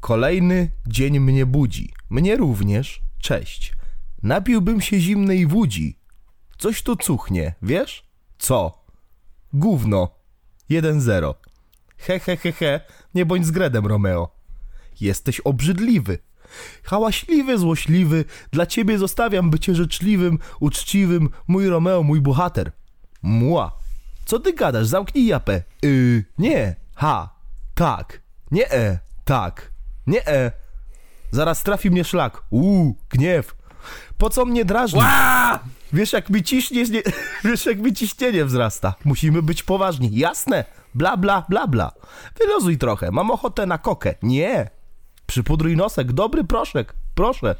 Kolejny dzień mnie budzi. Mnie również. Cześć. Napiłbym się zimnej wódzi. Coś tu cuchnie, wiesz? Co? Gówno. 1-0. He, he, he, he. Nie bądź z Gredem, Romeo. Jesteś obrzydliwy. Hałaśliwy, złośliwy. Dla ciebie zostawiam bycie życzliwym, uczciwym. Mój Romeo, mój bohater. Mła. Co ty gadasz? Zamknij japę. Yy, nie. Ha. Tak. Nie e. Tak. Nie e. Zaraz trafi mnie szlak. Uuu, gniew. Po co mnie drażnisz? Wiesz jak mi nie, wiesz jak mi ciśnienie wzrasta. Musimy być poważni. Jasne. Bla, bla, bla, bla. Wylozuj trochę. Mam ochotę na kokę. Nie. Przypudruj nosek. Dobry proszek. Proszę.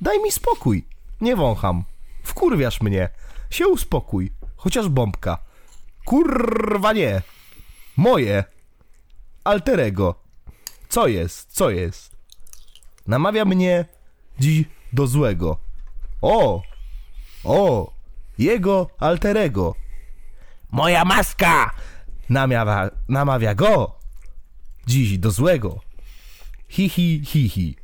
Daj mi spokój. Nie wącham. Wkurwiasz mnie. Się uspokój. Chociaż bombka. Kurwa nie. Moje. Alterego. Co jest? Co jest? Namawia mnie dziś do złego. O! O! Jego alterego. Moja maska! Namawia, namawia go dziś do złego. Hi, hi, hi, hi.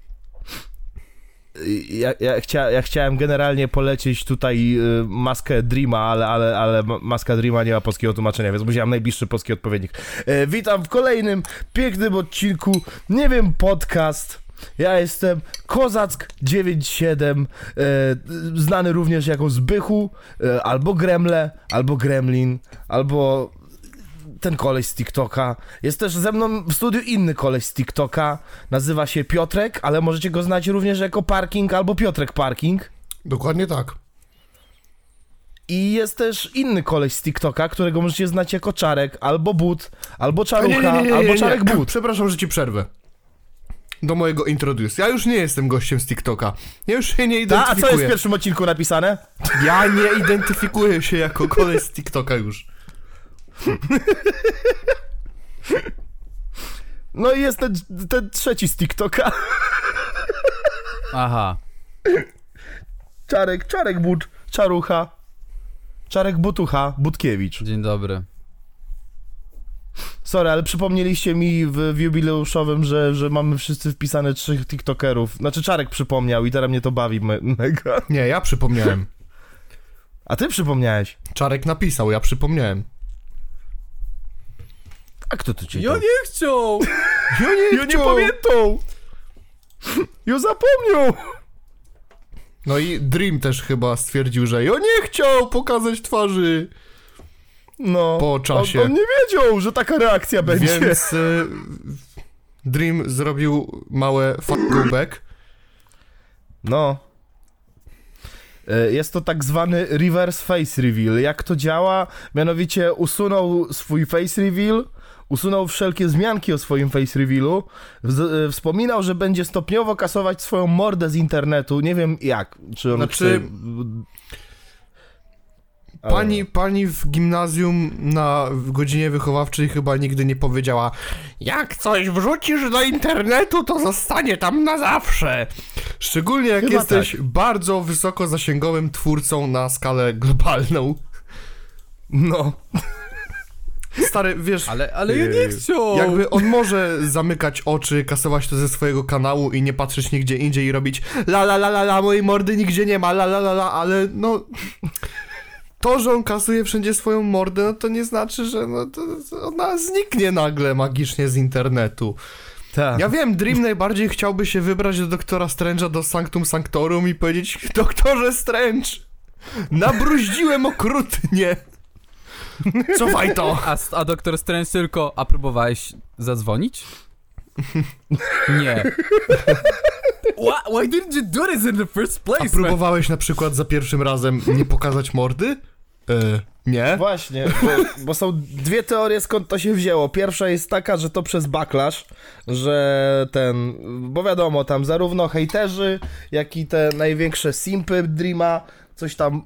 Ja, ja, chcia, ja chciałem generalnie polecieć tutaj y, maskę Dreama, ale, ale, ale ma- maska Dreama nie ma polskiego tłumaczenia, więc musiałem najbliższy polski odpowiednik. E, witam w kolejnym pięknym odcinku, nie wiem, podcast. Ja jestem Kozack97, e, znany również jako Zbychu, e, albo Gremle, albo Gremlin, albo ten koleś z TikToka. Jest też ze mną w studiu inny koleś z TikToka. Nazywa się Piotrek, ale możecie go znać również jako Parking albo Piotrek Parking. Dokładnie tak. I jest też inny koleś z TikToka, którego możecie znać jako Czarek, albo But, albo Czarucha, albo Czarek But. Przepraszam, że ci przerwę. Do mojego introduce. Ja już nie jestem gościem z TikToka. Ja już się nie A, a identyfikuję. co jest w pierwszym odcinku napisane? Ja nie identyfikuję się jako koleś z TikToka już. No i jest ten, ten trzeci z TikToka. Aha. Czarek, Czarek But, Czarucha. Czarek Butucha, Butkiewicz. Dzień dobry. Sorry, ale przypomnieliście mi w, w jubileuszowym, że, że mamy wszyscy wpisane trzech TikTokerów. Znaczy Czarek przypomniał i teraz mnie to bawi me mega. Nie, ja przypomniałem. A ty przypomniałeś. Czarek napisał, ja przypomniałem. A kto to cię Ja nie chciał! Ja nie, Ja nie pamiętam! Ja zapomniał! No i Dream też chyba stwierdził, że ja nie chciał pokazać twarzy. No. Po czasie. On, on nie wiedział, że taka reakcja będzie. Więc y, Dream zrobił małe fuck back. No. E, Jest to tak zwany reverse face reveal. Jak to działa? Mianowicie usunął swój face reveal, usunął wszelkie zmianki o swoim face revealu, wz- e, wspominał, że będzie stopniowo kasować swoją mordę z internetu. Nie wiem jak. Czy on Znaczy- chce... Pani, pani w gimnazjum na w godzinie wychowawczej chyba nigdy nie powiedziała Jak coś wrzucisz do internetu, to zostanie tam na zawsze. Szczególnie jak Chyba jesteś bardzo wysoko zasięgowym twórcą na skalę globalną. No. Stary, wiesz, Ale, ale ja nie Yy, chciał! jakby on może zamykać oczy, kasować to ze swojego kanału i nie patrzeć nigdzie indziej i robić la la la la la, mojej mordy nigdzie nie ma, la la la la, ale no... To, że on kasuje wszędzie swoją mordę, no to nie znaczy, że no, to, to ona zniknie nagle magicznie z internetu. Tak. Ja wiem, Dream najbardziej chciałby się wybrać do doktora Strange'a do Sanctum Sanctorum i powiedzieć Doktorze Strange, nabruździłem okrutnie. Cofaj to. A, a doktor Strange tylko, a próbowałeś zadzwonić? Nie. Why, why didn't you do this in the first A place, man? próbowałeś na przykład za pierwszym razem nie pokazać mordy? E, nie? Właśnie, bo, bo są dwie teorie skąd to się wzięło. Pierwsza jest taka, że to przez backlash, że ten, bo wiadomo, tam zarówno hejterzy, jak i te największe simpy Dreama, coś tam,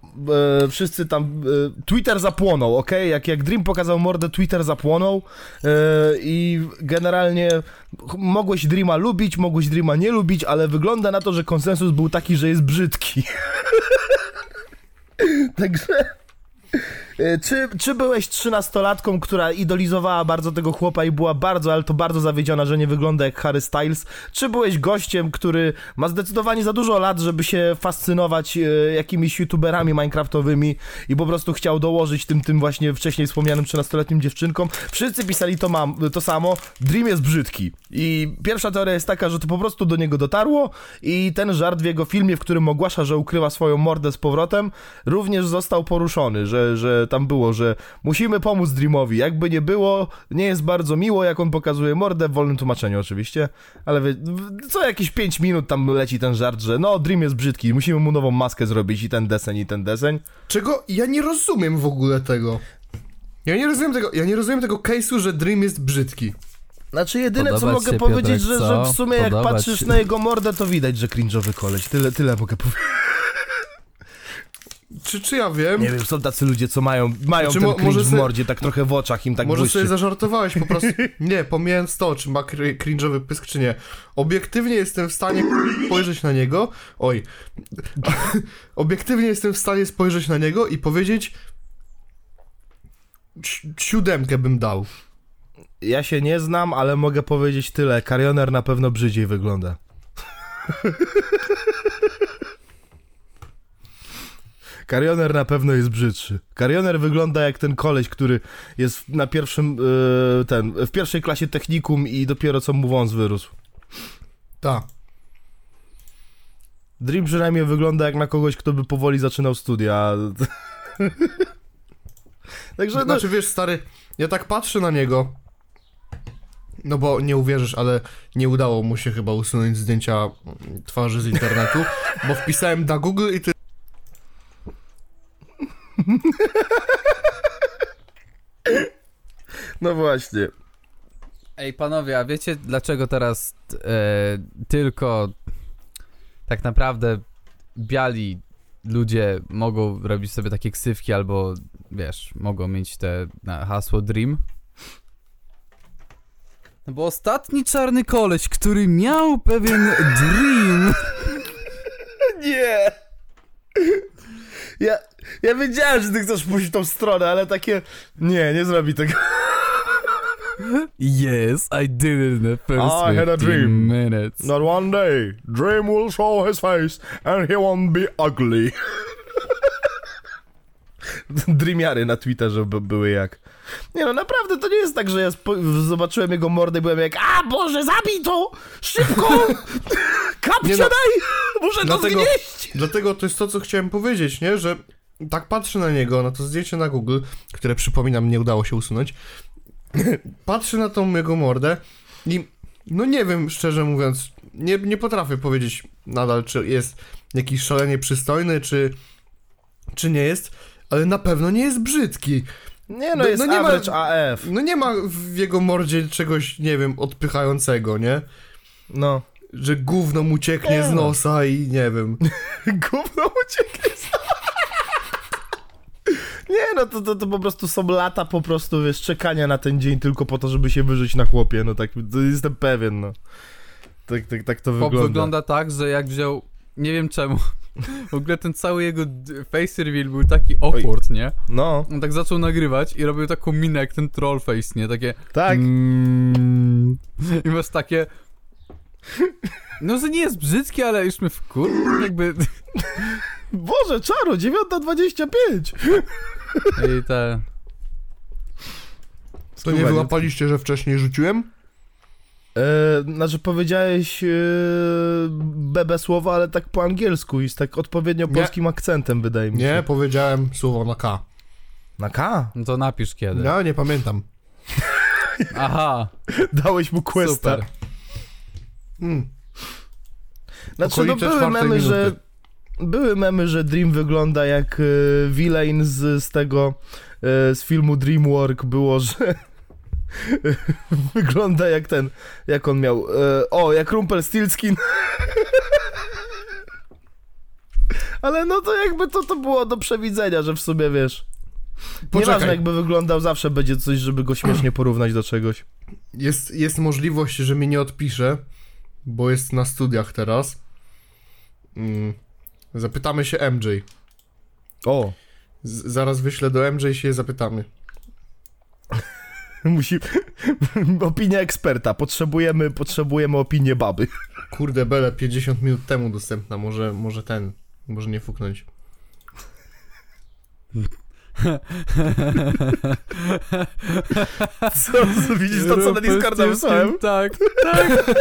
e, wszyscy tam, e, Twitter zapłonął, ok? Jak, jak Dream pokazał mordę, Twitter zapłonął e, i generalnie mogłeś Dreama lubić, mogłeś Dreama nie lubić, ale wygląda na to, że konsensus był taki, że jest brzydki. Także Czy, czy byłeś trzynastolatką, która idolizowała bardzo tego chłopa i była bardzo, ale to bardzo zawiedziona, że nie wygląda jak Harry Styles? Czy byłeś gościem, który ma zdecydowanie za dużo lat, żeby się fascynować y, jakimiś youtuberami minecraftowymi i po prostu chciał dołożyć tym, tym właśnie wcześniej wspomnianym trzynastoletnim dziewczynkom? Wszyscy pisali to, mam, to samo. Dream jest brzydki. I pierwsza teoria jest taka, że to po prostu do niego dotarło i ten żart w jego filmie, w którym ogłasza, że ukrywa swoją mordę z powrotem, również został poruszony, że, że tam było, że musimy pomóc Dreamowi. Jakby nie było, nie jest bardzo miło, jak on pokazuje mordę, w wolnym tłumaczeniu oczywiście, ale wie, co jakieś 5 minut tam leci ten żart, że no, Dream jest brzydki, musimy mu nową maskę zrobić i ten deseń, i ten deseń. Czego? Ja nie rozumiem w ogóle tego. Ja nie rozumiem tego, ja nie rozumiem tego case'u, że Dream jest brzydki. Znaczy jedyne co Podoba mogę się, powiedzieć, Piotrek, że, że co? w sumie jak Podoba patrzysz na jego mordę, to widać, że cringe'owy koleś. Tyle, tyle mogę powiedzieć. Czy, czy ja wiem? Nie wiem, są tacy ludzie, co mają, mają Znaczy, ten mo- cringe w mordzie, tak trochę w oczach im tak Może błyszczy. sobie zażartowałeś po prostu. Nie, pomijając to, czy ma cr- cringe'owy pysk, czy nie. Obiektywnie jestem w stanie spojrzeć na niego. Oj. Obiektywnie jestem w stanie spojrzeć na niego i powiedzieć. si- Siódemkę bym dał. Ja się nie znam, ale mogę powiedzieć tyle. Karioner na pewno brzydziej wygląda. Karioner na pewno jest brzydszy. Karioner wygląda jak ten koleś, który jest na pierwszym, yy, ten, w pierwszej klasie technikum i dopiero co mu wąs wyrósł. Tak. Dream przynajmniej wygląda jak na kogoś, kto by powoli zaczynał studia. Także no, Znaczy wiesz, stary, ja tak patrzę na niego. No bo nie uwierzysz, ale nie udało mu się chyba usunąć zdjęcia twarzy z internetu, bo wpisałem na Google i ty. no właśnie. Ej, panowie, a wiecie dlaczego teraz e, tylko tak naprawdę biali ludzie mogą robić sobie takie ksywki albo, wiesz, mogą mieć te na hasło Dream? No bo ostatni czarny koleś, który miał pewien Dream... Nie! Ja, ja wiedziałem, że ty chcesz pójść w tą stronę, ale takie... Nie, nie zrobi tego. Yes, I did it in the first I had a 15 dream. minutes. Not one day. Dream will show his face and he won't be ugly. Dreamiary na Twitterze by, były jak... Nie no, naprawdę to nie jest tak, że ja zobaczyłem jego mordę i byłem jak A Boże, zabij to! Szybko! Kapcia no, daj! Muszę dlatego- to zgnieść! Dlatego to jest to, co chciałem powiedzieć, nie? Że tak patrzę na niego, na to zdjęcie na Google, które przypominam, nie udało się usunąć. patrzę na tą jego mordę i no nie wiem, szczerze mówiąc, nie, nie potrafię powiedzieć nadal, czy jest jakiś szalenie przystojny, czy, czy nie jest, ale na pewno nie jest brzydki. Nie no, No- jest no nie ma- average AF. No nie ma w jego mordzie czegoś, nie wiem, odpychającego, nie? No. Że gówno mu cieknie Nie z no. nosa i nie wiem. Gówno ucieknie z... Nie no, to, to, to po prostu są lata po prostu, wiesz, czekania na ten dzień tylko po to, żeby się wyżyć na chłopie, no tak, to jestem pewien, no. Tak, tak, tak to Pop wygląda. wygląda tak, że jak wziął. Nie wiem czemu. W ogóle ten cały jego face reveal był taki awkward, nie? No, On tak zaczął nagrywać i robił taką minę jak ten troll face, nie? Takie. tak. Mm, I masz takie. No, że nie jest brzydki, ale już mnie wkur... Jakby. Boże, czaro, 9.25! I te. To nie wyłapaliście, że wcześniej rzuciłem? E, znaczy powiedziałeś e, bebe słowo, ale tak po angielsku i z tak odpowiednio Nie. polskim akcentem, wydaje mi się. Nie, powiedziałem słowo na K. Na K? No to napisz kiedy. Ja nie pamiętam. Aha, Dałeś mu questa. super. Hmm. Znaczy, no były memy, że... minuty. Były memy, że Dream wygląda jak y, villain z, z tego, y, z filmu Dreamwork było, że wygląda jak ten, jak on miał, y, o, jak Rumpelstiltskin. Ale no to jakby to, to było do przewidzenia, że w sumie wiesz, nieważne jakby wyglądał, zawsze będzie coś, żeby go śmiesznie porównać do czegoś. jest, jest możliwość, że mnie nie odpisze, bo jest na studiach teraz. Mm. Zapytamy się MJ. O, Z zaraz wyślę do MJ i się zapytamy. Musi... Opinia eksperta. Potrzebujemy, potrzebujemy opinię baby. Kurde, Bele 50 minut temu dostępna, może, może ten, może nie fuknąć. Co? Widzisz to, co na Discorda wysłałem? Tak, tak.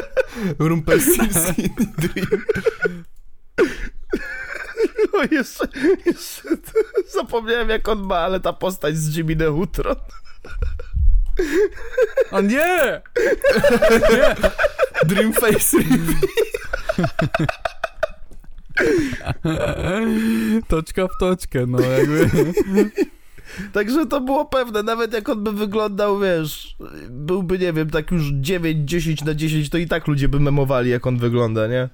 Rumpelstiltskin Dream. O, jeszcze, jeszcze zapomniałem jak on ma, ale ta postać z Jimmy Neutron. O nie! Dream Face Toczka w toczkę, no jakby. Także to było pewne, nawet jak on by wyglądał, wiesz, byłby, nie wiem, tak już 9, 10 na 10, to i tak ludzie by memowali, jak on wygląda, nie?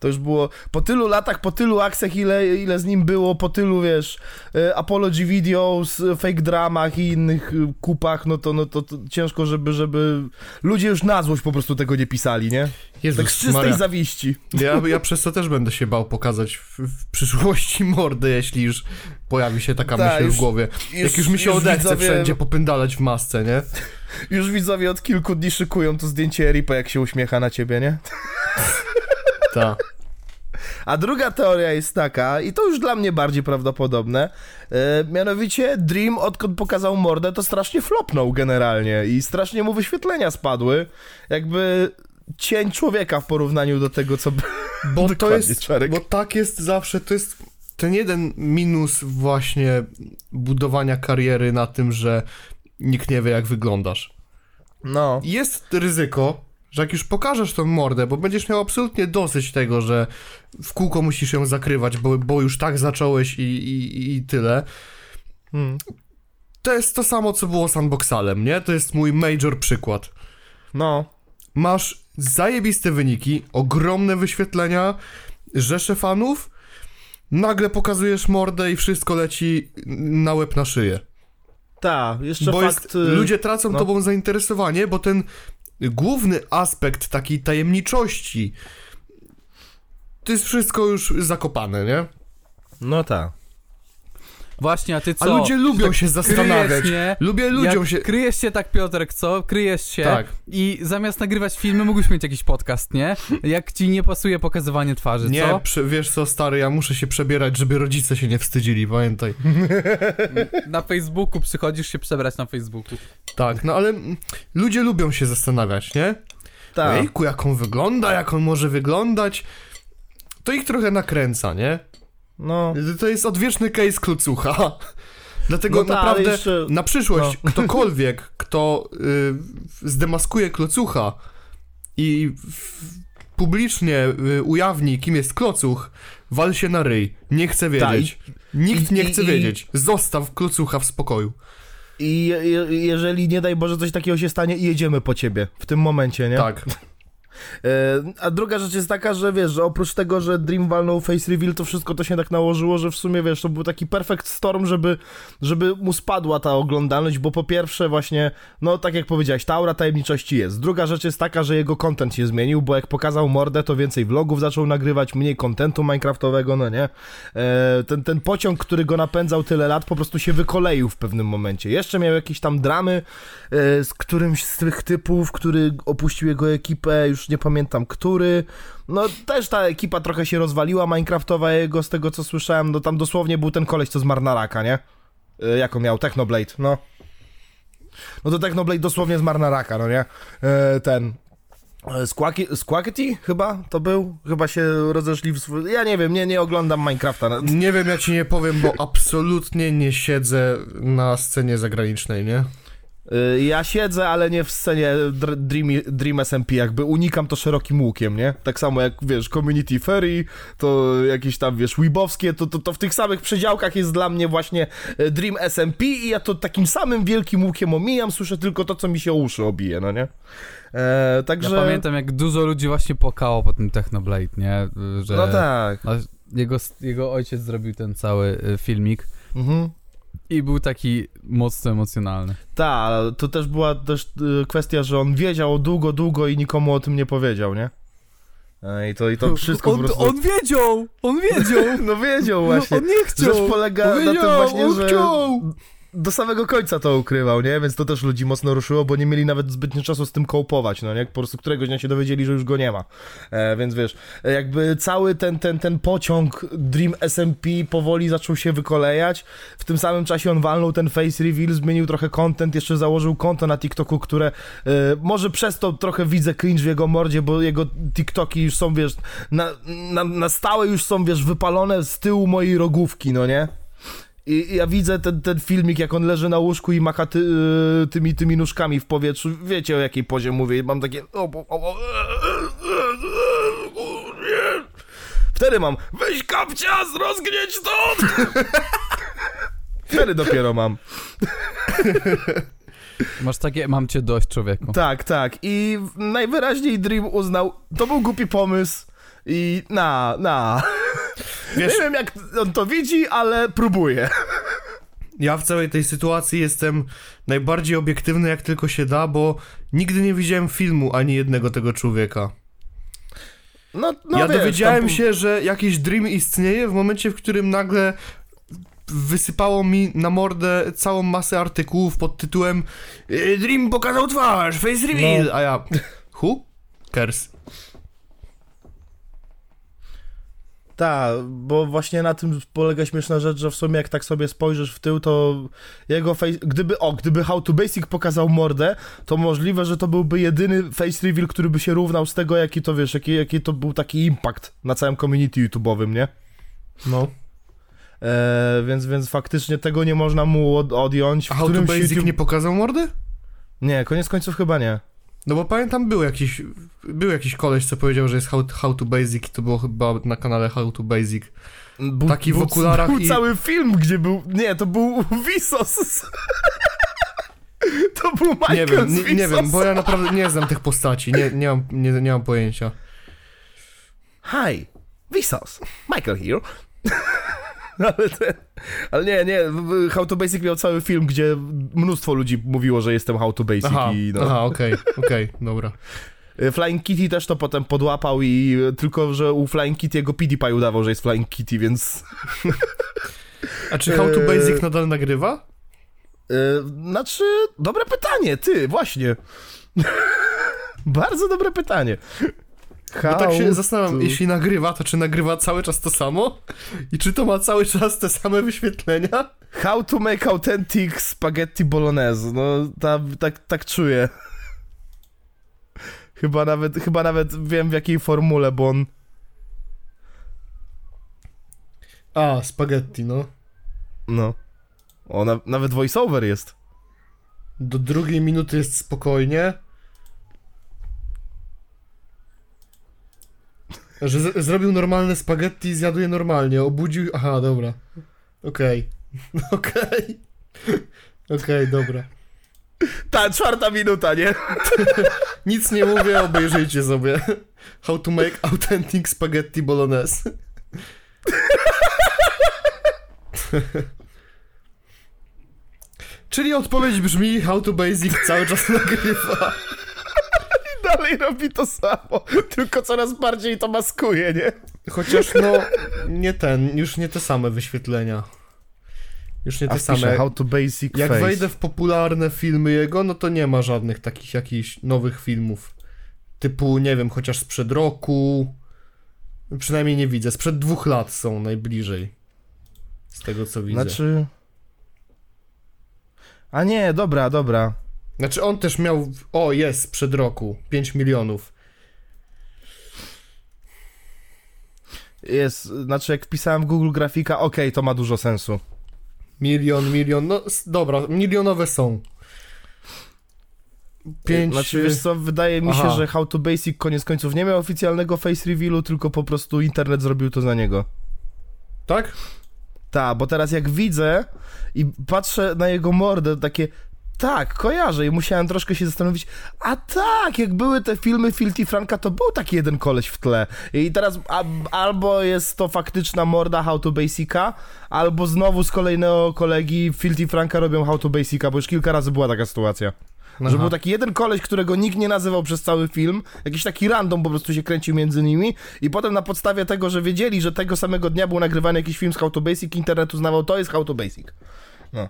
To już było po tylu latach, po tylu akcjach, ile, ile z nim było, po tylu, wiesz, e, apology videos, e, fake dramach i innych e, kupach, no to, no to, to ciężko, żeby, żeby ludzie już na złość po prostu tego nie pisali, nie? Jezus Tak z czystej Maria. zawiści. Ja, ja przez to też będę się bał pokazać w, w przyszłości mordę, jeśli już pojawi się taka Tak, myśl już- w głowie. Jak już mi się odechce widzowie- wszędzie popędalać w masce, nie? Już widzowie od kilku dni szykują to zdjęcie Ripa, jak się uśmiecha na ciebie, nie? A druga teoria jest taka, i to już dla mnie bardziej prawdopodobne, e, mianowicie Dream, odkąd pokazał mordę, to strasznie flopnął generalnie i strasznie mu wyświetlenia spadły, jakby cień człowieka w porównaniu do tego, co... Bo to jest, Czarek. bo tak jest zawsze, to jest ten jeden minus właśnie budowania kariery na tym, że nikt nie wie jak wyglądasz. No, Jest ryzyko, że jak już pokażesz tą mordę, bo będziesz miał absolutnie dosyć tego, że w kółko musisz ją zakrywać, bo, bo już tak zacząłeś i, i, i tyle. hmm. To jest to samo, co było z Unboxalem, nie? To jest mój major przykład. no, Masz zajebiste wyniki, ogromne wyświetlenia, rzesze fanów, nagle pokazujesz mordę i wszystko leci na łeb na szyję. ta, jeszcze bo fakt... jest, y, ludzie tracą no. tobą zainteresowanie, bo ten główny aspekt takiej tajemniczości to jest wszystko już zakopane, nie? No tak. Właśnie, a ty A co? ludzie lubią się zastanawiać. Kryjesz, nie? Lubię ludziom się... Kryjesz się tak, Piotrek, co? Kryjesz się Tak. i zamiast nagrywać filmy, mógłbyś mieć jakiś podcast, nie? Jak ci nie pasuje pokazywanie twarzy, Nie, co? prze, wiesz co, stary, ja muszę się przebierać, żeby rodzice się nie wstydzili, pamiętaj. Na Facebooku przychodzisz się przebrać na Facebooku. Tak, no ale ludzie lubią się zastanawiać, nie? Tak. Ejku, jak on wygląda, jak on może wyglądać. To ich trochę nakręca, nie? No, To jest odwieczny case klucucha. Dlatego No tak, ale naprawdę jeszcze- no. na przyszłość ktokolwiek, kto y, zdemaskuje klocucha i publicznie y, ujawni, kim jest klocuch, wal się na ryj. Nie chce wiedzieć. Nikt Tak, i- nie i- chce i- wiedzieć. Zostaw klocucha w spokoju. i je, jeżeli nie daj Boże coś takiego się stanie i jedziemy po ciebie w tym momencie, nie? Tak. E, a druga rzecz jest taka, że wiesz, że oprócz tego, że Dream walnął face reveal, to wszystko to się tak nałożyło, że w sumie wiesz, to był taki perfect storm, żeby, żeby mu spadła ta oglądalność, bo po pierwsze właśnie, no tak jak powiedziałeś, ta aura tajemniczości jest. Druga rzecz jest taka, że jego content się zmienił, bo jak pokazał mordę, to więcej vlogów zaczął nagrywać, mniej contentu minecraftowego, no nie? E, ten, ten pociąg, który go napędzał tyle lat, po prostu się wykoleił w pewnym momencie. Jeszcze miał jakieś tam dramy e, z którymś z tych typów, który opuścił jego ekipę, już nie pamiętam który. No też ta ekipa trochę się rozwaliła, Minecraftowa jego, z tego co słyszałem, no tam dosłownie był ten koleś, co zmarł na raka, nie? E, jak on miał? Technoblade, no. No to Technoblade dosłownie zmarł na raka, no nie? E, ten... e, Squackety chyba to był? Chyba się rozeszli w swój... Ja nie wiem, nie, nie oglądam Minecrafta. Nie wiem, ja ci nie powiem, bo absolutnie nie siedzę na scenie zagranicznej, nie? Y, Ja siedzę, ale nie w scenie Dr- Dream, Dream SMP, jakby unikam to szerokim łukiem, nie? Tak samo jak, wiesz, Community Ferry, to jakieś tam, wiesz, Weebowskie, to, to, to w tych samych przedziałkach jest dla mnie właśnie e, Dream SMP i ja to takim samym wielkim łukiem omijam, słyszę tylko to, co mi się uszy obije, no nie? E, także... Ja pamiętam, jak dużo ludzi właśnie płakało po tym Technoblade, nie? Że No tak. jego, jego ojciec zrobił ten cały y, filmik Mhm. I był taki mocno emocjonalny. Tak, ale to też była też y, kwestia, że on wiedział długo, długo i nikomu o tym nie powiedział, nie? E, I to, i to wszystko on, po prostu... on wiedział! On wiedział! No wiedział właśnie. On nie chciał! Rzecz polega na tym właśnie, że chciał. Do samego końca to ukrywał, nie? Więc to też ludzi mocno ruszyło, bo nie mieli nawet zbytnio czasu z tym kołpować, no nie? Po prostu któregoś dnia się dowiedzieli, że już go nie ma. E, więc wiesz, e, jakby cały ten, ten, ten pociąg Dream SMP powoli zaczął się wykolejać. W tym samym czasie on walnął ten face reveal, zmienił trochę content, jeszcze założył konto na TikToku, które e, może przez to trochę widzę cringe w jego mordzie, bo jego TikToki już są, wiesz, na, na, na stałe już są, wiesz, wypalone z tyłu mojej rogówki, no nie? I ja widzę ten, ten filmik, jak on leży na łóżku i macha ty, y, tymi, tymi nóżkami w powietrzu. Wiecie o jakiej pozie mówię. Mam takie... Wtedy mam... Weź kapcia, rozgnieć to! Wtedy dopiero mam. Masz takie, mam cię dość, człowieku. Tak, tak. I najwyraźniej Dream uznał, to był głupi pomysł i na, na. Wiesz, Nie wiem jak on to widzi, ale próbuje. ja w całej tej sytuacji jestem najbardziej obiektywny jak tylko się da, bo nigdy nie widziałem filmu ani jednego tego człowieka. No, no ja wiesz, dowiedziałem tam- się, że jakiś Dream istnieje w momencie, w którym nagle wysypało mi na mordę całą masę artykułów pod tytułem "E, Dream pokazał twarz, face reveal, No. a ja who? Cares. Tak, bo właśnie na tym polega śmieszna rzecz, że w sumie jak tak sobie spojrzysz w tył, to jego face... Gdyby, o, gdyby How to Basic pokazał mordę, to możliwe, że to byłby jedyny face reveal, który by się równał z tego, jaki to, wiesz, jaki, jaki to był taki impact na całym community YouTube'owym, nie? No. E, więc, więc faktycznie tego nie można mu od, odjąć. A How to Basic YouTube- nie pokazał mordy? Nie, koniec końców chyba nie. No bo pamiętam, był jakiś, był jakiś koleś, co powiedział, że jest How, how to Basic i to było chyba na kanale How to Basic. Był, Taki w był, okularach Był i- cały film, gdzie był... Nie, to był Visos. To był Michael Nie wiem, nie, nie wiem, bo ja naprawdę nie znam tych postaci, nie, nie, mam, nie, nie mam pojęcia. Hi, Vsauce. Michael here. ale, ten, ale nie, nie, How to Basic miał cały film, gdzie mnóstwo ludzi mówiło, że jestem How to Basic Aha, i no. aha, okej, okej, dobra. Y, Flying Kitty też to potem podłapał i tylko, że u Flying Kitty jego PewDiePie udawał, że jest Flying Kitty, więc... A czy How to Eee. Basic nadal nagrywa? Yy, znaczy, dobre pytanie, ty, właśnie. Bardzo dobre pytanie. Bo tak się How zastanawiam, to- jeśli nagrywa, to czy nagrywa cały czas to samo? I czy to ma cały czas te same wyświetlenia? How to make authentic spaghetti bolognese. No, ta, tak, tak czuję. Chyba nawet, chyba nawet wiem w jakiej formule, bo on... A, spaghetti, no. No. O, na, nawet voiceover jest. Do drugiej minuty jest spokojnie. Że z- zrobił normalne spaghetti i zjadł je normalnie. Obudził. Aha, dobra. Okej. Okej. Okej, dobra. Ta czwarta minuta, nie? Nic nie mówię, obejrzyjcie sobie. How to make authentic spaghetti bolognese. Czyli odpowiedź brzmi How to Basic cały czas nagrywa. Dalej robi to samo, tylko coraz bardziej to maskuje, nie? Chociaż no, nie ten, już nie te same wyświetlenia. Już nie A te wpiszę, same. how to basic Jak face. wejdę w popularne filmy jego, no to nie ma żadnych takich jakichś nowych filmów. Typu, nie wiem, chociaż sprzed roku. Przynajmniej nie widzę. Sprzed dwóch lat są najbliżej. Z tego co widzę. Znaczy... A nie, dobra, dobra. Znaczy on też miał. O, jest, sprzed roku. 5 milionów. Jest, znaczy jak wpisałem w Google grafika, okej, to ma dużo sensu. Milion, milion. No dobra, milionowe są. Pięć. Znaczy, wiesz co, wydaje mi się, Aha. że How to Basic koniec końców nie miał oficjalnego face revealu, tylko po prostu internet zrobił to za niego. Tak? Tak, bo teraz jak widzę i patrzę na jego mordę, takie tak, kojarzę i musiałem troszkę się zastanowić, a tak, jak były te filmy Filthy Franka, to był taki jeden koleś w tle. I teraz a, albo jest to faktyczna morda How to Basica, albo znowu z kolejnego kolegi Filthy Franka robią How to Basica, bo już kilka razy była taka sytuacja. Że Aha. był taki jeden koleś, którego nikt nie nazywał przez cały film, jakiś taki random po prostu się kręcił między nimi i potem na podstawie tego, że wiedzieli, że tego samego dnia był nagrywany jakiś film z How to Basic, internet uznawał, to jest How to Basic. No.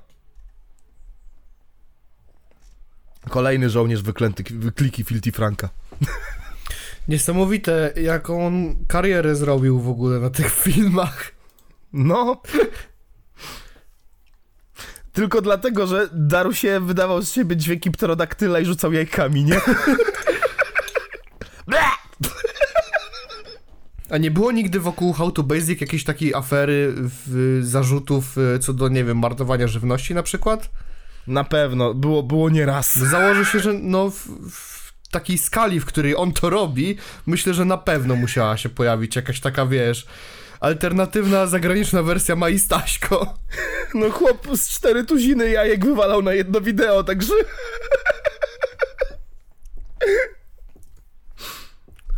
Kolejny żołnierz wyklęty, wykliki Filthy Franka. Niesamowite, jaką on karierę zrobił w ogóle na tych filmach. No. Tylko dlatego, że Daru się wydawał z siebie dźwięki pterodaktyla i rzucał jajkami, nie? A nie było nigdy wokół How to Basic jakiejś takiej afery, w, zarzutów e, co do, nie wiem, marnowania żywności na przykład? Na pewno, było, było nieraz. Założę się, że no w, w takiej skali, w której on to robi, myślę, że na pewno musiała się pojawić jakaś taka, wiesz, alternatywna, zagraniczna wersja Mai Staśko. No chłop z cztery tuziny jajek wywalał na jedno wideo, także...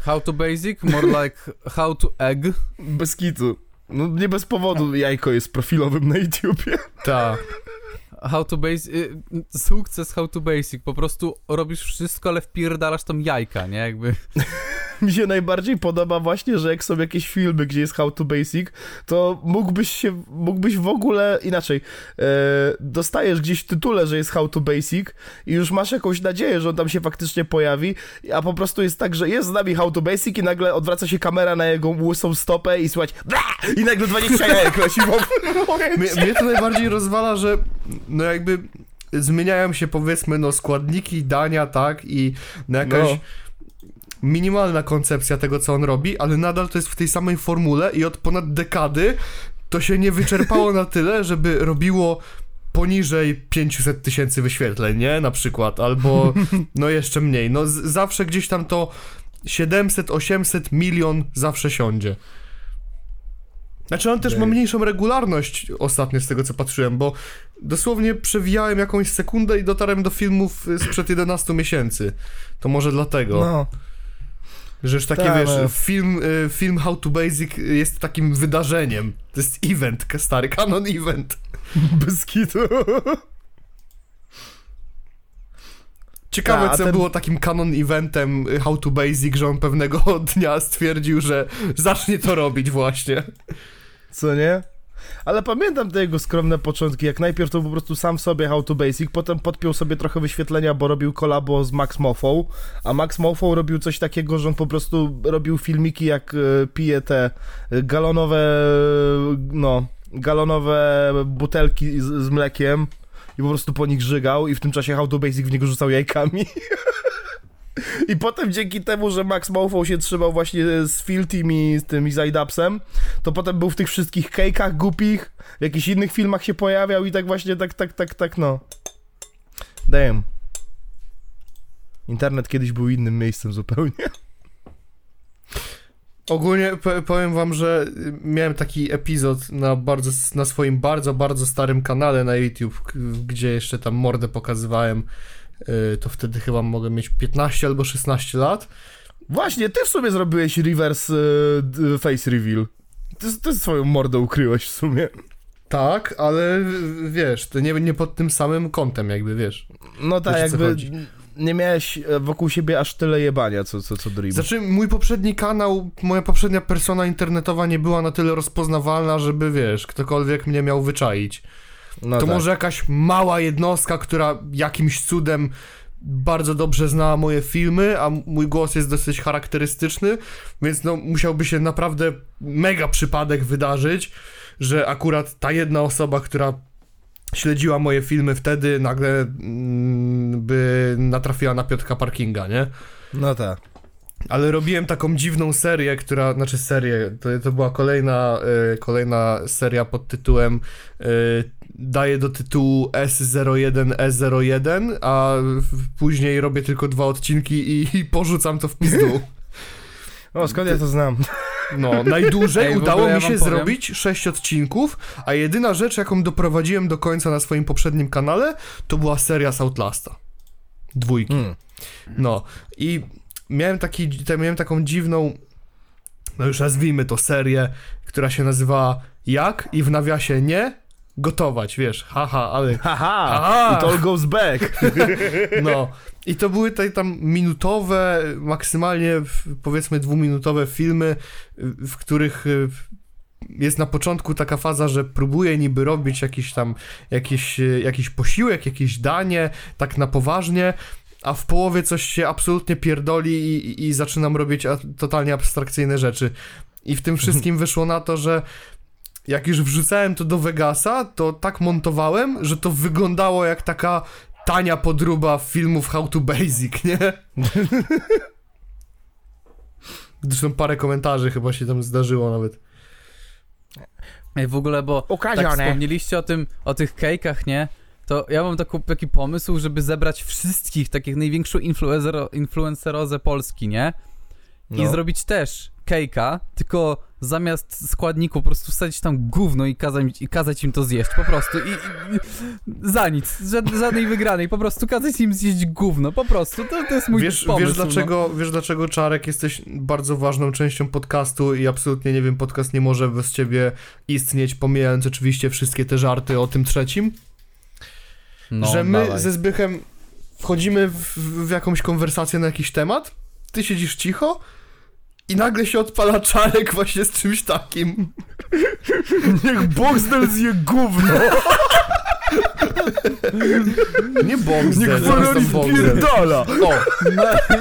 How to basic, more like how to egg. Bez kitu. No nie bez powodu jajko jest profilowym na YouTubie. Tak. How to basic, y, sukces how to basic, po prostu robisz wszystko, ale wpierdalasz tam jajka, nie, jakby. Mi się najbardziej podoba właśnie, że jak są jakieś filmy, gdzie jest How to Basic, to mógłbyś się, mógłbyś w ogóle inaczej. E, dostajesz gdzieś w tytule, że jest How to Basic i już masz jakąś nadzieję, że on tam się faktycznie pojawi, a po prostu jest tak, że jest z nami How to Basic i nagle odwraca się kamera na jego łysą stopę i słychać i nagle 20 jajek leci w Mnie, mnie to najbardziej rozwala, że no jakby zmieniają się powiedzmy no składniki dania, tak, i no jakaś No. minimalna koncepcja tego, co on robi, ale nadal to jest w tej samej formule i od ponad dekady to się nie wyczerpało na tyle, żeby robiło poniżej 500 tysięcy wyświetleń, nie? Na przykład, albo no jeszcze mniej. No zawsze gdzieś tam to 700, 800, milion zawsze siądzie. Znaczy on też ma Ej. mniejszą regularność ostatnio z tego co patrzyłem, bo dosłownie przewijałem jakąś sekundę i dotarłem do filmów y, sprzed 11 miesięcy. To może dlatego. No. Że już takie, Tak, wiesz, no. film, y, film How to Basic jest takim wydarzeniem. To jest event, stary, canon event. Bez kitu. Ciekawe, Ta, co ten- było takim canon eventem y, How to Basic, że on pewnego dnia stwierdził, że zacznie to robić właśnie. Co nie? Ale pamiętam te jego skromne początki, jak najpierw to po prostu sam sobie How to Basic, potem podpiął sobie trochę wyświetlenia, bo robił kolabo z Max Moffą, a Max Moffą robił coś takiego, że on po prostu robił filmiki jak e, pije te e, galonowe, no, galonowe butelki z, z mlekiem i po prostu po nich żygał i w tym czasie How to Basic w niego rzucał jajkami. I potem dzięki temu, że Max Mofo się trzymał właśnie z Filtim i z tym i Zajdapsem, to potem był w tych wszystkich cake'ach głupich, w jakichś innych filmach się pojawiał i tak właśnie, tak, tak, tak, tak, no. Damn. Internet kiedyś był innym miejscem zupełnie. Ogólnie powiem wam, że y, miałem taki epizod na, bardzo, na swoim bardzo, bardzo starym kanale na YouTube, gdzie jeszcze tam mordę pokazywałem. Y, To wtedy chyba mogę mieć 15 albo 16 lat. Właśnie, ty w sumie zrobiłeś reverse d- face reveal. Ty, ty swoją mordę ukryłeś w sumie. Tak, ale wiesz, to nie, nie pod tym samym kątem, jakby wiesz. No tak, Wiesz, jakby nie miałeś e, wokół siebie aż tyle jebania, co, co, co Dream. Znaczy, mój poprzedni kanał, moja poprzednia persona internetowa nie była na tyle rozpoznawalna, żeby wiesz, ktokolwiek mnie miał wyczaić. No to tak. może jakaś mała jednostka, która jakimś cudem bardzo dobrze zna moje filmy, a mój głos jest dosyć charakterystyczny, więc no musiałby się naprawdę mega przypadek wydarzyć, że akurat ta jedna osoba, która śledziła moje filmy wtedy, nagle mm, by natrafiła na Piotrka Parkinga, nie? No tak. Ale robiłem taką dziwną serię, która, znaczy serię, to, to była kolejna, y, kolejna seria pod tytułem y, daję do tytułu S01, E01, a później robię tylko dwa odcinki i, i porzucam to w pizdu. O, skąd ja to znam? No, najdłużej Ej, udało ja mi się powiem- zrobić 6 odcinków, a jedyna rzecz, jaką doprowadziłem do końca na swoim poprzednim kanale, to była seria z Outlasta. Dwójki. Hmm. No i miałem, taki, miałem taką dziwną, no już nazwijmy to serię, która się nazywała Jak i w nawiasie nie, gotować, wiesz, haha, ale Haha, Aha. it all goes back. no. I to były tutaj tam minutowe, maksymalnie powiedzmy dwuminutowe filmy, w których y, jest na początku taka faza, że próbuje niby robić jakiś tam, jakiś, y, jakiś posiłek, jakieś danie, tak na poważnie, a w połowie coś się absolutnie pierdoli i, i, zaczynam robić totalnie abstrakcyjne rzeczy. I w tym wszystkim wyszło na to, że jak już wrzucałem to do Vegasa, to tak montowałem, że to wyglądało jak taka tania podróba filmów How to Basic, nie? Zresztą parę komentarzy chyba się tam zdarzyło nawet. Ej, w ogóle, bo tak Okazione. wspomnieliście o tym, o tych cake'ach, nie? To ja mam taką, taki pomysł, żeby zebrać wszystkich, takich największą influencero, influencerozę Polski, nie? I No. zrobić też cake'a, tylko zamiast składników po prostu wsadzić tam gówno i kazać, i kazać im to zjeść, po prostu. I, i, za nic, żad, żadnej wygranej, po prostu kazać im zjeść gówno, po prostu. To, to jest mój Wiesz, pomysł. wiesz, dlaczego, wiesz dlaczego, Czarek, jesteś bardzo ważną częścią podcastu i absolutnie, nie wiem, podcast nie może bez ciebie istnieć, pomijając oczywiście wszystkie te żarty o tym trzecim? No, no że my dawaj. ze Zbychem wchodzimy w, w jakąś konwersację na jakiś temat, ty siedzisz cicho i nagle się odpala czarek właśnie z czymś takim. Niech Boxdel zje gówno. Nie Boxdel, Niech Boxdel. spierdala. O, Ma-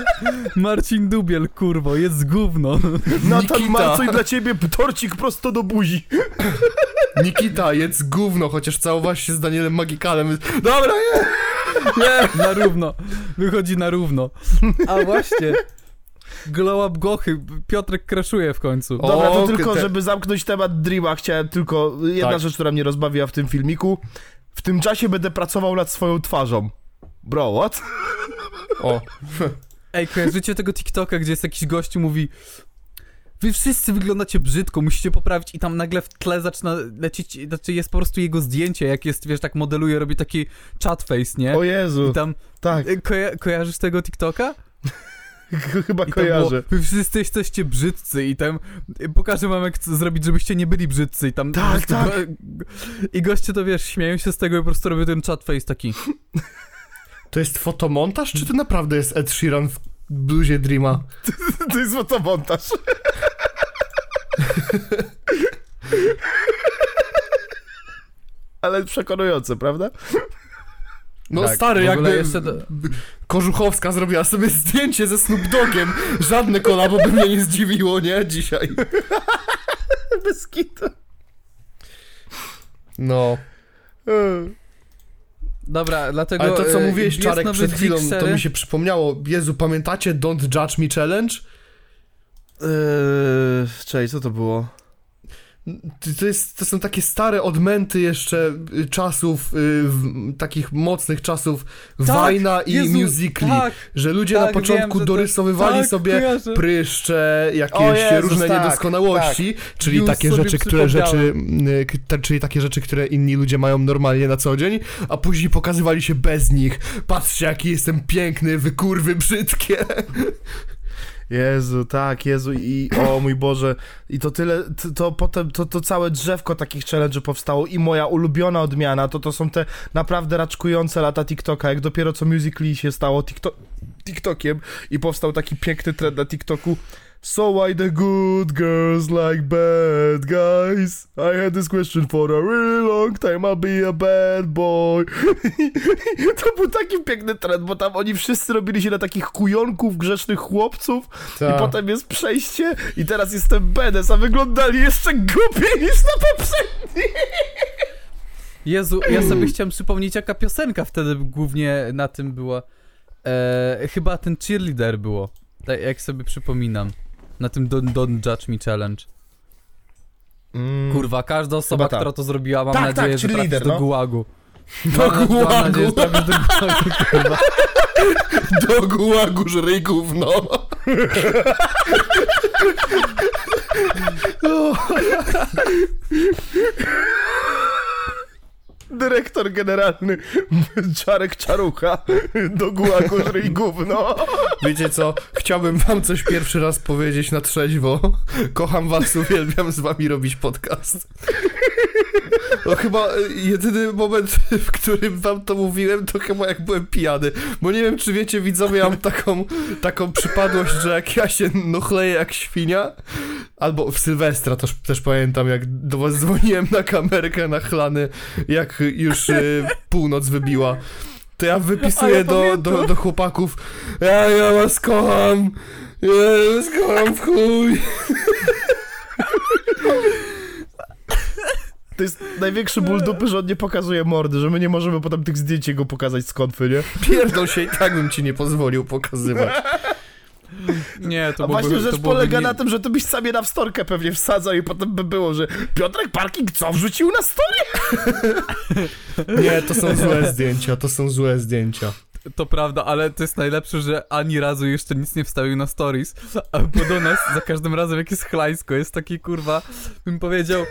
Marcin Dubiel, kurwo, jest gówno. Natan Nikita. Marco i dla ciebie torcik prosto do buzi. Nikita, jedz gówno, chociaż całowałaś się z Danielem Magikalem. Dobra, nie! Nie, na równo. Wychodzi na równo. A właśnie. Glow up gochy. Piotrek kraszuje w końcu. Dobra, to tylko, żeby zamknąć temat Dreama, chciałem tylko jedna Tak. rzecz, która mnie rozbawiła w tym filmiku. W tym czasie będę pracował nad swoją twarzą. Bro, what? O, Ej, kojarzycie tego TikToka, gdzie jest jakiś gościu mówi Wy wszyscy wyglądacie brzydko, musicie poprawić i tam nagle w tle zaczyna lecieć, znaczy jest po prostu jego zdjęcie, jak jest, wiesz, tak modeluje, robi taki chat face, nie? O Jezu, I tam, tak, e, koja kojarzysz tego TikToka? Chyba I tam było, kojarzę. wy wszyscy jesteście brzydcy i tam e, pokażę wam jak zrobić, żebyście nie byli brzydcy i tam Tak, tak. Go, I goście to, wiesz, śmieją się z tego i po prostu robią ten chat face taki to jest fotomontaż, czy to naprawdę jest Ed Sheeran w bluzie Dreama? To jest fotomontaż. Ale przekonujące, prawda? No Tak, stary, jakby jeszcze Kożuchowska zrobiła sobie zdjęcie ze Snoop Dogiem. Żadne kolabo by mnie nie zdziwiło, nie? Dzisiaj. Bez kitu. No. Dobra, dlatego... Ale to, co e, mówiłeś, Czarek, przed chwilą, to mi się przypomniało. Jezu, pamiętacie Don't Judge Me Challenge? Czekaj, co to było? To, jest, to są takie stare odmęty jeszcze y, czasów, y, takich mocnych czasów Wajna i Jezu, Musically. Tak, Że ludzie tak, na początku wiem, to- dorysowywali tak, sobie kojarzę. pryszcze, jakieś Jezus, różne tak, niedoskonałości, czyli Już takie rzeczy, które rzeczy, y, te- czyli takie rzeczy, które inni ludzie mają normalnie na co dzień, a później pokazywali się bez nich. Patrzcie, jaki jestem piękny, wy kurwy brzydkie. Jezu, tak, Jezu i o mój Boże. I to tyle, to, to potem, to, to całe drzewko takich challenge powstało i moja ulubiona odmiana, to to są te naprawdę raczkujące lata TikToka, jak dopiero co Musical.ly się stało TikTok, TikTokiem i powstał taki piękny trend na TikToku. So why the good girls like bad guys? I had this question for a really long time, I'll be a bad boy. to był taki piękny trend, bo tam oni wszyscy robili się na takich kujonków, grzecznych chłopców i Tak. potem jest przejście i teraz jestem Benes, a wyglądali jeszcze głupiej niż na poprzednim. Jezu, ja sobie chciałem przypomnieć, jaka piosenka wtedy głównie na tym była. E, chyba ten cheerleader było. Tak jak sobie przypominam. Na tym Don't, don't Judge Me Challenge. Kurwa, każda osoba, tak. która to zrobiła, mam Tak, tak, nadzieję, że trafisz cheerleader, do no. gułagu. Do Mam, mam gułagu. nadzieję, że trafisz do gułagu, kurwa. Do gułagu żryj gówno. Dyrektor generalny Czarek Czarucha do gułagu żryj gówno. Wiecie co? Chciałbym wam coś pierwszy raz powiedzieć na trzeźwo. Kocham was, uwielbiam z wami robić podcast. No chyba e, jedyny moment, w którym wam to mówiłem, to chyba jak byłem pijany. Bo nie wiem, czy wiecie, widzowie, mam taką, taką przypadłość, że jak ja się nochleję jak świnia, albo w Sylwestra też, też pamiętam, jak do was dzwoniłem na kamerkę nachlany, jak już e, północ wybiła. To ja wypisuję do, do, do chłopaków Ja, ja was kocham! Ja was kocham w chuj! To jest największy ból dupy, że on nie pokazuje mordy, że my nie możemy potem tych zdjęć jego pokazać z konfy, nie? Pierdol się i tak bym ci nie pozwolił pokazywać. Nie, to A właśnie rzecz to byłoby polega nie... na tym, że to byś sobie na wstorkę pewnie wsadzał i potem by było, że Piotrek Parking co wrzucił na story? Nie, to są złe zdjęcia, to są złe zdjęcia. To prawda, ale to jest najlepsze, że ani razu jeszcze nic nie wstawił na stories, a bo do nas za każdym razem jak jest chlajsko, jest taki kurwa, bym powiedział,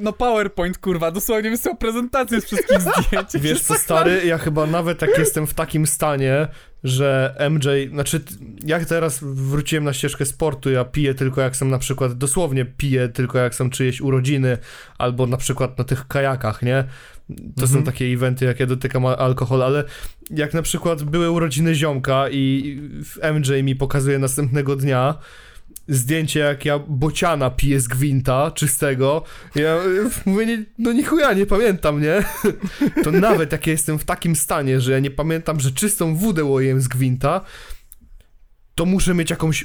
no PowerPoint kurwa, dosłownie wysyła prezentację z wszystkich zdjęć. Wiesz co, stary, ja chyba nawet jak jestem w takim stanie, że MJ, znaczy jak teraz wróciłem na ścieżkę sportu, ja piję tylko jak są na przykład, dosłownie piję tylko jak są czyjeś urodziny, albo na przykład na tych kajakach, nie? To są Mhm. takie eventy, jak ja dotykam alkohol, ale jak na przykład były urodziny ziomka i MJ mi pokazuje następnego dnia zdjęcie jak ja bociana piję z gwinta czystego, ja mówię, nie, no ni chuja, nie pamiętam, nie? To nawet jak ja jestem w takim stanie, że ja nie pamiętam, że czystą wódę łojem z gwinta, to muszę mieć jakąś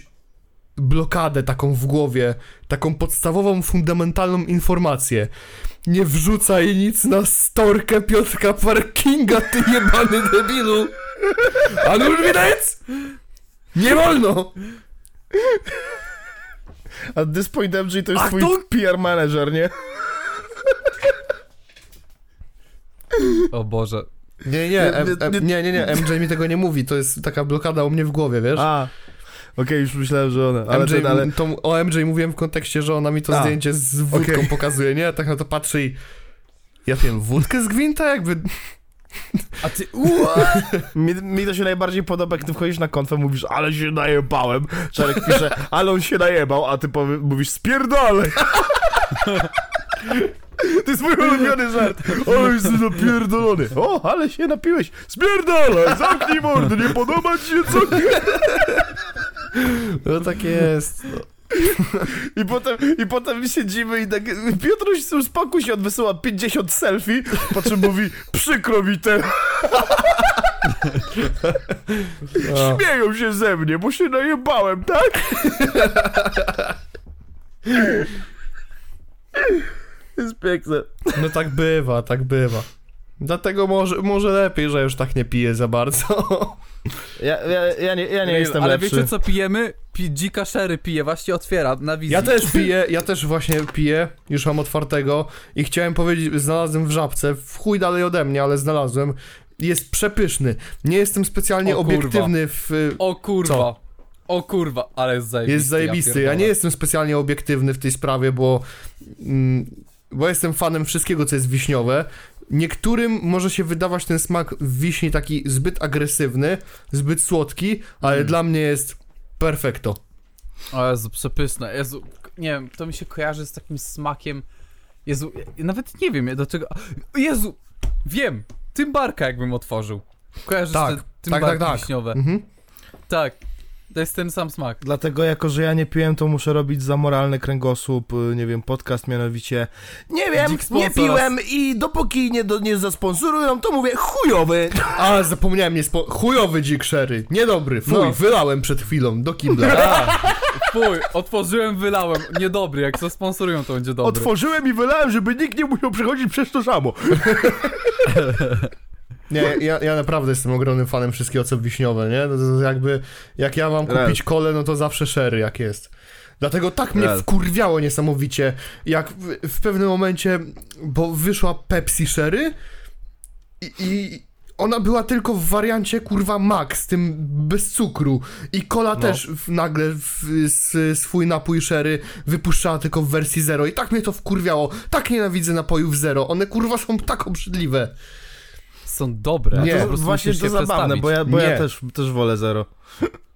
blokadę taką w głowie, taką podstawową, fundamentalną informację. Nie wrzucaj nic na storkę Piotrka Parkinga, ty jebany debilu! A nuż widać? Nie wolno! A this point MJ to jest twój to- PR manager, nie? O Boże. Nie, nie, em, em, Nie- nie, nie, nie, MJ mi tego nie mówi, to jest taka blokada u mnie w głowie, wiesz? A, okej, już myślałem, że ona, ale, MJ, ten, ale tą, o MJ mówiłem w kontekście, że ona mi to A, zdjęcie z wódką okej. pokazuje, nie? Tak na to patrzy i... Ja wiem, wódkę z gwinta jakby... A ty, mi, mi to się najbardziej podoba, jak ty wchodzisz na konfę, mówisz, ale się najebałem. Czarek pisze, ale on się najebał, a ty powie, mówisz, spierdolę. To jest mój ulubiony żart. O, jesteś napierdolony. O, ale się napiłeś. Spierdolę, zamknij mordę, nie podoba ci się co? No tak jest. No. I potem, I potem siedzimy i tak, Piotruś, uspokój się, on wysyła 50 selfie, po czym mówi, przykro mi te, A, śmieją się ze mnie, bo się najebałem, tak? jest piękne. no tak bywa, tak bywa. Dlatego może, może lepiej, że już tak nie piję za bardzo. Ja, ja, ja nie, ja nie jestem ale lepszy. wiecie co pijemy? Pi, dzika sherry pije, właśnie otwiera na wizji. Ja też piję, ja też właśnie piję, już mam otwartego i chciałem powiedzieć, znalazłem w żabce, w chuj dalej ode mnie, ale znalazłem. Jest przepyszny. Nie jestem specjalnie O kurwa. obiektywny w... O kurwa. Co? O kurwa, ale jest zajebisty. Jest zajebisty. Ja, pierdolę. nie jestem specjalnie obiektywny w tej sprawie, bo, mm, bo jestem fanem wszystkiego, co jest wiśniowe. Niektórym może się wydawać ten smak wiśni taki zbyt agresywny, zbyt słodki, ale Mm. dla mnie jest perfekto. O Jezu, przepyszne. Jezu, nie wiem, to mi się kojarzy z takim smakiem. Jezu, ja nawet nie wiem do czego. Jezu, wiem! Tymbarka jakbym otworzył. Kojarzysz Tak, te tak, tymbarki tak, tak. wiśniowe? Mhm. Tak. To jest ten sam smak. Dlatego, jako że ja nie piłem, to muszę robić za moralny kręgosłup, y, nie wiem, podcast mianowicie. Nie wiem, nie piłem i dopóki nie, do, nie zasponsorują, to mówię chujowy. A, zapomniałem, nie spo... chujowy dzik sherry. Niedobry, fuj, No. wylałem przed chwilą do kibla. A, fuj, otworzyłem, wylałem. Niedobry, jak zasponsoriują, to będzie dobry. Otworzyłem i wylałem, żeby nikt nie musiał przechodzić przez to samo. Nie, ja, ja naprawdę jestem ogromnym fanem wszystkiego, co wiśniowe, nie? To, to jakby, jak ja mam kupić kole, no to zawsze sherry, jak jest. Dlatego tak mnie wkurwiało niesamowicie, jak w, w pewnym momencie, bo wyszła Pepsi Sherry i, i ona była tylko w wariancie kurwa max, tym bez cukru i kola No. też w, nagle w, s, swój napój sherry wypuszczała tylko w wersji zero i tak mnie to wkurwiało, tak nienawidzę napojów zero, one kurwa są tak obrzydliwe. Są dobre. Nie, to po to prostu właśnie to zabawne, przestawić. bo ja, bo ja Nie. też, też wolę zero.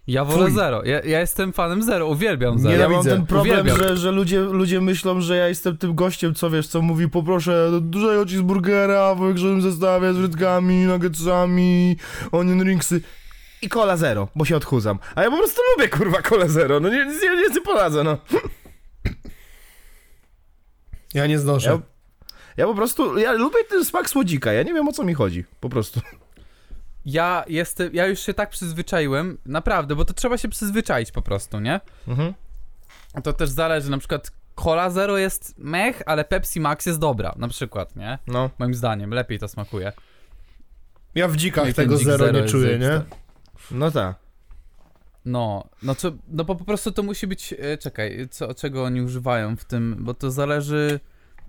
Ja wolę Fuj. zero. Ja, ja jestem fanem zero, uwielbiam Nie, zero. Ja mam ten problem, Uwielbiam. że, że ludzie, ludzie myślą, że ja jestem tym gościem, co wiesz, co mówi poproszę dużego cheeseburgera w grzewym zestawie z frytkami, nuggetsami, onion ringsy i cola zero, bo się odchudzam. A ja po prostu lubię, kurwa, cola zero, no nie, nie, nie, nie poradzę, no. Ja nie znoszę. Ja, ja po prostu, ja lubię ten smak słodzika, ja nie wiem o co mi chodzi, po prostu. Ja jestem, ja już się tak przyzwyczaiłem, naprawdę, bo to trzeba się przyzwyczaić po prostu, nie? Mhm. To też zależy, na przykład Cola Zero jest mech, ale Pepsi Max jest dobra, na przykład, nie? No. Moim zdaniem, lepiej to smakuje. Ja w dzikach No tego dzik zero zero nie czuję, nie? No tak. No, no, co, no bo po prostu to musi być, e, czekaj, co, czego oni używają w tym, bo to zależy,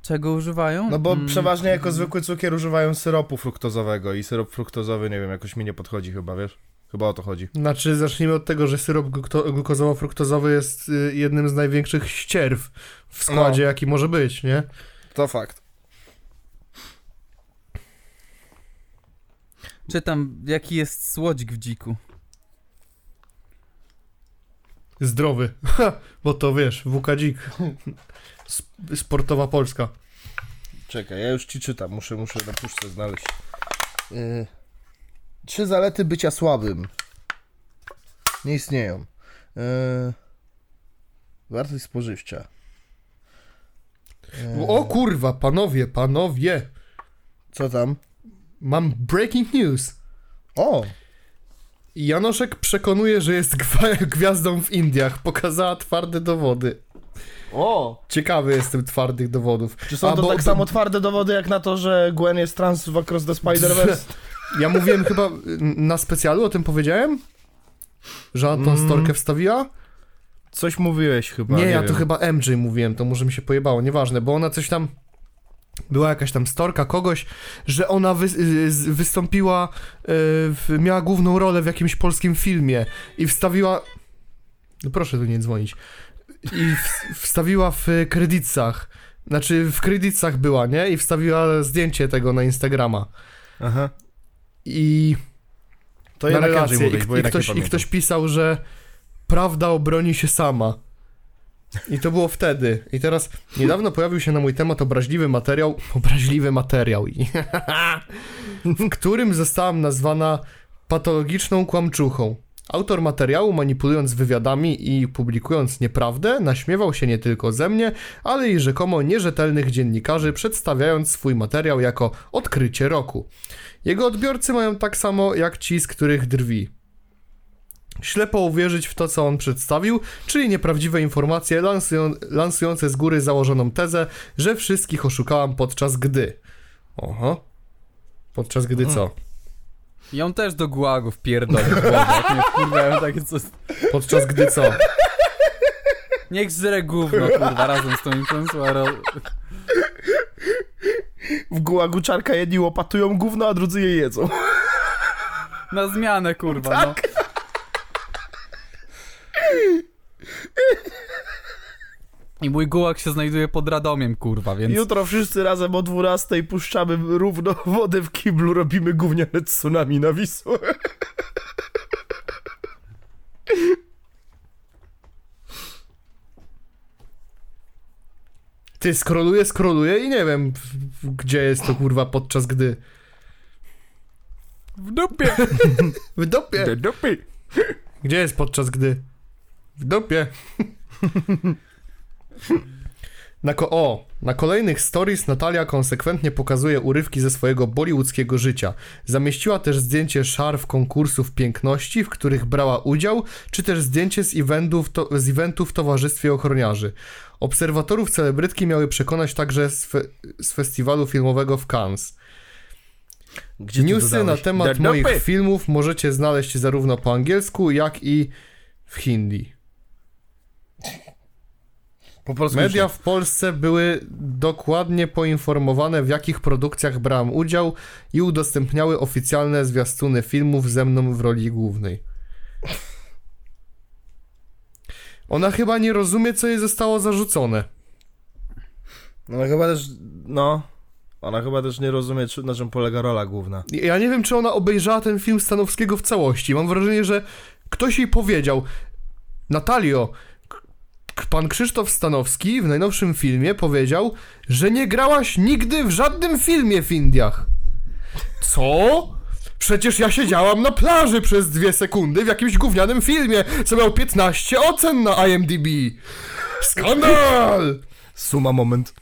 czego używają? No bo Mm, przeważnie jako zwykły cukier używają syropu fruktozowego i syrop fruktozowy, nie wiem, jakoś mi nie podchodzi chyba, wiesz? Chyba o to chodzi. Znaczy, zacznijmy od tego, że syrop glukozowo-fruktozowy jest y, jednym z największych ścierw w składzie, No. jaki może być, nie? To fakt. Czytam, jaki jest słodzik w dziku. Zdrowy. Bo to wiesz, WKDzik. Sp- Sportowa Polska. Czekaj, ja już ci czytam, muszę, muszę na puszce znaleźć. Yy, trzy zalety bycia słabym. Nie istnieją. Yy, wartość spożywcza. Yy, O kurwa, panowie, panowie. Co tam? Mam breaking news. O! Janoszek przekonuje, że jest gwiazdą w Indiach. Pokazała twarde dowody. O! Ciekawy jestem twardych dowodów. Czy są A, to bo- tak samo twarde dowody jak na to, że Gwen jest trans w Across the Spider-Verse? Ja mówiłem chyba na specjalu, o tym powiedziałem? Że Anton Mm. Storkę wstawiła? Coś mówiłeś chyba. nie, ja wiem. to chyba MJ mówiłem, to może mi się pojebało, nieważne, bo ona coś tam... Była jakaś tam storka kogoś, że ona wy, y, wystąpiła, y, miała główną rolę w jakimś polskim filmie i wstawiła... No proszę tu nie dzwonić. I wstawiła w kredytach, znaczy w kredytach była, nie? I wstawiła zdjęcie tego na Instagrama. Aha. I To na relację. Mówić, I, i, ktoś, I ktoś pisał, że prawda obroni się sama. I to było wtedy. I teraz niedawno pojawił się na mój temat obraźliwy materiał, obraźliwy materiał, w którym zostałam nazwana patologiczną kłamczuchą. Autor materiału, manipulując wywiadami i publikując nieprawdę, naśmiewał się nie tylko ze mnie, ale i rzekomo nierzetelnych dziennikarzy, przedstawiając swój materiał jako odkrycie roku. Jego odbiorcy mają tak samo jak ci, z których drwi. Ślepo uwierzyć w to, co on przedstawił, czyli nieprawdziwe informacje lansują, lansujące z góry założoną tezę, że wszystkich oszukałam podczas gdy. Oho. Podczas gdy co? Ją też do gułagów pierdolę w głowę, jak mnie wkurwiają takie co... Podczas gdy co? Niech zre gówno, kurwa, razem z tą influencerą. W gułagu czarka jedni łopatują gówno, a drudzy je jedzą. Na zmianę, kurwa, no. I mój gułak się znajduje pod Radomiem, kurwa, więc... Jutro wszyscy razem o 12 puszczamy równo wodę w kiblu, robimy gówniane tsunami na Wisłę. Ty skroluję, skroluję i nie wiem, w- w- gdzie jest to kurwa podczas gdy. W dupie! W dupie! Dupy. Gdzie jest podczas gdy? W dupie. Na ko- o, na kolejnych stories Natalia konsekwentnie pokazuje urywki ze swojego bollywoodzkiego życia. Zamieściła też zdjęcie szarf konkursów piękności, w których brała udział, czy też zdjęcie z eventów, to- z w towarzystwie ochroniarzy. Obserwatorów celebrytki miały przekonać także z, fe- z festiwalu filmowego w Cannes. Gdzie Newsy na temat moich filmów możecie znaleźć zarówno po angielsku, jak i w hindi. Media w Polsce były dokładnie poinformowane, w jakich produkcjach brałem udział i udostępniały oficjalne zwiastuny filmów ze mną w roli głównej. Ona chyba nie rozumie, co jej zostało zarzucone. Ona chyba też, no... Ona chyba też nie rozumie, na czym polega rola główna. Ja nie wiem, czy ona obejrzała ten film Stanowskiego w całości. Mam wrażenie, że Ktoś jej powiedział, Natalio, pan Krzysztof Stanowski w najnowszym filmie powiedział, że nie grałaś nigdy w żadnym filmie w Indiach. Co? Przecież ja siedziałam na plaży przez dwie sekundy w jakimś gównianym filmie, co miał 15 ocen na IMDb. Skandal! Suma moment.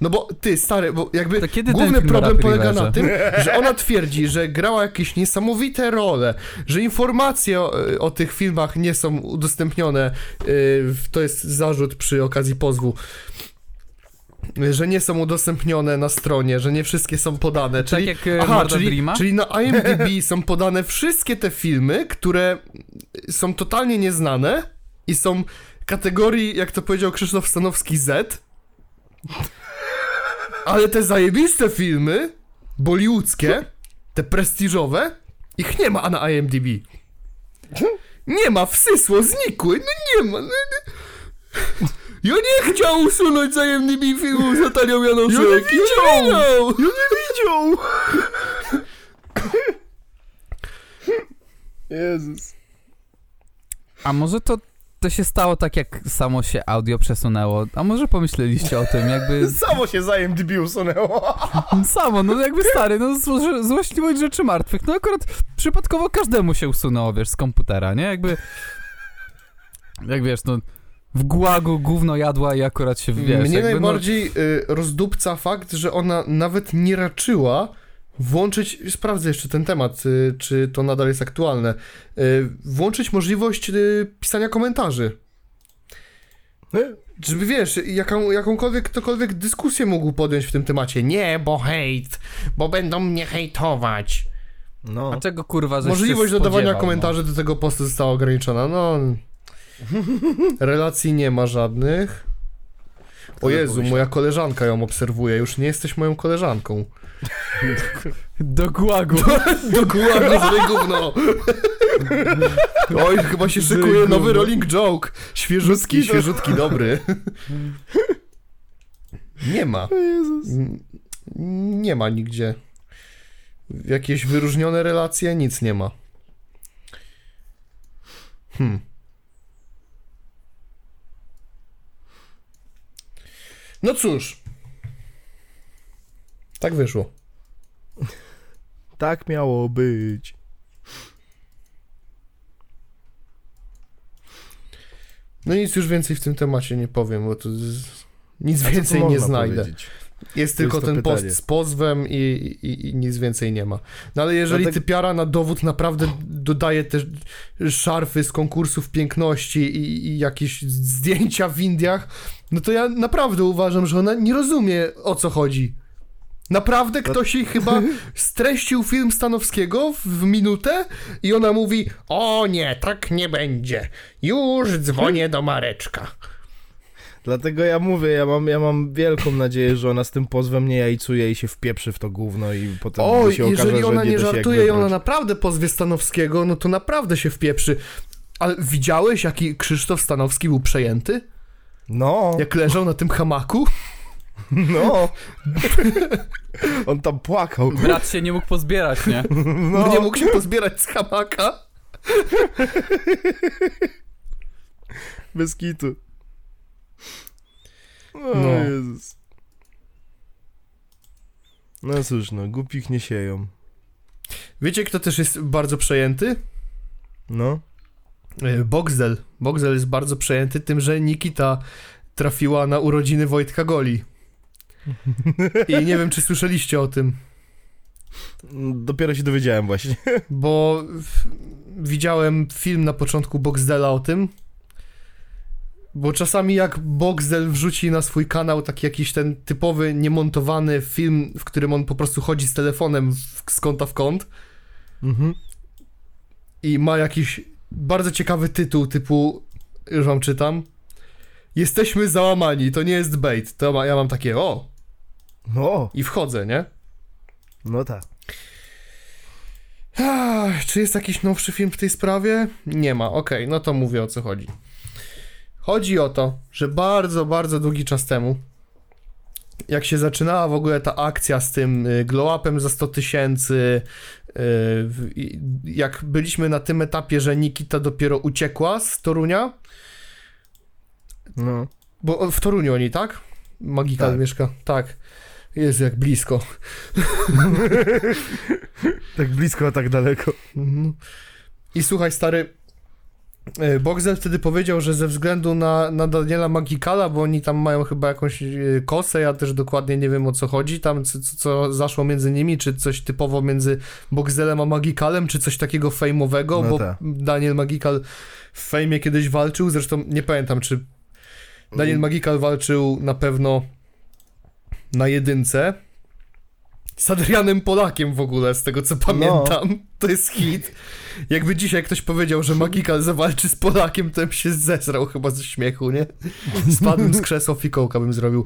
No bo ty, stary, bo jakby główny problem polega na tym, że ona twierdzi, że grała jakieś niesamowite role, że informacje o, o tych filmach nie są udostępnione, yy, to jest zarzut przy okazji pozwu, że nie są udostępnione na stronie, że nie wszystkie są podane, czyli, jak, e, aha, Morda czyli, Dreama? czyli na IMDb są podane wszystkie te filmy, które są totalnie nieznane i są kategorii, jak to powiedział Krzysztof Stanowski, Z, ale te zajebiste filmy, bollywoodzkie, te prestiżowe, ich nie ma na IMDb. Nie ma, wsysło, znikły, no nie ma. No, no. Ja nie chciał usunąć z IMDb filmu z Natalią Janoszek. Ja nie widział. Ja nie widział! Jezus. A może to, to się stało tak, jak samo się audio przesunęło? A może pomyśleliście o tym, jakby... Samo się za IMDb usunęło. Samo, no jakby stary, no zło- złośliwość rzeczy martwych. No akurat przypadkowo każdemu się usunęło, wiesz, z komputera, nie? Jakby... Jak wiesz, no... W gułagu gówno jadła i akurat się, wiesz... Mnie jakby, no- najbardziej y, rozdupca fakt, że ona nawet nie raczyła włączyć, sprawdzę jeszcze ten temat, y, czy to nadal jest aktualne, y, włączyć możliwość y, pisania komentarzy. Żeby wiesz, jaką, jakąkolwiek ktokolwiek dyskusję mógł podjąć w tym temacie. Nie, bo hejt, bo będą mnie hejtować. No. A czego kurwa, że Możliwość dodawania spodziewał, komentarzy do tego postu została ograniczona. No. Relacji nie ma żadnych. O Jezu, moja koleżanka ją obserwuje. Już nie jesteś moją koleżanką. Do gułagu. Do gułagu złe gówno. Oj, chyba się szykuje nowy rolling joke. Świeżutki, świeżutki, dobry. Nie ma. Nie ma nigdzie. Jakieś wyróżnione relacje? Nic nie ma. Hmm. No cóż. Tak wyszło. Tak miało być. No nic już więcej w tym temacie nie powiem, bo to nic więcej nie znajdę. powiedzieć? Jest tylko jest ten pytanie. post z pozwem i, i, i nic więcej nie ma. No ale jeżeli Dlatego- typiara na dowód naprawdę dodaje te szarfy z konkursów piękności i, i jakieś zdjęcia w Indiach, no to ja naprawdę uważam, że ona nie rozumie o co chodzi. Naprawdę ktoś jej chyba streścił film Stanowskiego w minutę i ona mówi o nie, tak nie będzie. Już dzwonię do Mareczka. Dlatego ja mówię, ja mam, ja mam wielką nadzieję, że ona z tym pozwem nie jajcuje i się wpieprzy w to gówno i potem Oj, się okaże, jeżeli że ona nie, nie żartuje i ona naprawdę pozwie Stanowskiego, no to naprawdę się wpieprzy. Ale widziałeś, jaki Krzysztof Stanowski był przejęty? No, Jak leżał na tym hamaku? no. On tam płakał. Brat się nie mógł pozbierać, nie? No. Nie mógł się pozbierać z hamaka? Bez kitu. O No. Jezus. No cóż, no, głupich nie sieją. Wiecie, kto też jest bardzo przejęty? No. E, Boxdel. Boxdel jest bardzo przejęty tym, że Nikita trafiła na urodziny Wojtka Goli. I nie wiem, czy słyszeliście o tym, Dopiero się dowiedziałem właśnie. bo w, widziałem film na początku Boxdela o tym. Bo czasami jak Boxdel wrzuci na swój kanał taki jakiś ten typowy, niemontowany film, w którym on po prostu chodzi z telefonem w, z kąta w kąt Mhm. i ma jakiś bardzo ciekawy tytuł typu, już wam czytam, Jesteśmy załamani, to nie jest bait. To ma, ja mam takie, o, No, i wchodzę, nie? no tak. Czy jest jakiś nowszy film w tej sprawie? Nie ma, okej, no to mówię o co chodzi. Chodzi o to, że bardzo, bardzo długi czas temu, jak się zaczynała w ogóle ta akcja z tym y, glow-upem za 100 tysięcy, i- jak byliśmy na tym etapie, że Nikita dopiero uciekła z Torunia, No. bo w Toruniu oni, tak? Magikal Tak. mieszka, tak. Jezu, jak blisko. Tak blisko, a tak daleko. Mhm. I słuchaj, stary, e, Boxel wtedy powiedział, że ze względu na, na Daniela Magikala, bo oni tam mają chyba jakąś e, kosę, ja też dokładnie nie wiem o co chodzi, tam co, co- zaszło między nimi, czy coś typowo między Boxelem a Magikalem, czy coś takiego fejmowego, No bo tak. Daniel Magikal w fejmie kiedyś walczył, zresztą nie pamiętam, czy Daniel Magikal walczył na pewno na jedynce. Z Adrianem Polakiem w ogóle, z tego co pamiętam. To jest hit. Jakby dzisiaj ktoś powiedział, że Magikal zawalczy z Polakiem, to bym się zesrał chyba ze śmiechu, nie? Spadłem z krzesła, fikołka bym zrobił.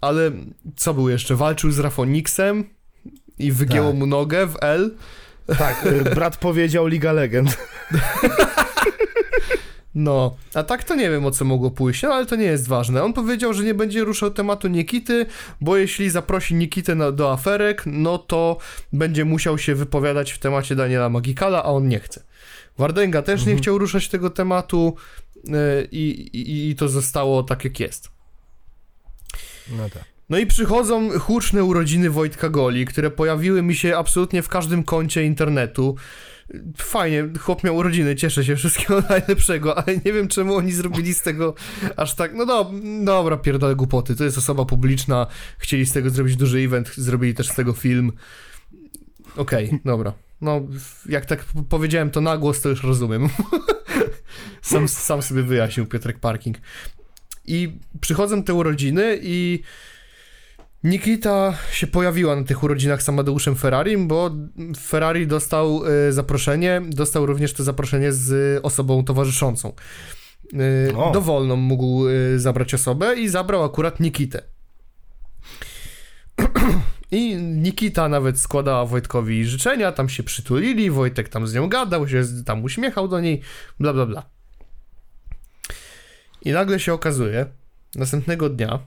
Ale co był jeszcze? Walczył z Rafoniksem i wygięło Tak. mu nogę w L. Tak, y, brat powiedział Liga Legend. No, a tak to nie wiem o co mogło pójść, no ale to nie jest ważne. On powiedział, że nie będzie ruszał tematu Nikity, bo jeśli zaprosi Nikitę na, do aferek, no to będzie musiał się wypowiadać w temacie Daniela Magikala, a on nie chce. Wardęga też nie Mhm. chciał ruszać tego tematu yy, i, i, i to zostało tak jak jest. No tak. No i przychodzą huczne urodziny Wojtka Goli, które pojawiły mi się absolutnie w każdym kącie internetu. Fajnie, chłop miał urodziny, cieszę się, wszystkiego najlepszego, ale nie wiem czemu oni zrobili z tego aż tak, no do, dobra, pierdolę głupoty, to jest osoba publiczna, chcieli z tego zrobić duży event, zrobili też z tego film. Okej, dobra. No, jak tak powiedziałem to na głos, to już rozumiem. sam, sam sobie wyjaśnił Piotrek Parking. I przychodzą te urodziny i Nikita się pojawiła na tych urodzinach z Amadeuszem Ferrari, bo Ferrari dostał e, zaproszenie, dostał również to zaproszenie z osobą towarzyszącą. E, O. dowolną mógł e, zabrać osobę i zabrał akurat Nikitę. I Nikita nawet składała Wojtkowi życzenia, tam się przytulili, Wojtek tam z nią gadał, się tam uśmiechał do niej, bla bla bla. I nagle się okazuje, następnego dnia,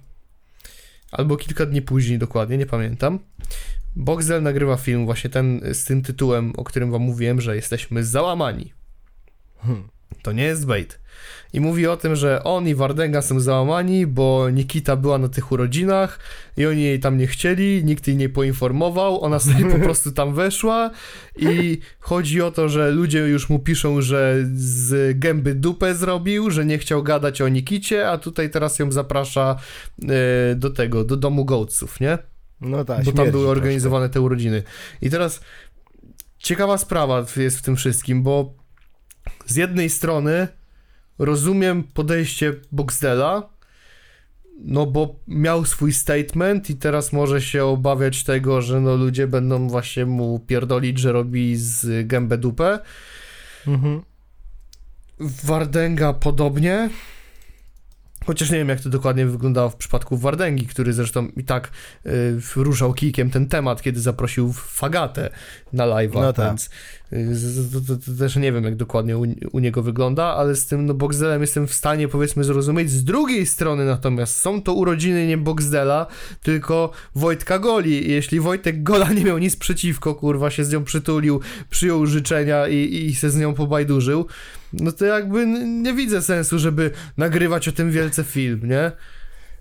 albo kilka dni później dokładnie, nie pamiętam, Boxel nagrywa film właśnie ten z tym tytułem, o którym wam mówiłem, że jesteśmy załamani. Hmm. To nie jest bait. I mówi o tym, że on i Wardęga są załamani, bo Nikita była na tych urodzinach i oni jej tam nie chcieli, nikt jej nie poinformował, ona sobie po prostu tam weszła i chodzi o to, że ludzie już mu piszą, że z gęby dupę zrobił, że nie chciał gadać o Nikicie, a tutaj teraz ją zaprasza e, do tego, do domu gołców, nie? No tak, bo tam były troszkę. organizowane te urodziny. I teraz ciekawa sprawa jest w tym wszystkim, bo z jednej strony rozumiem podejście Boxdela, no bo miał swój statement i teraz może się obawiać tego, że no ludzie będą właśnie mu pierdolić, że robi z gębę dupę. Mhm. Wardęga podobnie. Chociaż nie wiem, jak to dokładnie wyglądało w przypadku Wardęgi, który zresztą i tak y, ruszał kikiem ten temat, kiedy zaprosił Fagatę na live'a, No tak. więc y, to, to, to też nie wiem, jak dokładnie u, u niego wygląda, ale z tym no, Boxdelem jestem w stanie, powiedzmy, zrozumieć. Z drugiej strony natomiast są to urodziny nie Boxdela, tylko Wojtka Goli. Jeśli Wojtek Gola nie miał nic przeciwko, kurwa, się z nią przytulił, przyjął życzenia i, i się z nią pobajdurzył, no to jakby nie widzę sensu, żeby nagrywać o tym wielce film, nie?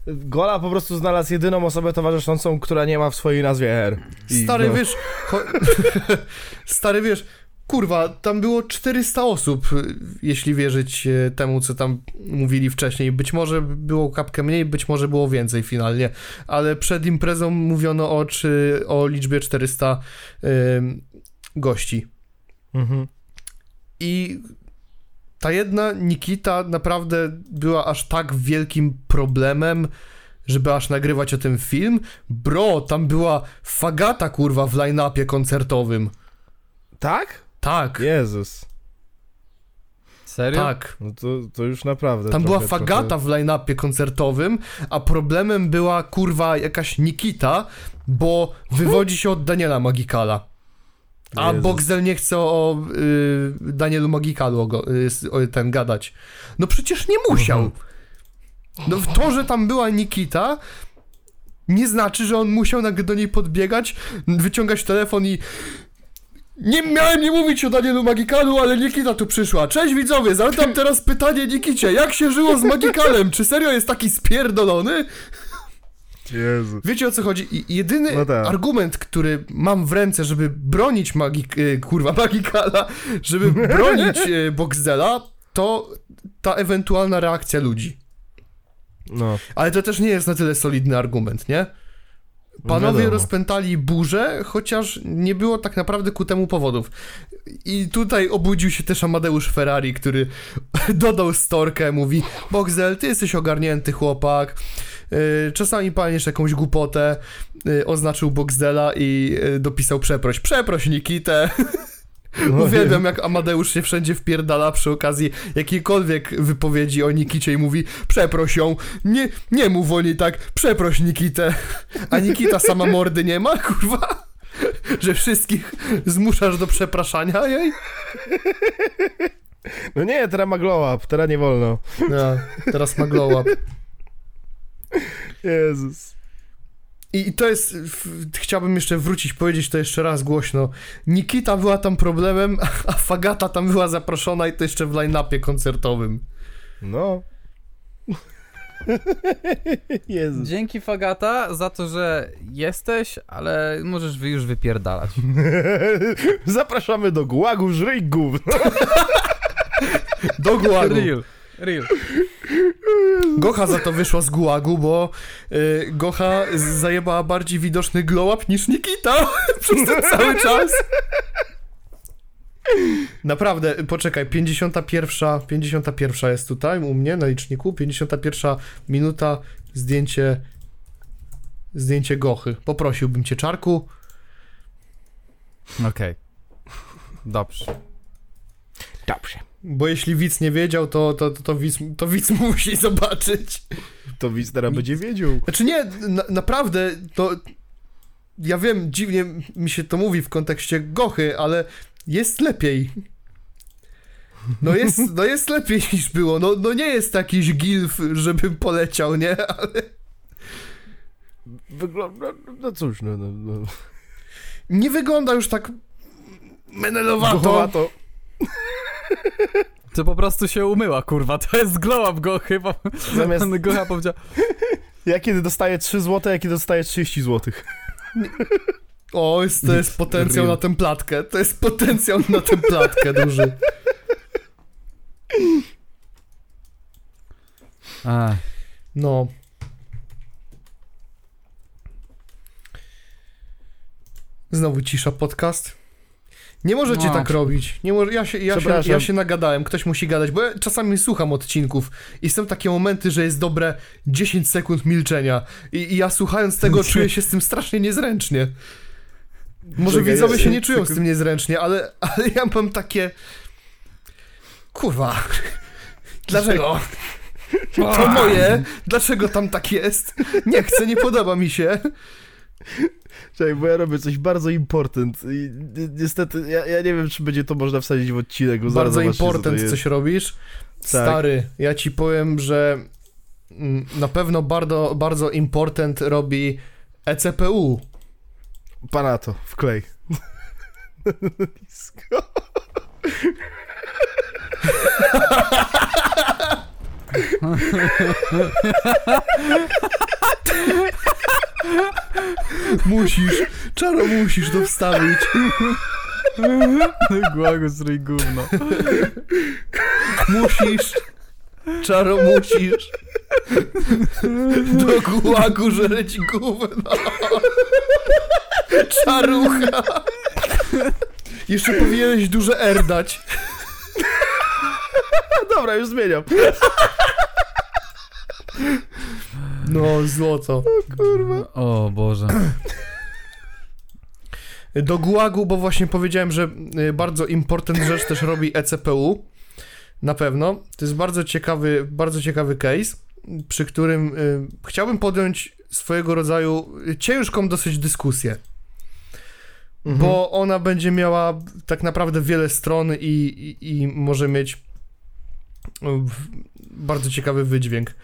Gola po prostu znalazł jedyną osobę towarzyszącą, która nie ma w swojej nazwie R. I Stary, no. wiesz... Stary, wiesz... Kurwa, tam było 400 osób, y, jeśli wierzyć e, temu, co tam mówili wcześniej. Być może było kapkę mniej, być może było więcej finalnie, ale przed imprezą mówiono o, czy, o liczbie 400 ym, gości. Mhm. I ta jedna Nikita naprawdę była aż tak wielkim problemem, żeby aż nagrywać o tym film. Bro, tam była Fagata kurwa w line-upie koncertowym. Tak? Tak, Jezus. Serio? tak. No to, to już naprawdę Tam trochę, była Fagata trochę... w line-upie koncertowym, a problemem była kurwa jakaś Nikita, bo wywodzi się od Daniela Magikala. A Jezus. Boxdel nie chce o y, Danielu Magikalu o, y, ten gadać. No przecież nie musiał. Mhm. No to, że tam była Nikita, nie znaczy, że on musiał nagle do niej podbiegać, wyciągać telefon i Nie miałem nie mówić o Danielu Magikalu, ale Nikita tu przyszła. Cześć widzowie, zadam teraz pytanie Nikicie. Jak się żyło z Magikalem? Czy serio jest taki spierdolony? Jezu. Wiecie o co chodzi? I jedyny No tak. argument, który mam w ręce, żeby bronić magik, y, kurwa Magikala, żeby bronić y, Boxdela, to ta ewentualna reakcja ludzi. No. Ale to też nie jest na tyle solidny argument, nie? Panowie wiadomo. rozpętali burzę, chociaż nie było tak naprawdę ku temu powodów. I tutaj obudził się też Amadeusz Ferrari, który dodał storkę, mówi Boxel, ty jesteś ogarnięty chłopak, yy, czasami palniesz jakąś głupotę, yy, oznaczył Boxdela i yy, dopisał przeproś. Przeproś Nikitę. No, Uwielbiam, jak Amadeusz się wszędzie wpierdala przy okazji jakiejkolwiek wypowiedzi o Nikicie i mówi przeproś ją, nie, nie mów o niej tak, przeproś Nikitę. A Nikita sama mordy nie ma, kurwa? Że wszystkich zmuszasz do przepraszania jej? No nie, teraz ma glow up, teraz nie wolno. No, teraz ma glow up. Jezus. I to jest, chciałbym jeszcze wrócić, powiedzieć to jeszcze raz głośno. Nikita była tam problemem, a Fagata tam była zaproszona i to jeszcze w line-upie koncertowym. No. Jezus. Dzięki Fagata za to, że jesteś, ale możesz wy już wypierdalać. Zapraszamy do gułagu, żryj gówno. Do gułagu. Real, real. Gocha za to wyszła z gułagu, bo y, Gocha zajebała bardziej widoczny glow up niż Nikita przez ten cały czas. Naprawdę, poczekaj, 51, 51 jest tutaj u mnie na liczniku, 51 minuta, zdjęcie, zdjęcie Gochy. Poprosiłbym cię, Czarku. Okej. Dobrze. Dobrze. Bo jeśli widz nie wiedział, to, to, to, to, widz, to widz musi zobaczyć. To widz teraz będzie wiedział. Znaczy nie, na, naprawdę to. Ja wiem, dziwnie mi się to mówi w kontekście Gochy, ale jest lepiej. No jest, no jest lepiej niż było. No, no nie jest jakiś gilf, żebym poleciał, nie? Ale Wygląda, no cóż, no, no, no. nie wygląda już tak menelowato. Gochowato. To po prostu się umyła, kurwa. To jest glow up go chyba. Zamiast, Gocha powiedział. ja kiedy dostaję 3 zł, ja kiedy dostaję 30 zł. O, jest, to jest potencjał Real. na tę platkę. To jest potencjał na tę platkę duży. Ach, No. Znowu cisza podcast. Nie możecie No. tak robić. Nie mo- ja, się, ja, się, ja się nagadałem, ktoś musi gadać, bo ja czasami słucham odcinków i są takie momenty, że jest dobre 10 sekund milczenia i, i ja słuchając tego czuję się z tym strasznie niezręcznie. Może Czekaj, widzowie się nie czują z tym niezręcznie, ale, ale ja mam takie... Kurwa. Dlaczego? To moje. Dlaczego tam tak jest? Nie chcę, nie podoba mi się. Czekaj, bo ja robię coś bardzo important i ni- niestety, ja, ja nie wiem, czy będzie to można wsadzić w odcinek, bo zaraz Bardzo to important coś robisz. Stary, ja ci powiem, że mm, na pewno bardzo, bardzo important robi ECPU. Pana to, wklej. Disco. Musisz, czaro musisz to wstawić. Głago z gówno. Musisz. Czaro musisz. Do gułagu żreć gówno. Czarucha. Jeszcze powinieneś duże R dać. Dobra, już zmieniam. No, złoto. O Boże. Do gułagu, bo właśnie powiedziałem, że y, bardzo important rzecz też robi ECPU. Na pewno. To jest bardzo ciekawy, bardzo ciekawy case, przy którym y, chciałbym podjąć swojego rodzaju ciężką dosyć dyskusję. Mhm. Bo ona będzie miała tak naprawdę wiele stron i, i, i może mieć y, bardzo ciekawy wydźwięk.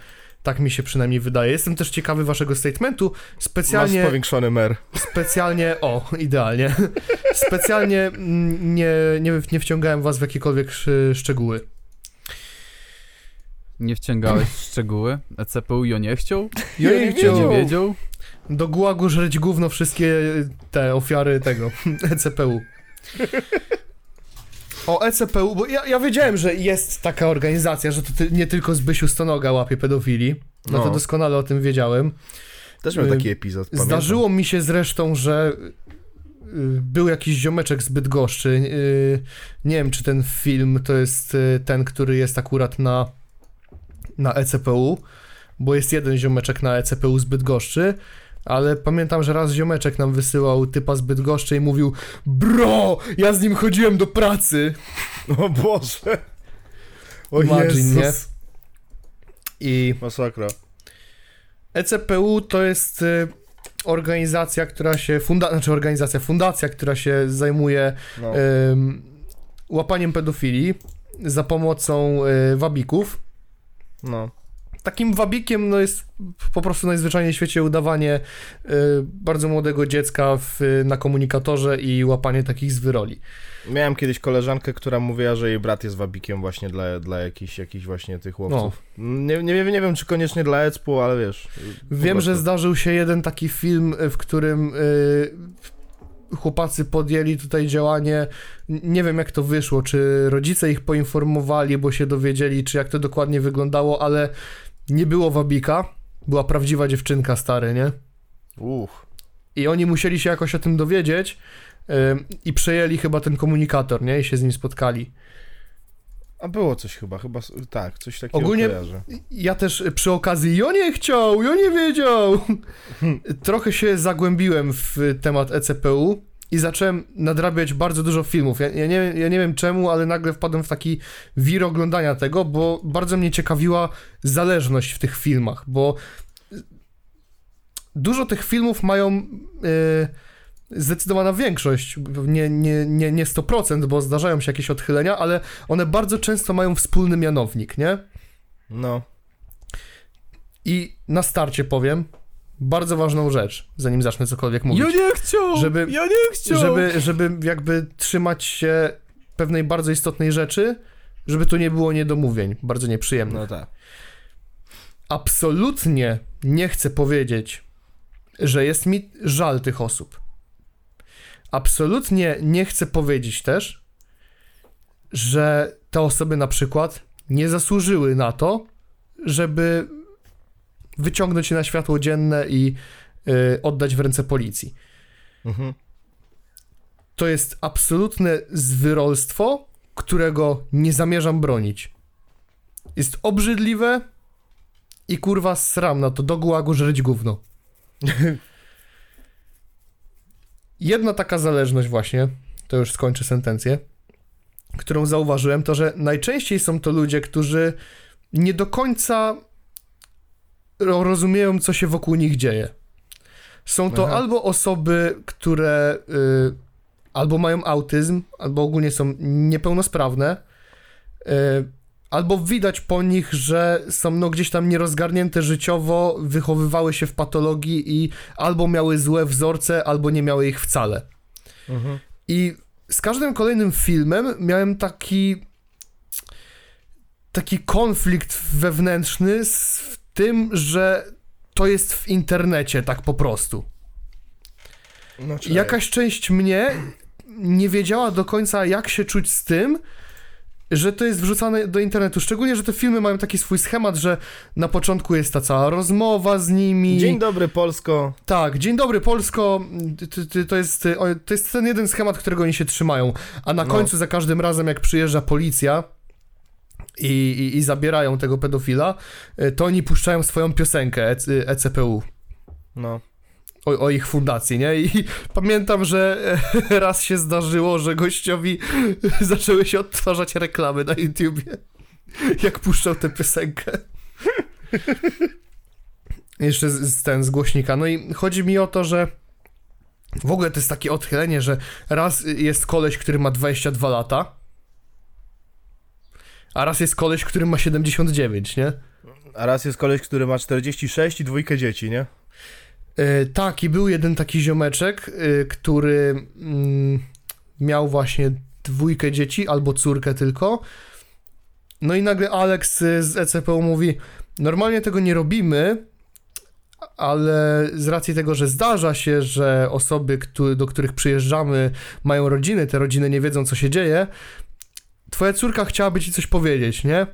Tak mi się przynajmniej wydaje. Jestem też ciekawy waszego statementu. Specjalnie... Masz powiększony mer. Specjalnie, o, idealnie. Specjalnie mm, nie, nie, nie wciągałem was w jakiekolwiek sz- szczegóły. Nie wciągałeś w szczegóły? A CPU ją nie chciał? Ja nie Nie chciał wiedział? do gułagu żreć gówno wszystkie te ofiary tego ECPU. O ECPU, bo ja, ja wiedziałem, że jest taka organizacja, że to ty, nie tylko Zbysiu Stonoga łapie pedofili. No, to No. doskonale o tym wiedziałem. Też miał Y, taki epizod, pamiętam. Zdarzyło mi się zresztą, że y, był jakiś ziomeczek z Bydgoszczy. y, Nie wiem, czy ten film to jest y, ten, który jest akurat na, na ECPU, bo jest jeden ziomeczek na ECPU z Bydgoszczy. Ale pamiętam, że raz ziomeczek nam wysyłał typa z Bydgoszczy i mówił Bro, ja z nim chodziłem do pracy. O Boże. O Imagine. I Masakra. ECPU to jest y, organizacja, która się, funda, znaczy organizacja, fundacja, która się zajmuje No. ym, łapaniem pedofilii za pomocą y, wabików. No. Takim wabikiem no, jest po prostu najzwyczajniej w świecie udawanie y, bardzo młodego dziecka w, na komunikatorze i łapanie takich z wyroli. Miałem kiedyś koleżankę, która mówiła, że jej brat jest wabikiem właśnie dla, dla jakichś, jakichś właśnie tych łowców. Nie, nie, nie wiem, czy koniecznie dla ECPU, ale wiesz. Wiem, że zdarzył się jeden taki film, w którym y, chłopacy podjęli tutaj działanie. Nie wiem, jak to wyszło, czy rodzice ich poinformowali, bo się dowiedzieli, czy jak to dokładnie wyglądało, ale nie było wabika. Była prawdziwa dziewczynka, stary, nie? Uch. I oni musieli się jakoś o tym dowiedzieć y, i przejęli chyba ten komunikator, nie? I się z nim spotkali. A było coś chyba, chyba, tak, coś takiego Ogólnie- kojarzę. Ja też y, przy okazji, ja nie chciał, ja nie wiedział. Trochę się zagłębiłem w temat ECPU i zacząłem nadrabiać bardzo dużo filmów. Ja, ja, nie, ja nie wiem czemu, ale nagle wpadłem w taki wir oglądania tego, bo bardzo mnie ciekawiła zależność w tych filmach, bo dużo tych filmów mają y, zdecydowana większość, nie, nie, nie, nie 100%, bo zdarzają się jakieś odchylenia, ale one bardzo często mają wspólny mianownik, nie? No. I na starcie powiem bardzo ważną rzecz, zanim zacznę cokolwiek mówić. Ja nie chciał! Żeby- Ja nie chciał! Żeby, żeby jakby trzymać się pewnej bardzo istotnej rzeczy, żeby tu nie było niedomówień, bardzo nieprzyjemnych. No tak. Absolutnie nie chcę powiedzieć, że jest mi żal tych osób. Absolutnie nie chcę powiedzieć też, że te osoby na przykład nie zasłużyły na to, żeby wyciągnąć się na światło dzienne i y, oddać w ręce policji. Mhm. To jest absolutne zwyrolstwo, którego nie zamierzam bronić. Jest obrzydliwe i kurwa sram na to do gułagu żreć gówno. Jedna taka zależność właśnie, to już skończę sentencję, którą zauważyłem, to że najczęściej są to ludzie, którzy nie do końca ro- rozumieją, co się wokół nich dzieje. Są to Aha. albo osoby, które y, albo mają autyzm, albo ogólnie są niepełnosprawne, y, albo widać po nich, że są no gdzieś tam nierozgarnięte życiowo, wychowywały się w patologii i albo miały złe wzorce, albo nie miały ich wcale. Mhm. I z każdym kolejnym filmem miałem taki taki konflikt wewnętrzny z tym, że to jest w internecie tak po prostu. No, Jakaś część mnie nie wiedziała do końca, jak się czuć z tym, że to jest wrzucane do internetu. Szczególnie, że te filmy mają taki swój schemat, że na początku jest ta cała rozmowa z nimi. Dzień dobry, Polsko. Tak, dzień dobry Polsko. To jest, to jest ten jeden schemat, którego oni się trzymają. A na No. końcu za każdym razem, jak przyjeżdża policja i, i, i zabierają tego pedofila, y, to oni puszczają swoją piosenkę EC, ECPU. No. O, o ich fundacji, nie? I pamiętam, że raz się zdarzyło, że gościowi zaczęły się odtwarzać reklamy na YouTubie, jak puszczał tę piosenkę. Jeszcze z, z ten z głośnika. No i chodzi mi o to, że w ogóle to jest takie odchylenie, że raz jest koleś, który ma 22 lata, a raz jest koleś, który ma 79, nie? A raz jest koleś, który ma 46 i dwójkę dzieci, nie? E, tak, i był jeden taki ziomeczek, e, który mm, miał właśnie dwójkę dzieci, albo córkę tylko. No i nagle Alex y, z ECPU mówi, normalnie tego nie robimy, ale z racji tego, że zdarza się, że osoby, do których przyjeżdżamy, mają rodziny, te rodziny nie wiedzą, co się dzieje, twoja córka chciałaby ci coś powiedzieć, nie?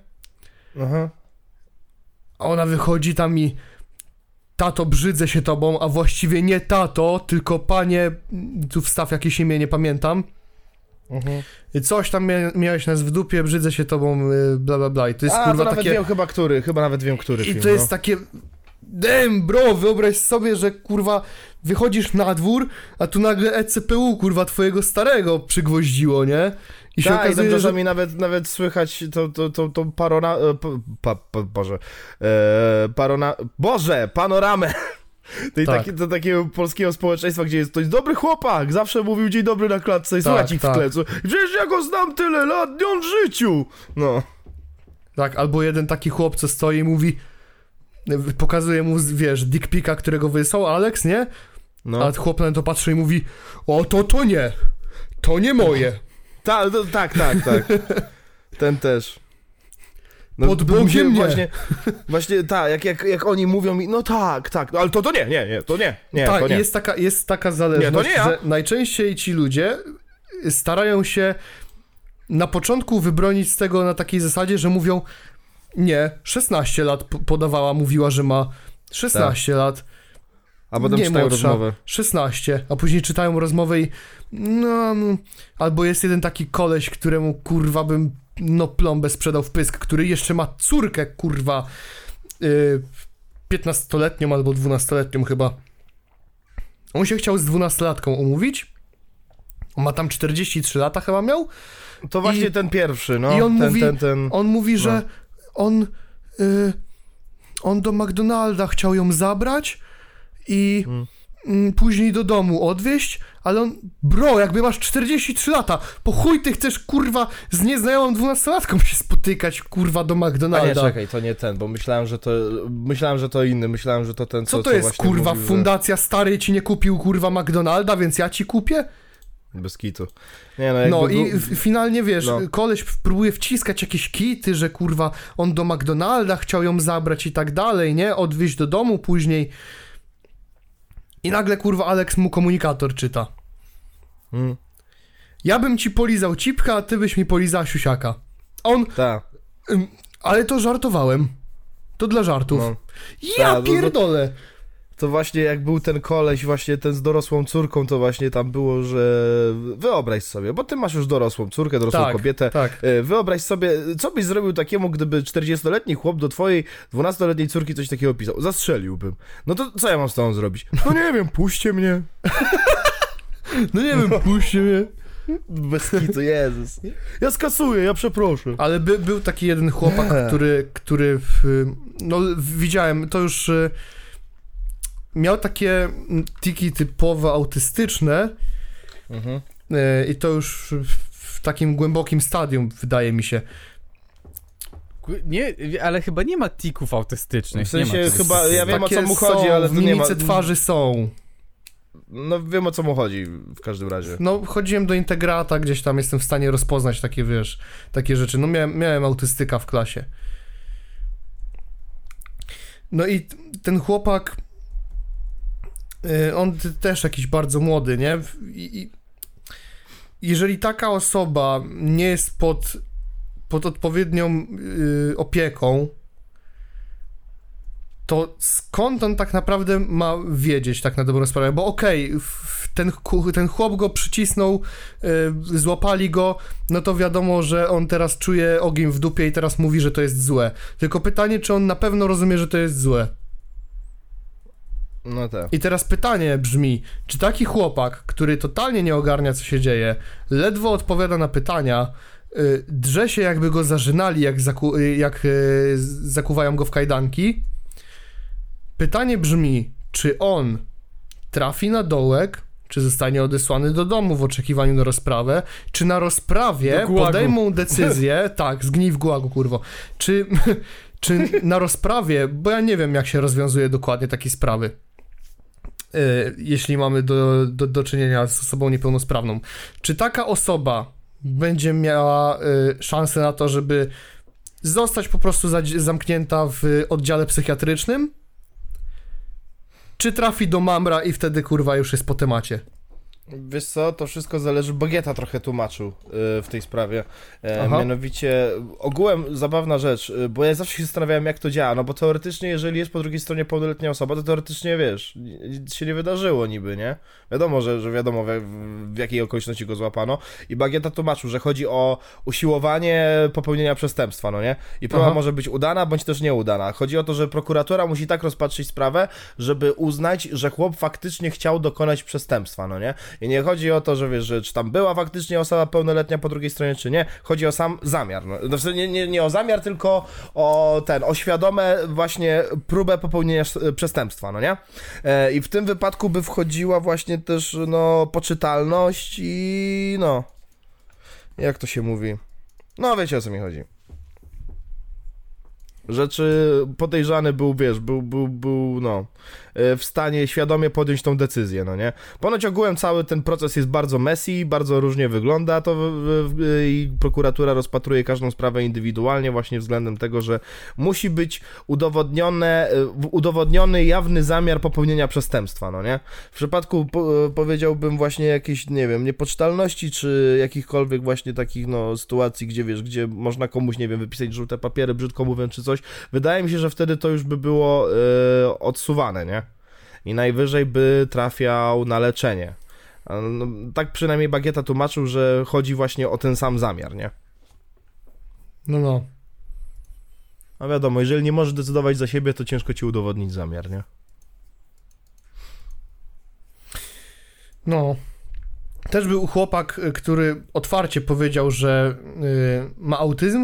Aha. A ona wychodzi tam i tato, brzydzę się tobą, a właściwie nie tato, tylko panie, tu wstaw jakieś imię, nie pamiętam. Mhm. Coś tam mia miałeś nas w dupie, brzydzę się tobą, y, bla bla bla. I to jest A, kurwa to nawet takie... wiem chyba który, chyba nawet wiem który I film, to jest no. takie... Dem, bro, wyobraź sobie, że kurwa wychodzisz na dwór, a tu nagle ECPU, kurwa, twojego starego przygwoździło, nie? I się tak, i tam okazuje, że... czasami nawet, nawet słychać to, to, to, to parona... e, Pa, pa, Boże. E, parona... Boże! Panoramę! Tej, Tak. taki, to takiego polskiego społeczeństwa, gdzie jest ktoś dobry chłopak, zawsze mówił dzień dobry na klatce i Tak, słuchać ich tak. w tle. co- Przecież ja go znam tyle lat, nie on w życiu! No. Tak, albo jeden taki chłop, co stoi i mówi... Pokazuje mu, wiesz, dick pika, którego wysłał Alex, nie? no. A chłop na to patrzy i mówi O, to to nie! To nie moje! Ta, to, tak, tak, tak. Ten też. No, Pod bo Bogiem nie. Właśnie, właśnie tak, jak, jak, jak oni mówią mi, no tak, tak, no, ale to to nie, nie, nie, to nie, nie, tak, to nie. jest taka, jest taka zależność, Nie, nie ja. że najczęściej ci ludzie starają się na początku wybronić z tego na takiej zasadzie, że mówią nie, 16 lat podawała, mówiła, że ma 16 lat, A potem nie czytają młodsza. rozmowę. 16. a później czytają rozmowę i no, no, albo jest jeden taki koleś, któremu kurwa bym no plombę sprzedał w pysk, który jeszcze ma córkę, kurwa, yy, 15-letnią albo 12-letnią chyba. On się chciał z 12-latką umówić. On ma tam 43 lata chyba miał. To właśnie I- ten pierwszy, no. i on ten, mówi- ten, ten. On mówi, że No. on y, on do McDonalda chciał ją zabrać i Mm. mm, później do domu odwieźć, ale on, bro, jakby masz 43 lata, po chuj ty chcesz, kurwa, z nieznajomą 12-latką się spotykać, kurwa, do A nie, McDonalda. czekaj, to nie ten, bo myślałem, że to, myślałem, że to inny, myślałem, że to ten, co Co to co jest, kurwa, mówił, że- fundacja stary ci nie kupił, kurwa, McDonalda, więc ja ci kupię? Bez kitu. Nie no, No był- i finalnie, wiesz, No. koleś próbuje wciskać jakieś kity, że kurwa on do McDonalda chciał ją zabrać i tak dalej, nie? Odwieźć do domu później. I nagle kurwa Alex mu komunikator czyta. Mm, Ja bym ci polizał cipka, a ty byś mi polizał siusiaka. On, ym, ale to żartowałem. To dla żartów. no. Ja Ta, no- pierdolę! To właśnie jak był ten koleś właśnie ten z dorosłą córką, to właśnie tam było, że wyobraź sobie, bo ty masz już dorosłą córkę, dorosłą Tak, kobietę, tak. E, Wyobraź sobie, co byś zrobił takiemu, gdyby 40-letni chłop do twojej 12-letniej córki coś takiego pisał? Zastrzeliłbym. No to co ja mam z tobą zrobić? No nie wiem, puśćcie mnie. No nie wiem, puśćcie mnie. Bez kitu, Jezus. Ja skasuję, ja przeproszę. Ale by, był taki jeden chłopak, który, który w, no widziałem, to już y, miał takie tiki typowo autystyczne Mhm. y, i to już w, takim głębokim stadium wydaje mi się. Nie, ale chyba nie ma tików autystycznych. W sensie nie chyba- ja wiem, o co Takie mu chodzi, są, ale w to nie ma- twarzy są. No wiem o co mu chodzi w każdym razie. No chodziłem do integrata, gdzieś tam jestem w stanie rozpoznać takie, wiesz, takie rzeczy. No miałem, miałem autystyka w klasie. No i ten chłopak, on t- też jakiś bardzo młody, nie? I, jeżeli taka osoba nie jest pod, pod odpowiednią y, opieką, to skąd on tak naprawdę ma wiedzieć tak na dobrą sprawę? Bo okej, w- ten, ten chłop go przycisnął, y, złapali go, no to wiadomo, że on teraz czuje ogień w dupie i teraz mówi, że to jest złe. Tylko pytanie, czy on na pewno rozumie, że to jest złe? No tak. I teraz pytanie brzmi, czy taki chłopak, który totalnie nie ogarnia, co się dzieje, ledwo odpowiada na pytania, y, drze się jakby go zażynali, jak, zaku, y, jak y, zakuwają go w kajdanki. Pytanie brzmi, czy on trafi na dołek, czy zostanie odesłany do domu w oczekiwaniu na rozprawę, czy na rozprawie podejmą decyzję, tak, zgnij w gułagu, kurwo, czy, czy na rozprawie, bo ja nie wiem, jak się rozwiązuje dokładnie takie sprawy, jeśli mamy do, do, do czynienia z osobą niepełnosprawną. Czy taka osoba będzie miała e, szansę na to, żeby zostać po prostu zamknięta w oddziale psychiatrycznym? Czy trafi do mamra i wtedy kurwa już jest po temacie? Wiesz co, to wszystko zależy, Bagieta trochę tłumaczył y, w tej sprawie. E, Aha. mianowicie, ogółem zabawna rzecz, y, bo ja zawsze się zastanawiałem, jak to działa, no bo teoretycznie, jeżeli jest po drugiej stronie pełnoletnia osoba, to teoretycznie, wiesz, nic się nie wydarzyło niby, nie? Wiadomo, że, że wiadomo, w, w jakiej okoliczności go złapano. I Bagieta tłumaczył, że chodzi o usiłowanie popełnienia przestępstwa, no nie? I próba Aha. może być udana, bądź też nieudana. Chodzi o to, że prokuratura musi tak rozpatrzyć sprawę, żeby uznać, że chłop faktycznie chciał dokonać przestępstwa, no nie? I nie chodzi o to, że wiesz, że czy tam była faktycznie osoba pełnoletnia po drugiej stronie, czy nie. Chodzi o sam zamiar. No, no nie, nie, nie o zamiar, tylko o ten, o świadome właśnie próbę popełnienia sz- przestępstwa, no nie? E, I w tym wypadku by wchodziła właśnie też, no, poczytalność i no. Jak to się mówi? No, wiecie o co mi chodzi. Rzeczy podejrzany był, wiesz, był, był, był, no, e, w stanie świadomie podjąć tą decyzję, no nie? Ponoć ogółem cały ten proces jest bardzo messy, bardzo różnie wygląda to i prokuratura rozpatruje każdą sprawę indywidualnie właśnie względem tego, że musi być udowodnione, w- udowodniony jawny zamiar popełnienia przestępstwa, no nie? W przypadku e, powiedziałbym właśnie jakiejś, nie wiem, niepoczytalności czy jakichkolwiek właśnie takich, no, sytuacji, gdzie wiesz, gdzie można komuś, nie wiem, wypisać żółte papiery, brzydko mówiąc, czy coś, wydaje mi się, że wtedy to już by było e, odsuwane, nie? I najwyżej by trafiał na leczenie. No, tak przynajmniej Bagieta tłumaczył, że chodzi właśnie o ten sam zamiar, nie? No, no. No wiadomo, jeżeli nie możesz decydować za siebie, to ciężko ci udowodnić zamiar, nie? No. Też był chłopak, y, który otwarcie powiedział, że y, ma autyzm.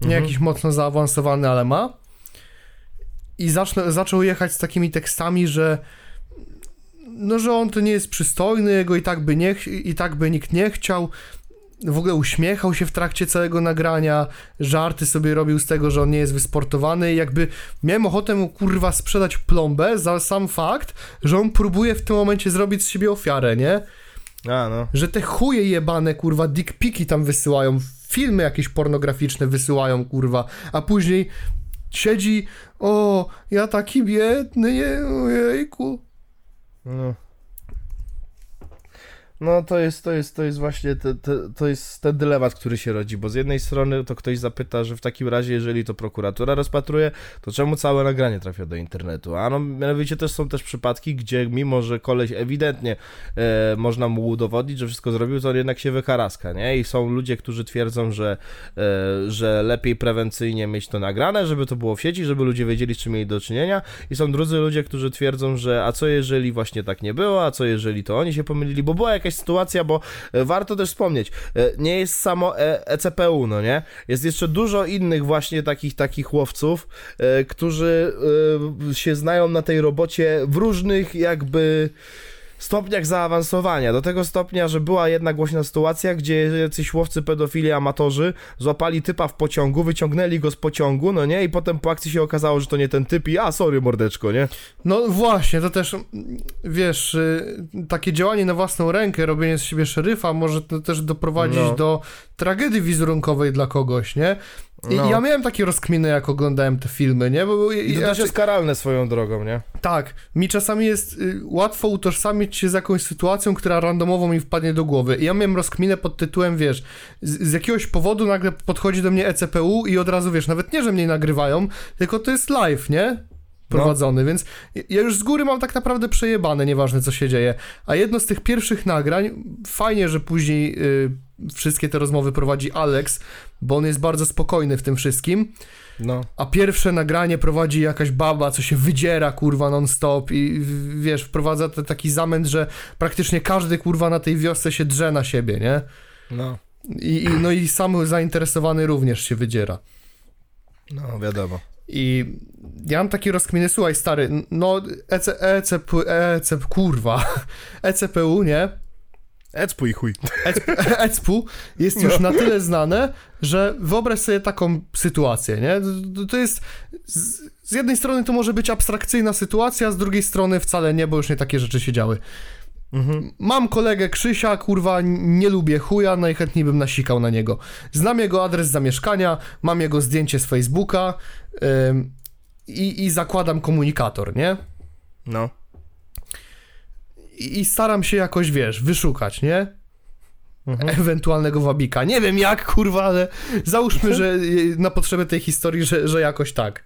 Nie Mhm. jakiś mocno zaawansowany, ale ma. I zaczął jechać z takimi tekstami, że no, że on to nie jest przystojny, jego i tak by nie, i tak by nikt nie chciał. W ogóle uśmiechał się w trakcie całego nagrania, żarty sobie robił z tego, że on nie jest wysportowany i jakby miałem ochotę mu kurwa sprzedać plombę za sam fakt, że on próbuje w tym momencie zrobić z siebie ofiarę, nie? A, no. Że te chuje jebane, kurwa, dickpiki tam wysyłają, filmy jakieś pornograficzne wysyłają, kurwa, a później siedzi, o, ja taki biedny, je, ojejku. No. No to jest, to jest, to jest właśnie, te, te, to jest ten dylemat, który się rodzi, bo z jednej strony to ktoś zapyta, że w takim razie, jeżeli to prokuratura rozpatruje, to czemu całe nagranie trafia do internetu? A no, mianowicie też są też przypadki, gdzie mimo, że koleś ewidentnie e, można mu udowodnić, że wszystko zrobił, to on jednak się wykaraska, nie? I są ludzie, którzy twierdzą, że, e, że lepiej prewencyjnie mieć to nagrane, żeby to było w sieci, żeby ludzie wiedzieli, z czym mieli do czynienia i są drudzy ludzie, którzy twierdzą, że a co jeżeli właśnie tak nie było, a co jeżeli to oni się pomylili, bo była jakaś sytuacja, bo e, warto też wspomnieć, e, nie jest samo e, ECPU, no nie? Jest jeszcze dużo innych właśnie takich takich łowców, e, którzy e, się znają na tej robocie w różnych jakby stopniach zaawansowania. Do tego stopnia, że była jedna głośna sytuacja, gdzie jacyś łowcy pedofili amatorzy złapali typa w pociągu, wyciągnęli go z pociągu, no nie? I potem po akcji się okazało, że to nie ten typ i a, sorry mordeczko, nie? No właśnie, to też, wiesz, y, takie działanie na własną rękę, robienie z siebie szeryfa może to też doprowadzić No. do tragedii wizerunkowej dla kogoś, nie? I No. ja miałem takie rozkminy, jak oglądałem te filmy, nie? Bo, I to ja, też jest karalne swoją drogą, nie? Tak, mi czasami jest y, łatwo utożsamić się z jakąś sytuacją, która randomowo mi wpadnie do głowy. I ja miałem rozkminę pod tytułem, wiesz, z, z jakiegoś powodu nagle podchodzi do mnie ECPU i od razu, wiesz, nawet nie, że mnie nagrywają, tylko to jest live, nie? Prowadzony, więc ja już z góry mam tak naprawdę przejebane, nieważne co się dzieje. A jedno z tych pierwszych nagrań, fajnie, że później y, wszystkie te rozmowy prowadzi Alex, bo on jest bardzo spokojny w tym wszystkim. No. A pierwsze nagranie prowadzi jakaś baba, co się wydziera, kurwa, non-stop i wiesz, wprowadza te, taki zamęt, że praktycznie każdy, kurwa, na tej wiosce się drze na siebie, nie? No. I, i, no i sam zainteresowany również się wydziera. No, wiadomo. I ja mam takie rozkminy, słuchaj, stary, no EC, ECP, ECP, kurwa, ECPU, nie? Ecpuj chuj. Ecpu jest już na tyle znane, że wyobraź sobie taką sytuację, nie? To- jest... Z, z jednej strony to może być abstrakcyjna sytuacja, z drugiej strony wcale nie, bo już nie takie rzeczy się działy. Mhm. Mam kolegę Krzysia, kurwa, nie lubię chuja, najchętniej bym nasikał na niego. Znam jego adres zamieszkania, mam jego zdjęcie z Facebooka ym, i, i zakładam komunikator, nie? No. I, I staram się jakoś, wiesz, wyszukać, nie? Mhm. Ewentualnego wabika. Nie wiem jak, kurwa, ale załóżmy, że na potrzeby tej historii, że, że jakoś tak.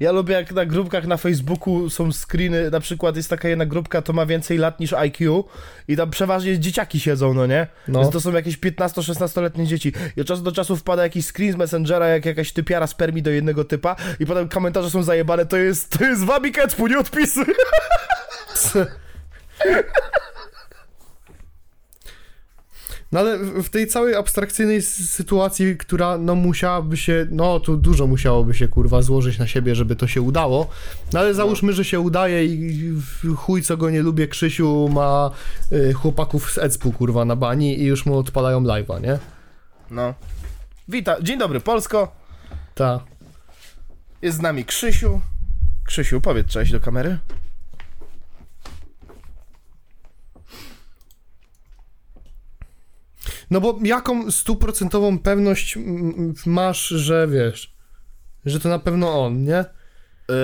Ja lubię jak na grupkach na Facebooku są screeny, na przykład jest taka jedna grupka, to ma więcej lat niż IQ i tam przeważnie dzieciaki siedzą, no nie? No. Więc to są jakieś 15-16-letnie dzieci. I od czasu do czasu wpada jakiś screen z Messengera, jak jakaś typiara spermi do jednego typa i potem komentarze są zajebane, to jest, to jest Ecpu, nie odpisuj. No ale w tej całej abstrakcyjnej sytuacji, która no musiałaby się, no tu dużo musiałoby się kurwa złożyć na siebie, żeby to się udało. No ale załóżmy, że się udaje i chuj co go nie lubię, Krzysiu ma y, chłopaków z Ecpu kurwa na bani i już mu odpalają live'a, nie? No. Witam, dzień dobry Polsko, Ta. jest z nami Krzysiu. Krzysiu, powiedz cześć do kamery. No bo jaką stuprocentową pewność masz, że wiesz, że to na pewno on, nie? Yy,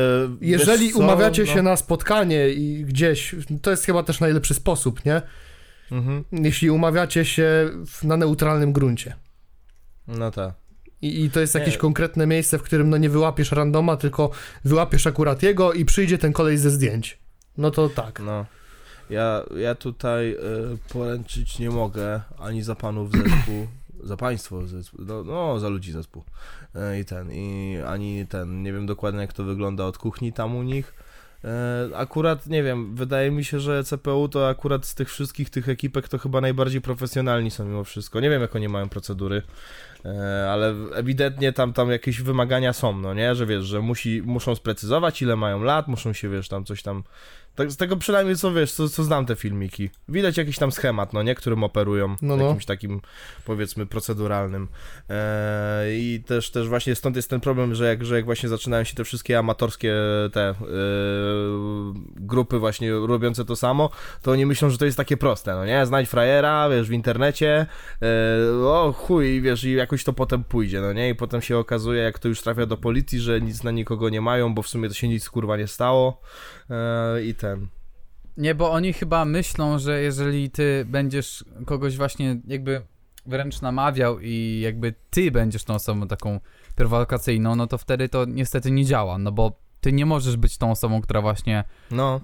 Jeżeli co, umawiacie no. się na spotkanie i gdzieś, to jest chyba też najlepszy sposób, nie? Mhm. Jeśli umawiacie się na neutralnym gruncie. No tak. I, I to jest jakieś Nie. konkretne miejsce, w którym no nie wyłapiesz randoma, tylko wyłapiesz akurat jego i przyjdzie ten kolej ze zdjęć. No to tak. No. Ja, ja tutaj y, poręczyć nie mogę ani za panów zespół, za państwo zespół, no, no za ludzi zespół. Y, I ten, i ani ten, nie wiem dokładnie jak to wygląda od kuchni tam u nich. Y, akurat, nie wiem, wydaje mi się, że CPU to akurat z tych wszystkich tych ekipek to chyba najbardziej profesjonalni są mimo wszystko. Nie wiem jak oni mają procedury. E, ale ewidentnie tam, tam jakieś wymagania są, no nie, że wiesz, że musi, muszą sprecyzować ile mają lat, muszą się, wiesz, tam coś tam, tak, z tego przynajmniej co, wiesz, co, co znam te filmiki, widać jakiś tam schemat, no nie, którym operują, No, no. jakimś takim, powiedzmy, proceduralnym. E, i też, też właśnie stąd jest ten problem, że jak, że jak właśnie zaczynają się te wszystkie amatorskie te e, grupy właśnie robiące to samo, to oni myślą, że to jest takie proste, no nie, znajdź frajera, wiesz, w internecie, e, o chuj, wiesz, i jakoś to potem pójdzie, no nie? I potem się okazuje, jak to już trafia do policji, że nic na nikogo nie mają, bo w sumie to się nic kurwa nie stało e, i ten. Nie, bo oni chyba myślą, że jeżeli ty będziesz kogoś właśnie jakby wręcz namawiał i jakby ty będziesz tą osobą taką prowokacyjną, no to wtedy to niestety nie działa, no bo ty nie możesz być tą osobą, która właśnie No,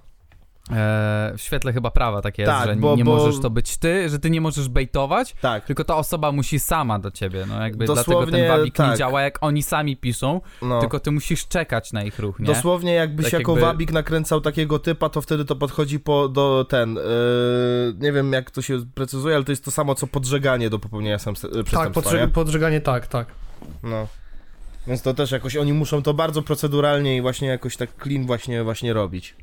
e, w świetle chyba prawa tak jest, Tak, że bo- nie bo- możesz to być ty, że ty nie możesz bejtować, tak, tylko ta osoba musi sama do ciebie, no jakby dlatego Dosłownie ten wabik nie tak. działa jak oni sami piszą, no. tylko ty musisz czekać na ich ruch, nie? Dosłownie jakbyś Tak jako jakby- wabik nakręcał takiego typa, to wtedy to podchodzi po, do ten, e, nie wiem jak to się precyzuje, ale to jest to samo co podżeganie do popełnienia sam, Tak, przestępstwa, podżeg- nie? podżeganie tak, tak. No. Więc to też jakoś oni muszą to bardzo proceduralnie i właśnie jakoś tak clean właśnie, właśnie robić.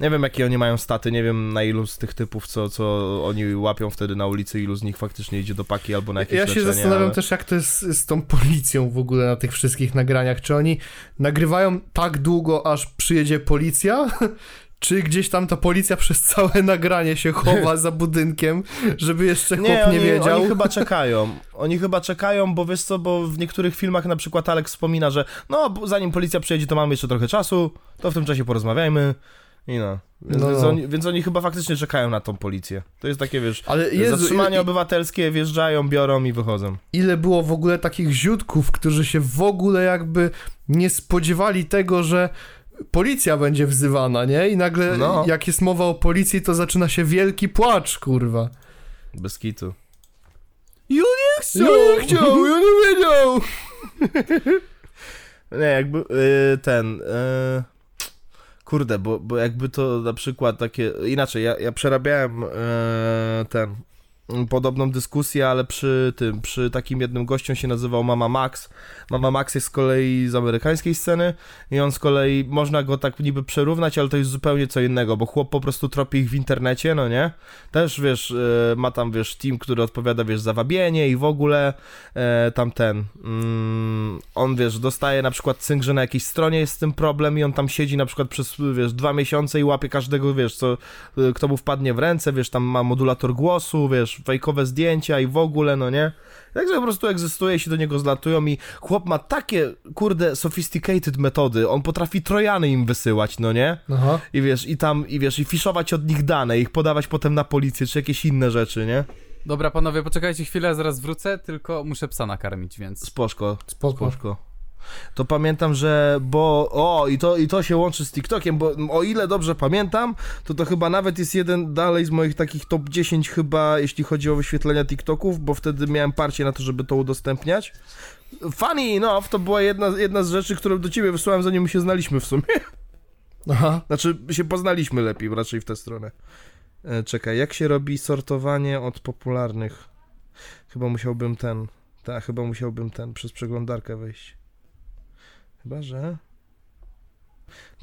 Nie wiem jakie oni mają staty, nie wiem na ilu z tych typów, co, co oni łapią wtedy na ulicy, ilu z nich faktycznie idzie do paki albo na jakieś Ja się leczenie, zastanawiam ale... też, jak to jest z tą policją w ogóle na tych wszystkich nagraniach. Czy oni nagrywają tak długo, aż przyjedzie policja? Czy gdzieś tam ta policja przez całe nagranie się chowa za budynkiem, żeby jeszcze chłop Nie, nie, oni, wiedział? oni chyba czekają. Oni chyba czekają, bo wiesz co, bo w niektórych filmach na przykład Alex wspomina, że no, zanim policja przyjedzie, to mamy jeszcze trochę czasu, to w tym czasie porozmawiajmy. I no. Więc, No, więc, no. Oni, więc oni chyba faktycznie czekają na tą policję. To jest takie, wiesz, Ale Jezu, zatrzymania ile, obywatelskie, wjeżdżają, biorą i wychodzą. ile było w ogóle takich ziutków, którzy się w ogóle jakby nie spodziewali tego, że policja będzie wzywana, nie? I nagle No. jak jest mowa o policji, to zaczyna się wielki płacz, kurwa. Bez kitu. You Ja nie chciał, ja nie wiedział! Nie, jakby y, ten. y, kurde, bo, bo jakby to na przykład takie. Inaczej, ja, ja przerabiałem y, ten. Podobną dyskusję, ale przy tym, przy takim jednym gościu się nazywał Mama Max. Mama Max jest z kolei z amerykańskiej sceny i on z kolei, można go tak niby przerównać, ale to jest zupełnie co innego, bo chłop po prostu tropi ich w internecie, no nie? Też, wiesz, e, ma tam, wiesz, team, który odpowiada, wiesz, za wabienie i w ogóle e, tam ten, mm, on, wiesz, dostaje na przykład cynk, że na jakiejś stronie jest z tym problem i on tam siedzi na przykład przez, wiesz, dwa miesiące i łapie każdego, wiesz, co, e, kto mu wpadnie w ręce, wiesz, tam ma modulator głosu, wiesz, fejkowe zdjęcia i w ogóle, no nie? Także po prostu egzystuje, się do niego zlatują i chłop ma takie, kurde, sophisticated metody, on potrafi trojany im wysyłać, no nie? Aha. I wiesz, i tam, i wiesz, i fiszować od nich dane, ich podawać potem na policję, czy jakieś inne rzeczy, nie? Dobra, panowie, poczekajcie chwilę, zaraz wrócę, tylko muszę psa nakarmić, więc... Spoczko, Spoko. spoczko. To pamiętam, że, bo, o, i to, i to się łączy z TikTokiem, bo o ile dobrze pamiętam, to to chyba nawet jest jeden dalej z moich takich top 10 chyba, jeśli chodzi o wyświetlenia TikToków, bo wtedy miałem parcie na to, żeby to udostępniać. Funny enough, to była jedna, jedna z rzeczy, którą do ciebie wysłałem, zanim my się znaliśmy w sumie. Aha. Znaczy, się poznaliśmy lepiej, raczej w tę stronę. E, czekaj, jak się robi sortowanie od popularnych? Chyba musiałbym ten. Tak, chyba musiałbym ten przez przeglądarkę wejść. Chyba, że.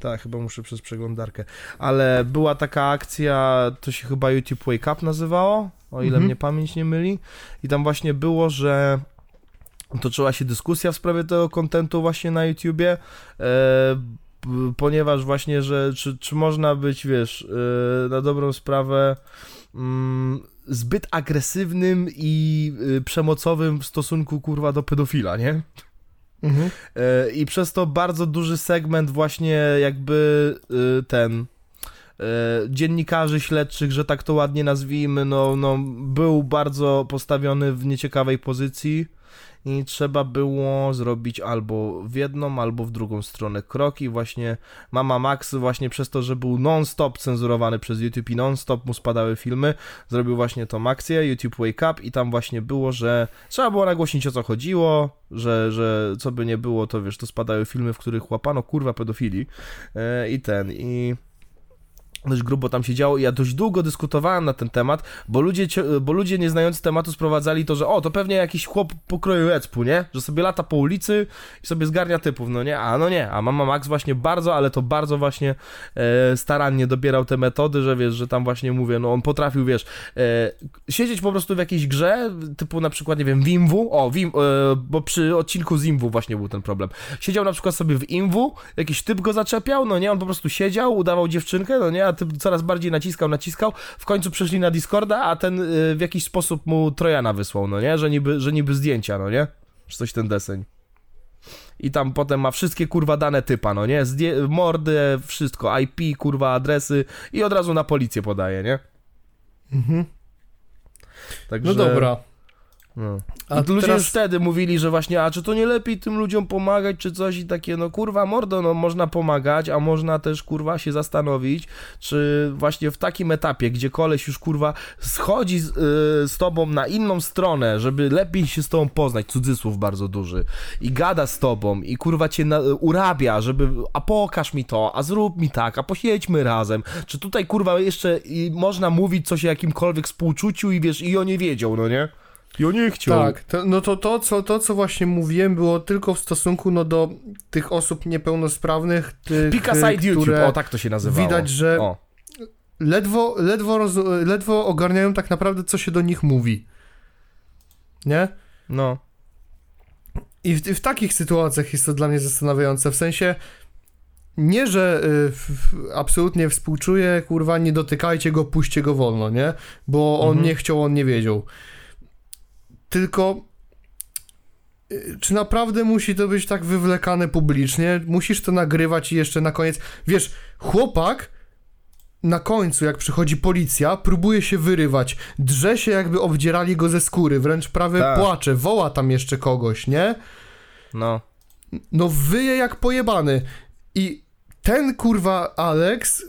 Tak, chyba muszę przez przeglądarkę. Ale była taka akcja, to się chyba YouTube Wake Up nazywało, o ile Mhm. mnie pamięć nie myli. I tam właśnie było, że toczyła się dyskusja w sprawie tego kontentu właśnie na YouTubie. E, ponieważ właśnie, że czy, czy można być, wiesz, yy, na dobrą sprawę mm, zbyt agresywnym i yy, przemocowym w stosunku, kurwa, do pedofila, nie? Mhm. Yy, I przez to bardzo duży segment właśnie jakby yy, ten yy, dziennikarzy śledczych, że tak to ładnie nazwijmy, no, no był bardzo postawiony w nieciekawej pozycji i trzeba było zrobić albo w jedną, albo w drugą stronę krok i właśnie Mama Max właśnie przez to, że był non-stop cenzurowany przez YouTube i non-stop mu spadały filmy, zrobił właśnie tą akcję YouTube Wake Up i tam właśnie było, że trzeba było nagłośnić o co chodziło, że, że co by nie było, to wiesz, to spadały filmy, w których łapano kurwa pedofili e, i ten, i dość grubo tam się działo i ja dość długo dyskutowałem na ten temat, bo ludzie, bo ludzie nie znający tematu sprowadzali to, że o, to pewnie jakiś chłop pokroju ecpu, nie? Że sobie lata po ulicy i sobie zgarnia typów, no nie? A no nie, a Mama Max właśnie bardzo, ale to bardzo właśnie e, starannie dobierał te metody, że wiesz, że tam właśnie mówię, no on potrafił, wiesz, e, siedzieć po prostu w jakiejś grze, typu na przykład, nie wiem, w Imwu, o, w Im, e, bo przy odcinku z Imwu właśnie był ten problem. Siedział na przykład sobie w Imwu, jakiś typ go zaczepiał, no nie, on po prostu siedział, udawał dziewczynkę, no nie, a typ coraz bardziej naciskał, naciskał, w końcu przeszli na Discorda, a ten y, w jakiś sposób mu Trojana wysłał, no nie, że niby, że niby zdjęcia, no nie, czy coś ten deseń. I tam potem ma wszystkie kurwa dane typa, no nie, Zdję mordy, wszystko, IP, kurwa, adresy i od razu na policję podaje, nie? Mhm. Także, No dobra. No. A I ludzie teraz... już wtedy mówili, że właśnie, a czy to nie lepiej tym ludziom pomagać, czy coś i takie, no kurwa, mordo, no można pomagać, a można też, kurwa, się zastanowić, czy właśnie w takim etapie, gdzie koleś już, kurwa, schodzi z, y, z tobą na inną stronę, żeby lepiej się z tobą poznać, cudzysłów bardzo duży, i gada z tobą, i kurwa cię na, urabia, żeby, a pokaż mi to, a zrób mi tak, a posiedźmy razem, czy tutaj, kurwa, jeszcze można mówić coś o jakimkolwiek współczuciu i wiesz, i o nie wiedział, no nie? O nie chciał. Tak, to, no to to co, to, co właśnie mówiłem, było tylko w stosunku no, do tych osób niepełnosprawnych, tych, które YouTube, o tak to się nazywało. widać, że O. ledwo, ledwo, roz, ledwo ogarniają tak naprawdę, co się do nich mówi. Nie? No. I w, w takich sytuacjach jest to dla mnie zastanawiające, w sensie nie, że y, f, absolutnie współczuję, kurwa, nie dotykajcie go, puśćcie go wolno, nie? Bo on Mhm. nie chciał, on nie wiedział. Tylko y, czy naprawdę musi to być tak wywlekane publicznie? Musisz to nagrywać i jeszcze na koniec... Wiesz, chłopak na końcu, jak przychodzi policja, próbuje się wyrywać, drze się jakby obdzierali go ze skóry, wręcz prawie Tak. płacze, woła tam jeszcze kogoś, nie? No. No wyje jak pojebany. I ten kurwa Alex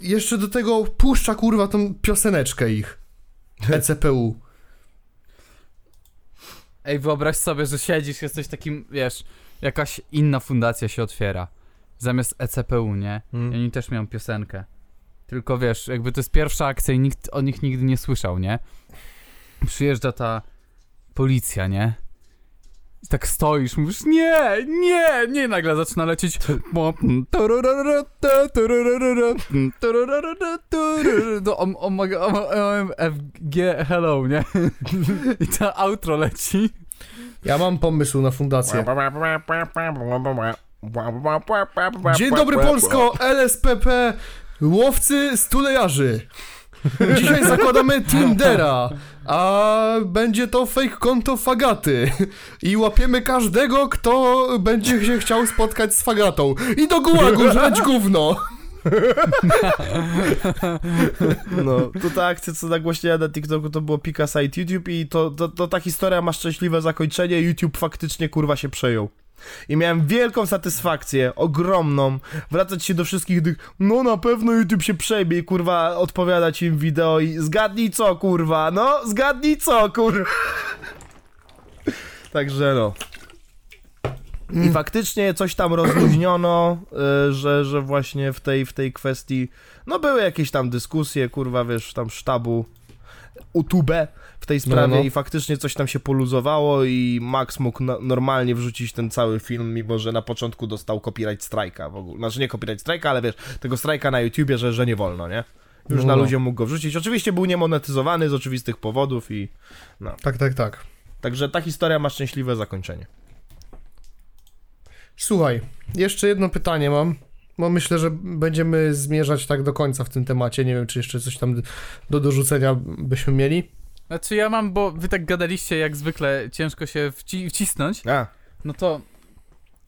jeszcze do tego puszcza kurwa tą pioseneczkę ich. ECPU. Ej, wyobraź sobie, że siedzisz, jesteś takim, wiesz, jakaś inna fundacja się otwiera. Zamiast ECPU, nie? I Mm. oni też mają piosenkę. Tylko wiesz, jakby to jest pierwsza akcja i nikt o nich nigdy nie słyszał, nie? przyjeżdża ta policja, nie? I tak stoisz, mówisz, nie, nie, nie, nagle zaczyna lecieć do om, om, om, om, FG Hello, nie? I ta outro leci. Ja mam pomysł na fundację. Dzień dobry Polsko, LSPP, łowcy stulejarzy. Dzisiaj zakładamy Tindera, a będzie to fake konto Fagaty. I łapiemy każdego, kto będzie się chciał spotkać z Fagatą. I do gułagu żreć gówno. No, to ta akcja, co nagłośniła na TikToku, to było Pika Site YouTube i to, to, to ta historia ma szczęśliwe zakończenie. YouTube faktycznie, kurwa, się przejął. I miałem wielką satysfakcję, ogromną, wracać się do wszystkich tych, no na pewno YouTube się przejmie i kurwa odpowiadać im wideo i zgadnij co, kurwa, no zgadnij co, kurwa. Także no. I faktycznie coś tam rozluźniono, y, że, że właśnie w tej, w tej kwestii, no były jakieś tam dyskusje, kurwa, wiesz, tam sztabu YouTube w tej sprawie No, no. i faktycznie coś tam się poluzowało i Max mógł no, normalnie wrzucić ten cały film, mimo że na początku dostał copyright strike'a w ogóle. Znaczy nie copyright strike'a, ale wiesz, tego strike'a na YouTubie, że, że nie wolno, nie? Już No, na no. ludziom mógł go wrzucić. Oczywiście był niemonetyzowany z oczywistych powodów i... Tak, tak, tak. Także ta historia ma szczęśliwe zakończenie. Słuchaj, jeszcze jedno pytanie mam, bo myślę, że będziemy zmierzać tak do końca w tym temacie. Nie wiem, czy jeszcze coś tam do dorzucenia byśmy mieli. Znaczy ja mam, bo wy tak gadaliście jak zwykle, ciężko się wci wcisnąć, A, no to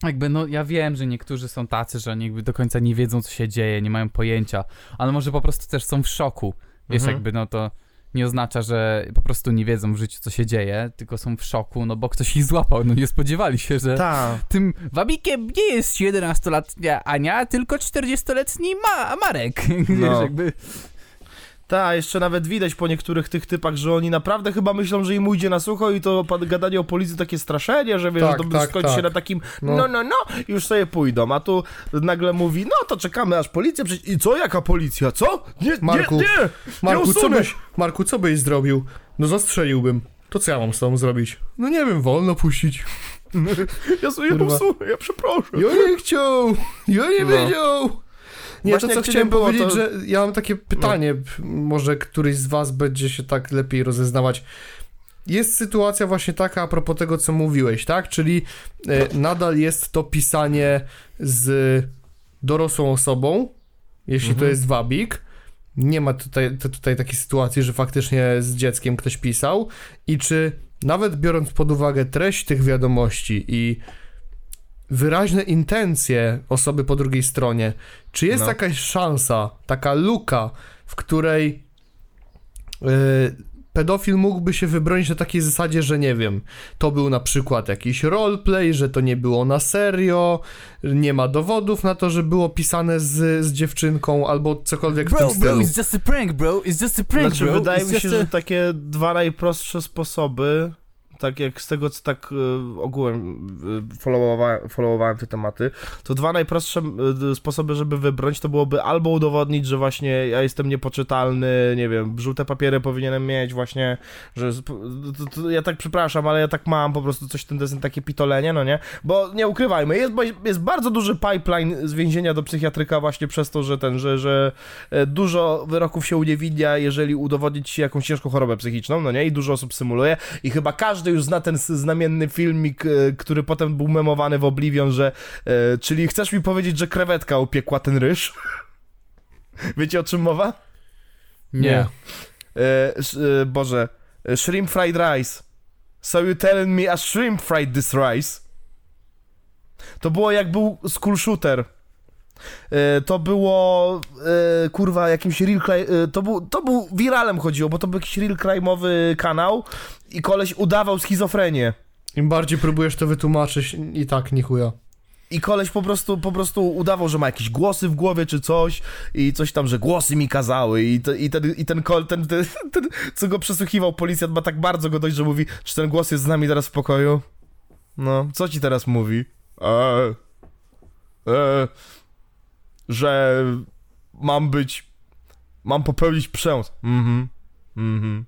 jakby no ja wiem, że niektórzy są tacy, że oni jakby do końca nie wiedzą co się dzieje, nie mają pojęcia, ale może po prostu też są w szoku. Wiesz, Mhm. jakby no to nie oznacza, że po prostu nie wiedzą w życiu co się dzieje, tylko są w szoku, no bo ktoś ich złapał, no nie spodziewali się, że ta. tym wabikiem nie jest 11-letnia Ania, tylko 40-letni Ma Marek. Wiesz, No. jakby Ta, jeszcze nawet widać po niektórych tych typach, że oni naprawdę chyba myślą, że im ujdzie na sucho i to gadanie o policji takie straszenie, że wiesz, Tak, to tak, skończy się tak. na takim No. no, no, no, i już sobie pójdą, a tu nagle mówi, no to czekamy aż policja przyjdzie. I co, jaka policja, co? Nie, Marku, nie, nie, Marku, nie co byś, Marku, co byś zrobił? No zastrzeliłbym. To co ja mam z tobą zrobić? No nie wiem, wolno puścić. Ja sobie usunę, ja przepraszam. Ja nie chciał! Ja nie No. wiedział! Nie, Właśnie to co chciałem było, powiedzieć, to- że ja mam takie pytanie, p- może któryś z was będzie się tak lepiej rozeznawać. Jest sytuacja właśnie taka a propos tego, co mówiłeś, tak? Czyli e, nadal jest to pisanie z dorosłą osobą, jeśli to Mhm. jest wabik. Nie ma tutaj, tutaj takiej sytuacji, że faktycznie z dzieckiem ktoś pisał. I czy nawet biorąc pod uwagę treść tych wiadomości i wyraźne intencje osoby po drugiej stronie, czy jest No. jakaś szansa, taka luka, w której yy, pedofil mógłby się wybronić na takiej zasadzie, że nie wiem, to był na przykład jakiś roleplay, że to nie było na serio, nie ma dowodów na to, że było pisane z, z dziewczynką albo cokolwiek w Bro, tym bro, stylu. it's just a prank, bro. It's just a prank, Znaczy, bro. wydaje It's mi się, a- że takie dwa najprostsze sposoby, tak jak z tego, co tak y, ogółem y, followowałem, followowałem te tematy, to dwa najprostsze y, sposoby, żeby wybrać, to byłoby albo udowodnić, że właśnie ja jestem niepoczytalny, nie wiem, żółte papiery powinienem mieć właśnie, że to, to, ja tak przepraszam, ale ja tak mam po prostu coś ten deseń, takie pitolenie, no nie? Bo nie ukrywajmy, jest, jest bardzo duży pipeline z więzienia do psychiatryka właśnie przez to, że ten, że, że e, dużo wyroków się uniewinnia, jeżeli udowodnić jakąś ciężką chorobę psychiczną, no nie? I dużo osób symuluje i chyba każdy już zna ten znamienny filmik, e, który potem był memowany w Oblivion, że e, czyli chcesz mi powiedzieć, że krewetka upiekła ten ryż? Wiecie o czym mowa? Nie. E, Boże, shrimp fried rice. So you telling me a shrimp fried this rice? To było jak był school shooter. To było kurwa jakimś real crime, to był, to był wiralem chodziło, bo to był jakiś real crime'owy kanał i koleś udawał schizofrenię. Im bardziej próbujesz to wytłumaczyć i tak nie chuja. I koleś po prostu, po prostu udawał, że ma jakieś głosy w głowie czy coś i coś tam, że głosy mi kazały i, te, i, ten, i ten, kol, ten, ten, ten, co go przesłuchiwał policjant ma tak bardzo go dość, że mówi, czy ten głos jest z nami teraz w pokoju? No, co ci teraz mówi? Eee, eee, że mam być, mam popełnić przemoc. Mhm, mhm.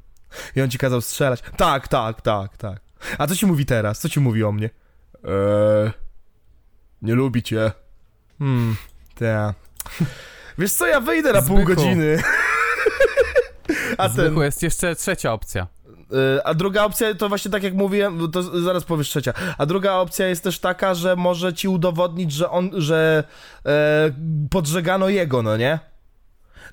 I on ci kazał strzelać. Tak, tak, tak, tak. A co ci mówi teraz? Co ci mówi o mnie? Eee, nie lubi cię. Hmm, ta. Wiesz co, ja wyjdę na pół Zbychu. godziny. A ten, Zwykły jest jeszcze trzecia opcja. Y, A druga opcja to właśnie tak jak mówiłem, no to zaraz powiesz trzecia. A druga opcja jest też taka, że może ci udowodnić, że on, że e, podżegano jego, no nie?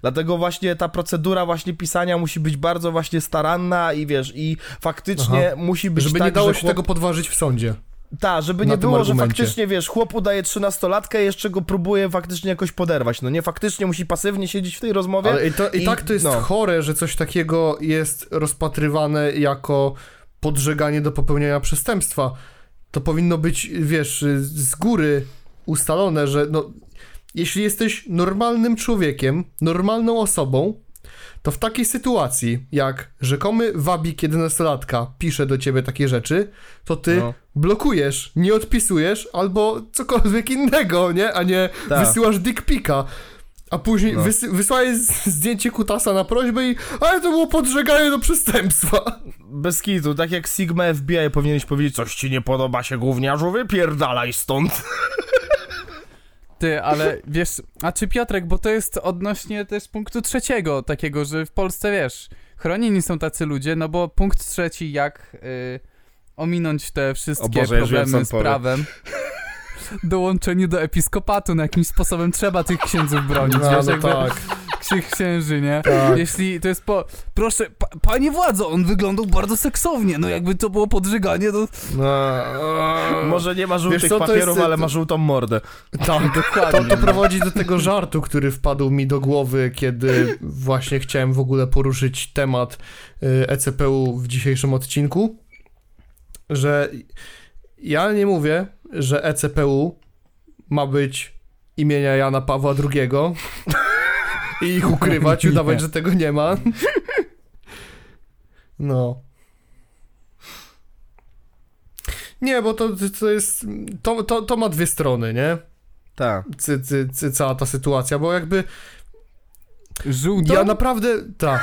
Dlatego właśnie ta procedura właśnie pisania musi być bardzo właśnie staranna i wiesz, i faktycznie musi być Żeby tak, nie dało że się chłop... tego podważyć w sądzie. Ta, żeby nie było, że argumencie. faktycznie, wiesz, chłop udaje trzynastolatkę i jeszcze go próbuje faktycznie jakoś poderwać. No nie, faktycznie musi pasywnie siedzieć w tej rozmowie. Ale i, to, i I- tak to jest no. chore, że coś takiego jest rozpatrywane jako podżeganie do popełnienia przestępstwa. To powinno być, wiesz, z góry ustalone, że no, jeśli jesteś normalnym człowiekiem, normalną osobą, to w takiej sytuacji, jak rzekomy wabik 11-latka pisze do ciebie takie rzeczy, to ty No. blokujesz, nie odpisujesz albo cokolwiek innego, nie? A nie Tak. wysyłasz dick pika. A później No. wysy- wysłałeś zdjęcie kutasa na prośbę i ale to było podżeganie do przestępstwa. Bez kitu, tak jak Sigma FBI powinieneś powiedzieć, coś ci nie podoba się gówniarzu, wypierdalaj stąd. Ty, ale wiesz, a czy Piotrek, bo to jest odnośnie też punktu trzeciego, takiego, że w Polsce, wiesz, chronieni są tacy ludzie, no bo punkt trzeci, jak y, ominąć te wszystkie Boże, problemy z prawem. Dołączenie do episkopatu, no jakimś sposobem trzeba tych księdzów bronić, No, wiesz, no jakby tak, ksi- księży, nie? tak. Jeśli to jest po... Proszę, pa, panie władzo, on wyglądał bardzo seksownie, no jakby to było podżeganie, to... No, Może nie ma żółtych co, papierów, jest- ale ma żółtą mordę. tak. Dokładnie. To, to prowadzi do tego żartu, który wpadł mi do głowy, kiedy właśnie chciałem w ogóle poruszyć temat y, ECPU w dzisiejszym odcinku, że ja nie mówię, że ECPU ma być imienia Jana Pawła II i ich ukrywać, Nie. udawać, że tego nie ma. No. Nie, bo to, to jest. To, to, to ma dwie strony, nie? Tak. cała ta sytuacja, bo jakby Żółto? ja naprawdę, tak,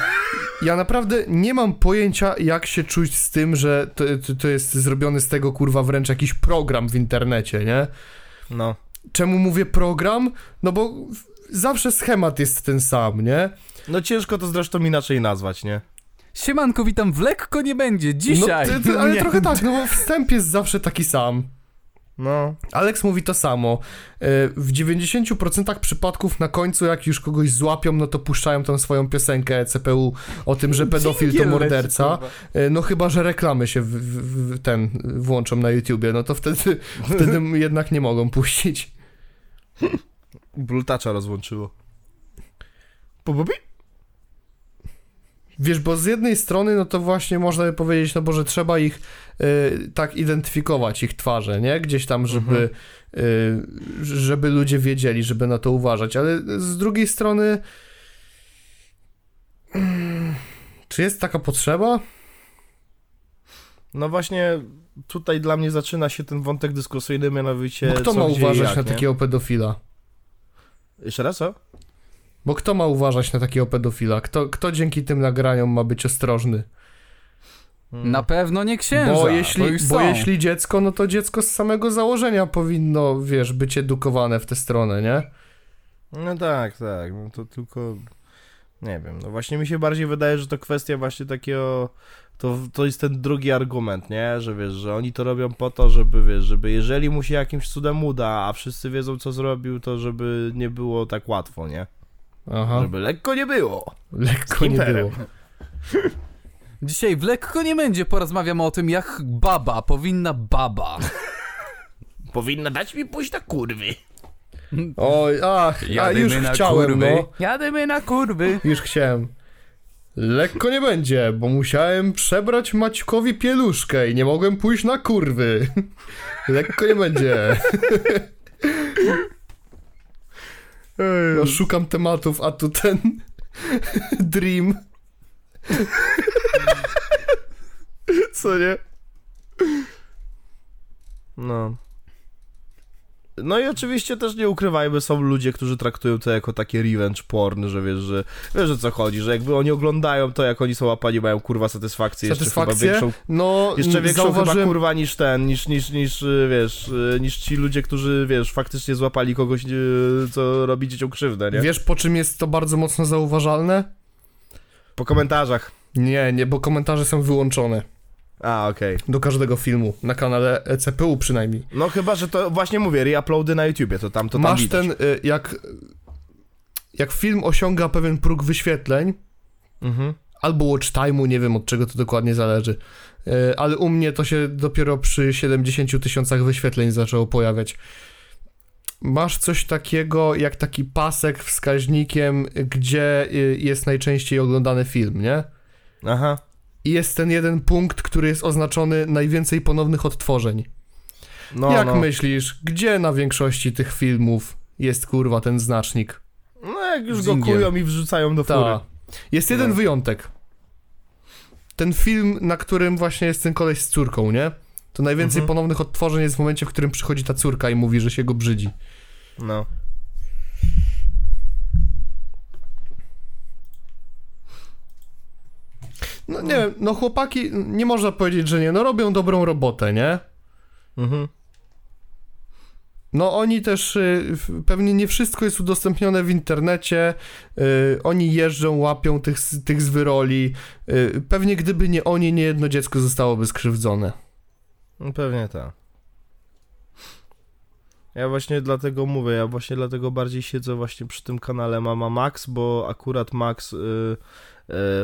ja naprawdę nie mam pojęcia jak się czuć z tym, że to, to, to jest zrobiony z tego kurwa wręcz jakiś program w internecie, nie? No. Czemu mówię program? No bo zawsze schemat jest ten sam, nie? No ciężko to zresztą inaczej nazwać, nie? Siemanko, witam w Lekko nie będzie, dzisiaj. No, ty, ty, ale Nie. trochę tak, no bo wstęp jest zawsze taki sam. No. Alex mówi to samo. E, W 90% przypadków na końcu, jak już kogoś złapią, no to puszczają tą swoją piosenkę E CPU o tym, że pedofil to Dżingiel leci, morderca. E, No chyba, że reklamy się w, w, ten włączą na YouTubie, no to wtedy, wtedy jednak nie mogą puścić. Blutacza rozłączyło. Po Bobby? Wiesz, bo z jednej strony, no to właśnie można by powiedzieć, no bo że trzeba ich y, tak identyfikować, ich twarze, nie? Gdzieś tam, żeby, y, żeby ludzie wiedzieli, żeby na to uważać, ale z drugiej strony mm, czy jest taka potrzeba? No właśnie tutaj dla mnie zaczyna się ten wątek dyskusyjny, mianowicie Bo kto ma uważać jak, na nie? takiego pedofila? Jeszcze raz, co? Bo kto ma uważać na takiego pedofila? Kto, kto dzięki tym nagraniom ma być ostrożny? Mm. Na pewno nie księża, Bo jeśli, bo jeśli dziecko, no to dziecko z samego założenia powinno, wiesz, być edukowane w tę stronę, nie? No tak, tak, no to tylko, nie wiem, no właśnie mi się bardziej wydaje, że to kwestia właśnie takiego, to, to jest ten drugi argument, nie, że wiesz, że oni to robią po to, żeby, wiesz, żeby jeżeli mu się jakimś cudem uda, a wszyscy wiedzą, co zrobił, to żeby nie było tak łatwo, nie, Aha, żeby lekko nie było. lekko nie było. Dzisiaj w Lekko nie będzie porozmawiamy o tym, jak baba powinna baba. Powinna dać mi pójść na kurwy. Oj, ach, ja już chciałem, no. Jadymy na kurwy. Już chciałem. Lekko nie będzie, bo musiałem przebrać Maćkowi pieluszkę i nie mogłem pójść na kurwy. Lekko nie będzie. No, szukam tematów, a tu ten Dream. Co nie? No. No i oczywiście też nie ukrywajmy, są ludzie, którzy traktują to jako takie revenge porn, że wiesz, że wiesz o co chodzi, że jakby oni oglądają to, jak oni są łapani, mają kurwa satysfakcję, jeszcze chyba Satysfakcję? większą, No, jeszcze większą chyba zauważyłem, kurwa niż ten, niż, niż, niż wiesz, niż ci ludzie, którzy wiesz, faktycznie złapali kogoś, y, co robi dzieciom krzywdę, nie? wiesz po czym jest to bardzo mocno zauważalne? Po komentarzach. Nie, nie, bo komentarze są wyłączone A, okej. do każdego filmu, na kanale E CPU przynajmniej. No chyba, że to właśnie mówię, reuploady na YouTubie, to tam, to tam Masz widać. ten, y, jak, jak film osiąga pewien próg wyświetleń, Mhm. albo watch time'u, nie wiem od czego to dokładnie zależy, y, ale u mnie to się dopiero przy 70 tysiącach wyświetleń zaczęło pojawiać. Masz coś takiego jak taki pasek wskaźnikiem, gdzie y, jest najczęściej oglądany film, nie? Aha. I jest ten jeden punkt, który jest oznaczony najwięcej ponownych odtworzeń. No, jak no. myślisz, gdzie na większości tych filmów jest kurwa ten znacznik? No jak już go kują i wrzucają do fury. Ta. Jest jeden No. wyjątek. Ten film, na którym właśnie jest ten koleś z córką, nie? To najwięcej Mhm. ponownych odtworzeń jest w momencie, w którym przychodzi ta córka i mówi, że się go brzydzi. No. No nie wiem, no chłopaki, nie można powiedzieć, że nie, no robią dobrą robotę, nie? Mhm. No oni też, y, pewnie nie wszystko jest udostępnione w internecie, y, oni jeżdżą, łapią tych, z- tych zwyroli, y, pewnie gdyby nie oni, nie jedno dziecko zostałoby skrzywdzone. No pewnie tak. Ja właśnie dlatego mówię, ja właśnie dlatego bardziej siedzę właśnie przy tym kanale Mama Max, bo akurat Max, y,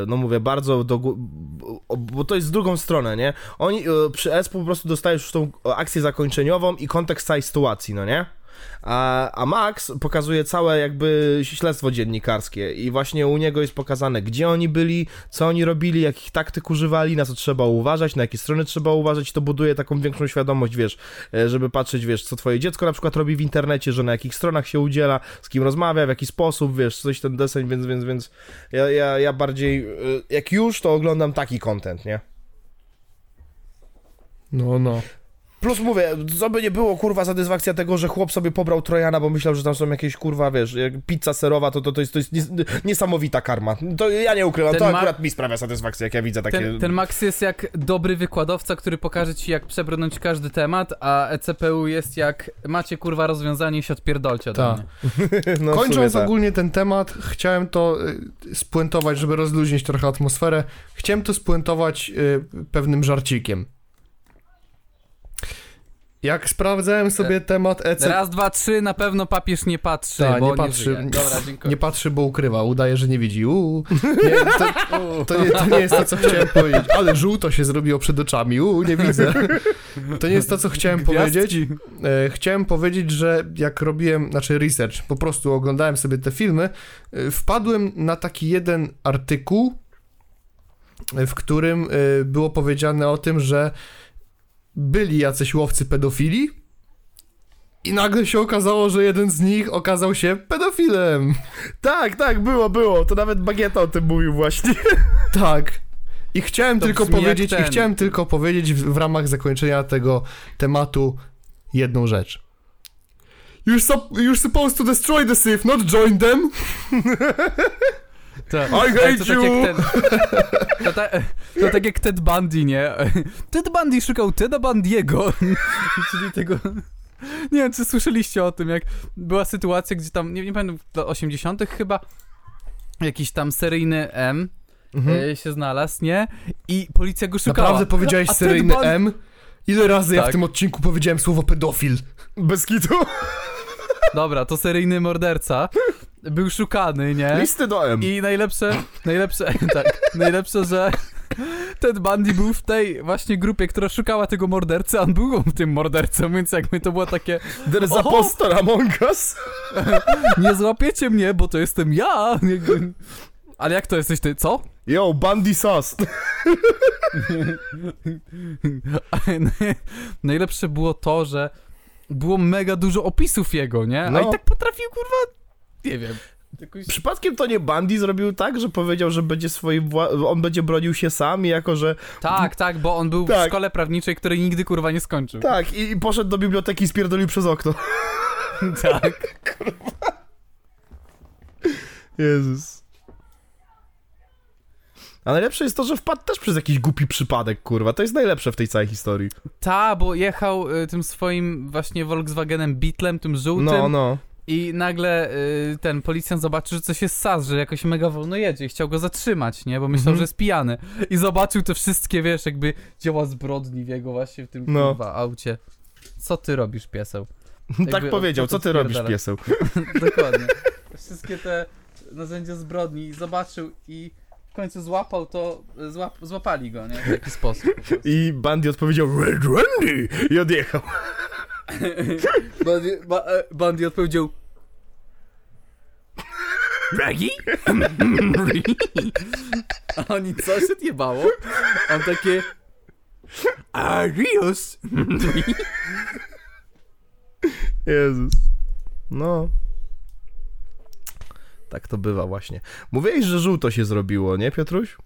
no mówię, bardzo do, bo- to jest z drugą stronę, nie? Oni y, przy S po prostu dostajesz już tą akcję zakończeniową i kontekst całej sytuacji, no nie? A, a Max pokazuje całe jakby śledztwo dziennikarskie i właśnie u niego jest pokazane, gdzie oni byli, co oni robili, jakich taktyk używali, na co trzeba uważać, na jakie strony trzeba uważać, to buduje taką większą świadomość, wiesz, e, żeby patrzeć, wiesz, co twoje dziecko na przykład robi w internecie, że na jakich stronach się udziela, z kim rozmawia, w jaki sposób, wiesz, coś ten deseń, więc, więc, więc ja, ja, ja bardziej, e, jak już, to oglądam taki content, nie? No, no. Plus mówię, co by nie było, kurwa, satysfakcja tego, że chłop sobie pobrał Trojana, bo myślał, że tam są jakieś, kurwa, wiesz, jak pizza serowa, to, to, to jest, to jest nies niesamowita karma. To ja nie ukrywam, Ten to akurat mi sprawia satysfakcję, jak ja widzę takie... Ten, ten Max jest jak dobry wykładowca, który pokaże ci jak przebrnąć każdy temat, a ECPU jest jak macie kurwa rozwiązanie i się odpierdolcie ode Tak. mnie. no, Kończąc tak. ogólnie ten temat, chciałem to y, spuentować, żeby rozluźnić trochę atmosferę. Chciałem to spuentować y, pewnym żarcikiem. Jak sprawdzałem sobie temat EC... Raz, dwa, trzy, na pewno papież nie patrzy, bo nie nie patrzy. żyje. Dobra. Nie patrzy, bo ukrywa, udaje, że nie widzi. Uuu. Nie, to, to, nie, to nie jest to, co chciałem powiedzieć. Ale żółto się zrobiło przed oczami. Uuu, nie widzę. To nie jest to, co chciałem powiedzieć. E, chciałem powiedzieć, że jak robiłem, znaczy research, po prostu oglądałem sobie te filmy, e, wpadłem na taki jeden artykuł, e, w którym e, było powiedziane o tym, że byli jacyś łowcy pedofili i nagle się okazało, że jeden z nich okazał się pedofilem. Tak, tak, było, było, to nawet Bagieta o tym mówił właśnie. Tak. I chciałem To tylko powiedzieć, i chciałem tylko powiedzieć w, w ramach zakończenia tego tematu jedną rzecz. You're, sup- you're supposed to destroy the Sith, not join them. Tak. I hate to tak you. jak ten, to, ta, to tak jak Ted Bundy, nie? Ted Bundy szukał Teda Bundy'ego, czyli tego... Nie wiem, czy słyszeliście o tym, jak była sytuacja, gdzie tam, nie, nie pamiętam, w 80 chyba, jakiś tam seryjny M e, się znalazł, nie? I policja go szukała. Naprawdę powiedziałeś Ted seryjny M? Ile razy ja w Tak. tym odcinku powiedziałem słowo pedofil? Bez kitu. Dobra, to seryjny morderca był szukany, nie? Listy do M. I najlepsze, najlepsze, tak, najlepsze, że Ted Bundy był w tej właśnie grupie, która szukała tego mordercy, a on był tym mordercą, więc jakby to było takie, There's Oho. apostle among us. nie złapiecie mnie, bo to jestem ja. Ale jak to jesteś ty, co? Yo, Bandy naj- Najlepsze było to, że było mega dużo opisów jego, nie? A No. i tak potrafił, kurwa, nie wiem. Jakoś... Przypadkiem to nie Bandy zrobił tak, że powiedział, że będzie swoim wła- on będzie bronił się sam i jako, że Tak, tak, bo on był w Tak. szkole prawniczej, której nigdy kurwa nie skończył. tak i, i poszedł do biblioteki i spierdolił przez okno. tak. Jezus. A najlepsze jest to, że wpadł też przez jakiś głupi przypadek, kurwa. To jest najlepsze w tej całej historii. Ta, bo jechał y, tym swoim właśnie Volkswagenem Beetlem, tym żółtym No, no. I nagle y, ten policjant zobaczył, że coś jest sas, że jakoś mega wolno jedzie i chciał go zatrzymać, nie? Bo myślał, Mhm. że jest pijany. I zobaczył te wszystkie, wiesz, jakby dzieła zbrodni w jego właśnie w tym No. kurwa aucie. Co ty robisz, pieseł? tak Jakby powiedział. Co ty robisz, pieseł? Dokładnie. Wszystkie te narzędzia zbrodni i zobaczył i w końcu złapał to, złap, złapali go, nie? W taki sposób. I Bandy odpowiedział Red Randy i odjechał. Bandy, ba, e, Bandy odpowiedział Raggy? A oni co się odjebało? On takie Arios! Jezus. No. Tak to bywa właśnie. Mówiłeś, że żółto się zrobiło, nie Piotruś?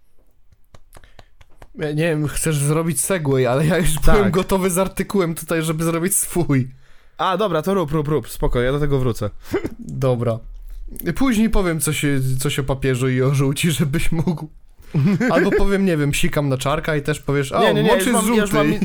Ja nie wiem, chcesz zrobić segway, ale ja już Tak. byłem gotowy z artykułem tutaj, żeby zrobić swój. A, dobra, to rób, rób, rób. Spoko, ja do tego wrócę. Dobra. Później powiem coś, coś o papieżu i o żółci, żebyś mógł. Albo powiem, nie wiem, sikam na czarka i też powiesz, a Nie, nie, nie, mocz już jest mam, ja już mam, in-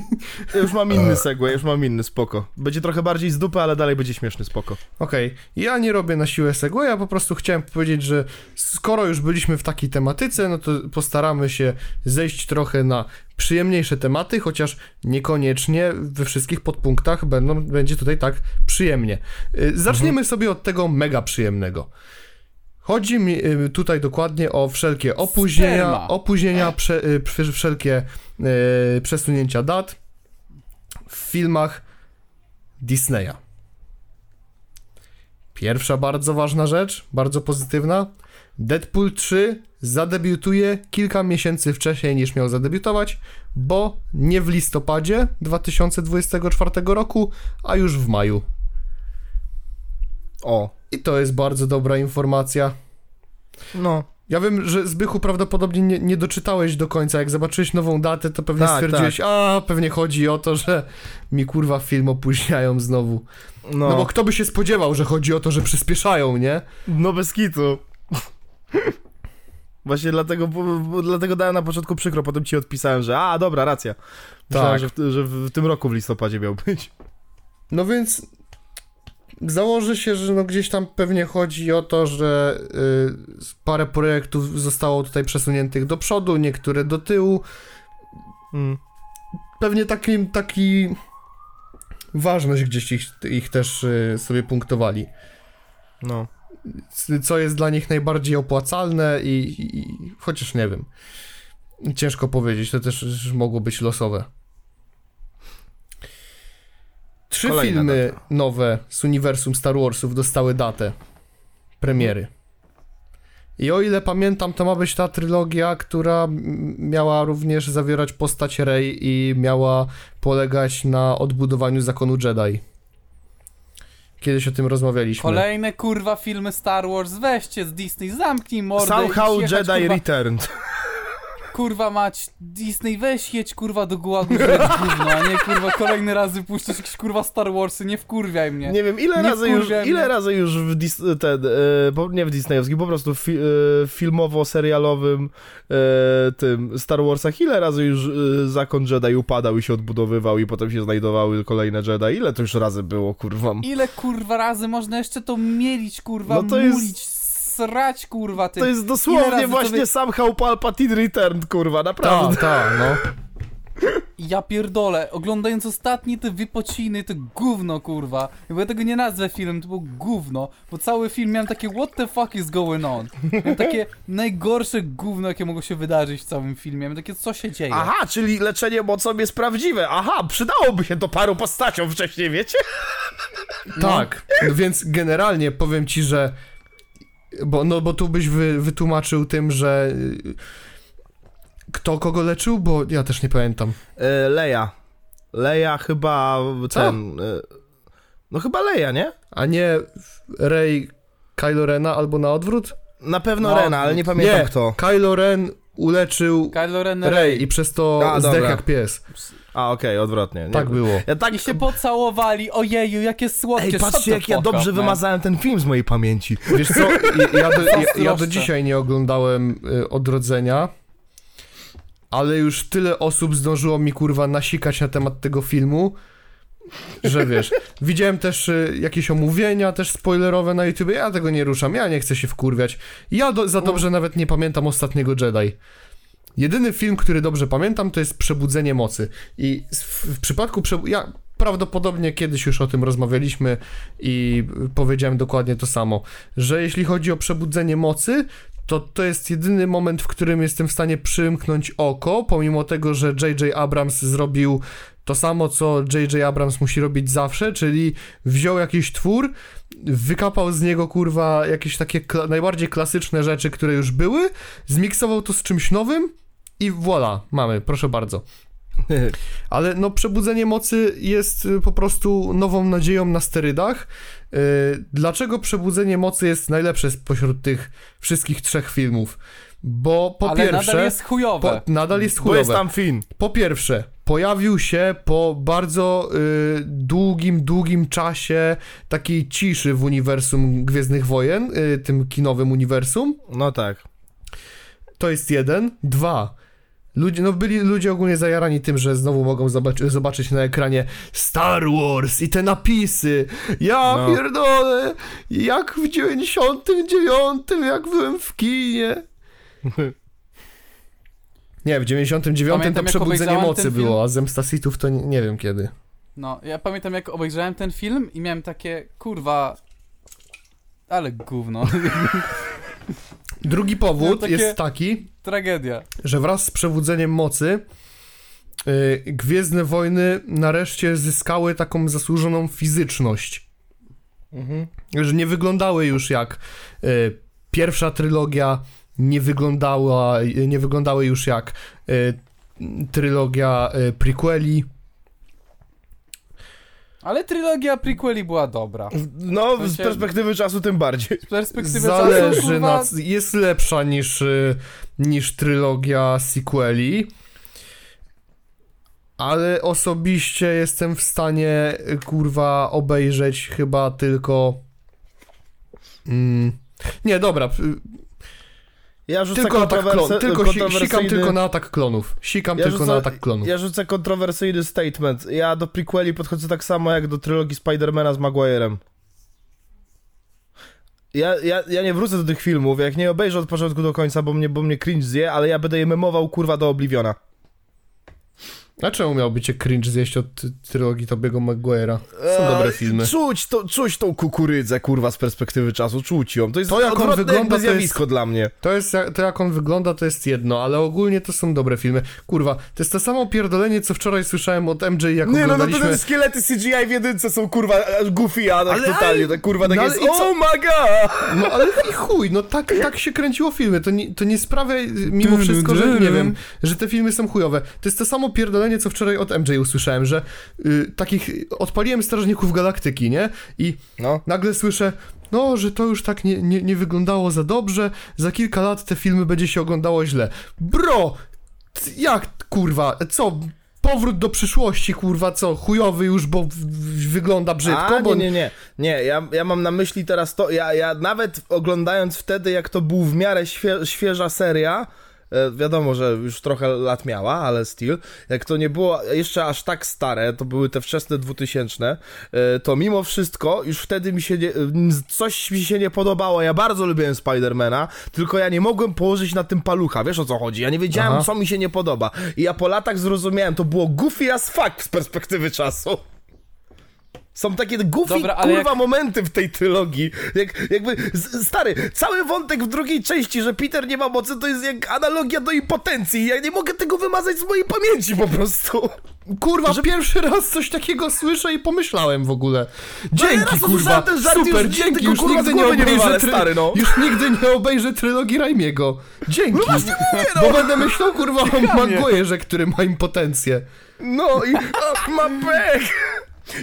ja już mam inny segway, już mam inny, spoko. Będzie trochę bardziej z dupy, ale dalej będzie śmieszny, spoko. Okej, ja nie robię na siłę segwaya, po prostu chciałem powiedzieć, że skoro już byliśmy w takiej tematyce, no to postaramy się zejść trochę na przyjemniejsze tematy, chociaż niekoniecznie we wszystkich podpunktach będą, będzie tutaj tak przyjemnie. Y, Zaczniemy sobie od tego mega przyjemnego. Chodzi mi y, tutaj dokładnie o wszelkie opóźnienia, Sperma. opóźnienia, prze, y, prze, wszelkie y, przesunięcia dat w filmach Disneya. Pierwsza bardzo ważna rzecz, bardzo pozytywna. Deadpool 3 zadebiutuje kilka miesięcy wcześniej niż miał zadebiutować, bo nie w listopadzie 2024 roku, a już w maju. O, I to jest bardzo dobra informacja. no. Ja wiem, że Zbychu prawdopodobnie nie, nie doczytałeś do końca. Jak zobaczyłeś nową datę, to pewnie Tak, stwierdziłeś, a pewnie chodzi o to, że mi kurwa film opóźniają znowu. No, No bo kto by się spodziewał, że chodzi o to, że przyspieszają, nie? no bez kitu. Właśnie dlatego, bo, bo, dlatego dałem na początku przykro, potem ci odpisałem, że a, dobra, racja. Myślałem, Tak. że, w, że w tym roku w listopadzie miał być. No więc założę się, że no gdzieś tam pewnie chodzi o to, że y, parę projektów zostało tutaj przesuniętych do przodu, niektóre do tyłu. Mm. Pewnie taki, taki ważność gdzieś ich, ich też y, sobie punktowali. No. Co jest dla nich najbardziej opłacalne i, i, i chociaż nie wiem. Ciężko powiedzieć, to też mogło być losowe. Trzy Kolejna filmy data. nowe z uniwersum Star Warsów dostały datę premiery. I o ile pamiętam, to ma być ta trylogia, która miała również zawierać postać Rey i miała polegać na odbudowaniu zakonu Jedi. Kiedyś o tym rozmawialiśmy. Kolejne kurwa filmy Star Wars, weźcie z Disney, zamknij mordę Somehow Jedi kurwa, Returned. kurwa mać, Disney weź jedź kurwa do gułagu żreć gówno, a nie kurwa kolejny razy puścisz jakieś kurwa Star Warsy, nie wkurwiaj mnie. Nie wiem, ile Nie razy już, ile razy już w Dis ten, e, nie w Disneyowskim, po prostu fi, e, filmowo-serialowym e, tym Star Warsach, ile razy już zakon Jedi upadał i się odbudowywał i potem się znajdowały kolejne Jedi, ile to już razy było, kurwa. Ile kurwa razy można jeszcze to mielić kurwa, No to jest- mulić, srać kurwa tym. To jest dosłownie właśnie wy- somehow Palpatine Returned, kurwa, naprawdę. Tak, tak, no. Ja pierdolę, oglądając ostatnie te wypociny, to gówno kurwa. Bo ja tego nie nazwę filmem, to było gówno. Bo cały film miałem takie what the fuck is going on. Miałem takie najgorsze gówno, jakie mogło się wydarzyć w całym filmie. Miałem takie co się dzieje. Aha, czyli leczenie mocą jest prawdziwe. Aha, przydałoby się to paru postaciom wcześniej, wiecie? Tak, no więc generalnie powiem ci, że bo, no, bo tu byś wy, wytłumaczył tym, że kto kogo leczył, bo ja też nie pamiętam. E, Leia. Leia chyba Co? ten... E, no chyba Leia, nie? A nie Ray Kylo Rena albo na odwrót? Na pewno No, Rena, ale nie pamiętam nie, kto. Kylo Ren uleczył Kylo Ren Rey Rey. i przez to A, zdech dobra. jak pies. A, okej, odwrotnie. Nie, Tak było. Ja tak I się pocałowali, ojeju, jakie słodkie, Ej, shut patrzcie the jak ja fuck dobrze man. wymazałem ten film z mojej pamięci. Wiesz co, ja, ja, do, ja, ja do Zazdroszczę. dzisiaj nie oglądałem y, Odrodzenia, ale już tyle osób zdążyło mi kurwa nasikać na temat tego filmu, że wiesz, widziałem też y, jakieś omówienia też spoilerowe na YouTube, ja tego nie ruszam, ja nie chcę się wkurwiać. Ja do, za dobrze nawet nie pamiętam ostatniego Jedi. Jedyny film, który dobrze pamiętam, to jest Przebudzenie Mocy. I w, przypadku przebu- ja prawdopodobnie kiedyś już o tym rozmawialiśmy i powiedziałem dokładnie to samo, że jeśli chodzi o Przebudzenie Mocy, to to jest jedyny moment, w którym jestem w stanie przymknąć oko, pomimo tego, że J.J. Abrams zrobił to samo, co J.J. Abrams musi robić zawsze, czyli wziął jakiś twór, wykapał z niego kurwa jakieś takie kla- najbardziej klasyczne rzeczy, które już były, zmiksował to z czymś nowym i voilà, mamy, proszę bardzo. Ale no, przebudzenie mocy jest y, po prostu nową nadzieją na sterydach. Y, Dlaczego przebudzenie mocy jest najlepsze spośród tych wszystkich trzech filmów? Bo po Ale pierwsze. nadal jest chujowe. po, nadal jest Bo chujowe. jest tam film. Po pierwsze, pojawił się po bardzo y, długim, długim czasie takiej ciszy w uniwersum Gwiezdnych Wojen, y, tym kinowym uniwersum. No tak. To jest jeden. Dwa. Ludzie, no byli ludzie ogólnie zajarani tym, że znowu mogą zobaczy, zobaczyć na ekranie Star Wars i te napisy. Ja No. pierdolę, jak w 99, jak byłem w kinie. Nie, w 99 Pamiętam, to przebudzenie mocy było, a Zemsta Sithów to nie, nie wiem kiedy. No, ja pamiętam jak obejrzałem ten film i miałem takie, kurwa... Ale gówno. Drugi powód jest taki, Tragedia. że wraz z przewodzeniem mocy yy, Gwiezdne Wojny nareszcie zyskały taką zasłużoną fizyczność. Mhm. Że nie wyglądały już jak yy, pierwsza trylogia, nie wyglądała, nie wyglądały już jak yy, trylogia yy, prequeli. Ale trylogia prequeli była dobra. No, To z się- perspektywy czasu tym bardziej. Z perspektywy Zależy czasu, kurwa, na... Jest lepsza niż, yy, niż trylogia sequeli. Ale osobiście jestem w stanie, kurwa, obejrzeć chyba tylko... Mm, nie, dobra, Ja rzucę tylko atak kontrowersy- klonów. Tylko si, sikam kontrowersyjny- tylko na atak klonów. Sikam Ja tylko rzucę- na atak klonów. Ja rzucę kontrowersyjny statement. Ja do prequeli podchodzę tak samo jak do trylogii Spidermana z Maguirem. Ja, ja, ja nie wrócę do tych filmów, jak nie obejrzę od początku do końca, bo mnie, bo mnie cringe zje, ale ja będę je memował kurwa do Obliviona. A czemu miałby cię cringe zjeść od trylogii Tobiego Maguire'a? Są Eee, dobre filmy. Czuć, to, czuć tą kukurydzę, kurwa, z perspektywy czasu, czuć ją. To jest To, jak on wygląda, jakby to zjawisko dla mnie. To jest, jak- to jak on wygląda, to jest jedno, ale ogólnie to są dobre filmy. Kurwa, to jest to samo pierdolenie, co wczoraj słyszałem od MJ, jak Nie, no, no to oglądaliśmy... te szkielety CGI w jedynce są kurwa aż goofy, a tak Ale- totalnie, tak kurwa, tak no, jest, oh my god! No ale i chuj, no tak, tak się kręciło filmy, to nie, to nie sprawia mimo wszystko, że nie wiem, że te filmy są chujowe. To jest to samo pierdolenie, co wczoraj od MJ usłyszałem, że y, takich... Odpaliłem Strażników Galaktyki, nie? I No. nagle słyszę, no, że to już tak nie, nie, nie wyglądało za dobrze, za kilka lat te filmy będzie się oglądało źle. Bro! Jak, kurwa, co? Powrót do przyszłości, kurwa, co? Chujowy już, bo wygląda brzydko, A, bo... nie, nie, nie. Nie, ja, ja mam na myśli teraz to, ja, ja nawet oglądając wtedy, jak to był w miarę świe, świeża seria, wiadomo, że już trochę lat miała, ale still, jak to nie było jeszcze aż tak stare, to były te wczesne 2000, e, to mimo wszystko już wtedy mi się nie, coś mi się nie podobało. Ja bardzo lubiłem Spidermana, tylko ja nie mogłem położyć na tym palucha, wiesz o co chodzi? Ja nie wiedziałem, Aha. co mi się nie podoba. I ja po latach zrozumiałem, to było goofy as fuck z perspektywy czasu. Są takie goofy, Dobra, kurwa, jak- momenty w tej trylogii. Jak, jakby, stary, cały wątek w drugiej części, że Peter nie ma mocy, to jest jak analogia do impotencji. Ja nie mogę tego wymazać z mojej pamięci po prostu. Kurwa, pierwszy raz coś takiego słyszę i pomyślałem w ogóle. No Dzięki, raz kurwa, ten żart super, już dzięki, tego, już kurwa, nigdy nie obejrzę, try... stary, no. już nigdy nie obejrzę trylogii Raimiego. Dzięki, no. bo będę myślał, kurwa, o Maguire'ze, który ma impotencję. No i o, ma pech.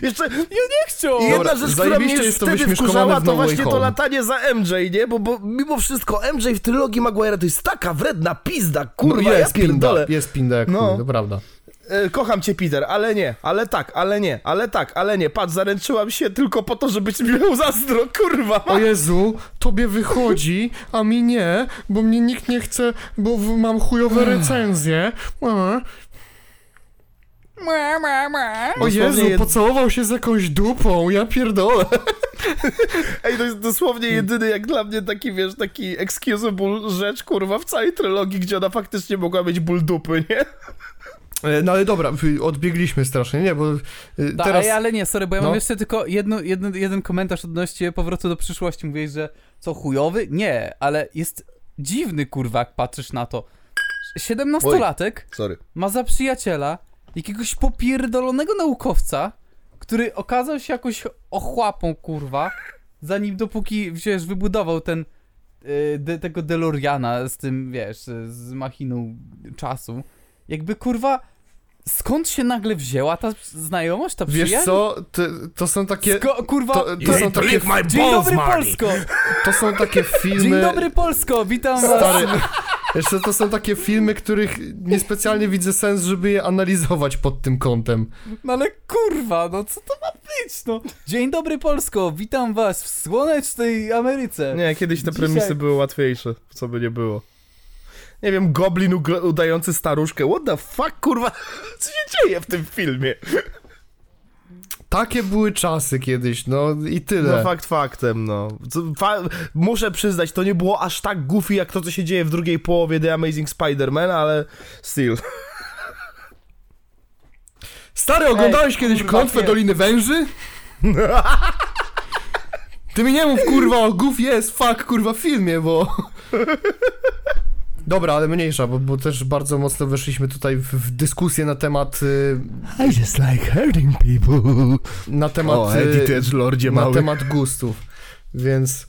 Jeszcze Ja nie chciał! Jedna Dobra, rzecz, która mnie jest wtedy wkurzała, to właśnie to latanie za MJ, nie? Bo, bo mimo wszystko MJ w trylogii Maguire'a to jest taka wredna pizda, kurwa, no ja jest pinda, pierdolę. jest pinda jak No. chuj, to prawda. E, Kocham cię, Peter, ale nie, ale tak, ale nie, ale tak, ale nie. Patrz, zaręczyłam się tylko po to, żebyś mi miał zazdro, kurwa. O Jezu, tobie wychodzi, a mi nie, bo mnie nikt nie chce, bo mam chujowe recenzje. A. O Dosłownie Jezu, jed- pocałował się z jakąś dupą, ja pierdolę. Ej, to jest dosłownie jedyny, jak dla mnie, taki, wiesz, taki excusable rzecz, kurwa, w całej trylogii, gdzie ona faktycznie mogła mieć ból dupy, nie? E, No ale dobra, odbiegliśmy strasznie, nie, bo y, Da, teraz... ej, ale nie, sorry, bo ja No. mam jeszcze tylko jedno, jeden, jeden komentarz odnośnie powrotu do przyszłości. Mówiłeś, że co, chujowy? Nie, ale jest dziwny, kurwa, jak patrzysz na to. 17-latek Sorry. ma za przyjaciela jakiegoś popierdolonego naukowca, który okazał się jakoś ochłapą, kurwa, zanim dopóki, wiesz, wybudował ten y, de, tego DeLoreana z tym, wiesz, z machiną czasu. Jakby, kurwa, skąd się nagle wzięła ta znajomość, ta Wiesz przyjaźń? co, to, to są takie... Sko- kurwa, To, to, są takie, Dzień dobry Polsko! to są takie filmy... Dzień dobry Polsko, witam was! Jeszcze to są takie filmy, których niespecjalnie widzę sens, żeby je analizować pod tym kątem. No ale kurwa, no co to ma być, no? Dzień dobry Polsko, witam was w słonecznej Ameryce. Nie, kiedyś te Dzisiaj- premisy były łatwiejsze, co by nie było. Nie wiem, goblin udający staruszkę. What the fuck, kurwa? Co się dzieje w tym filmie? Takie były czasy kiedyś, no i tyle. No fakt faktem, no. Fa muszę przyznać, to nie było aż tak goofy, jak to, co się dzieje w drugiej połowie The Amazing Spider-Man, ale still. Stary, oglądałeś kiedyś kurwa, Klątwę nie. Doliny Węży? Ty mi nie mów, kurwa, o goof jest, fuck, kurwa, w filmie, bo... Dobra, ale mniejsza, bo, bo też bardzo mocno weszliśmy tutaj w, w dyskusję na temat... y, I just like hurting people. Na temat... O, y, Edgelordzie na mały. temat gustów, więc...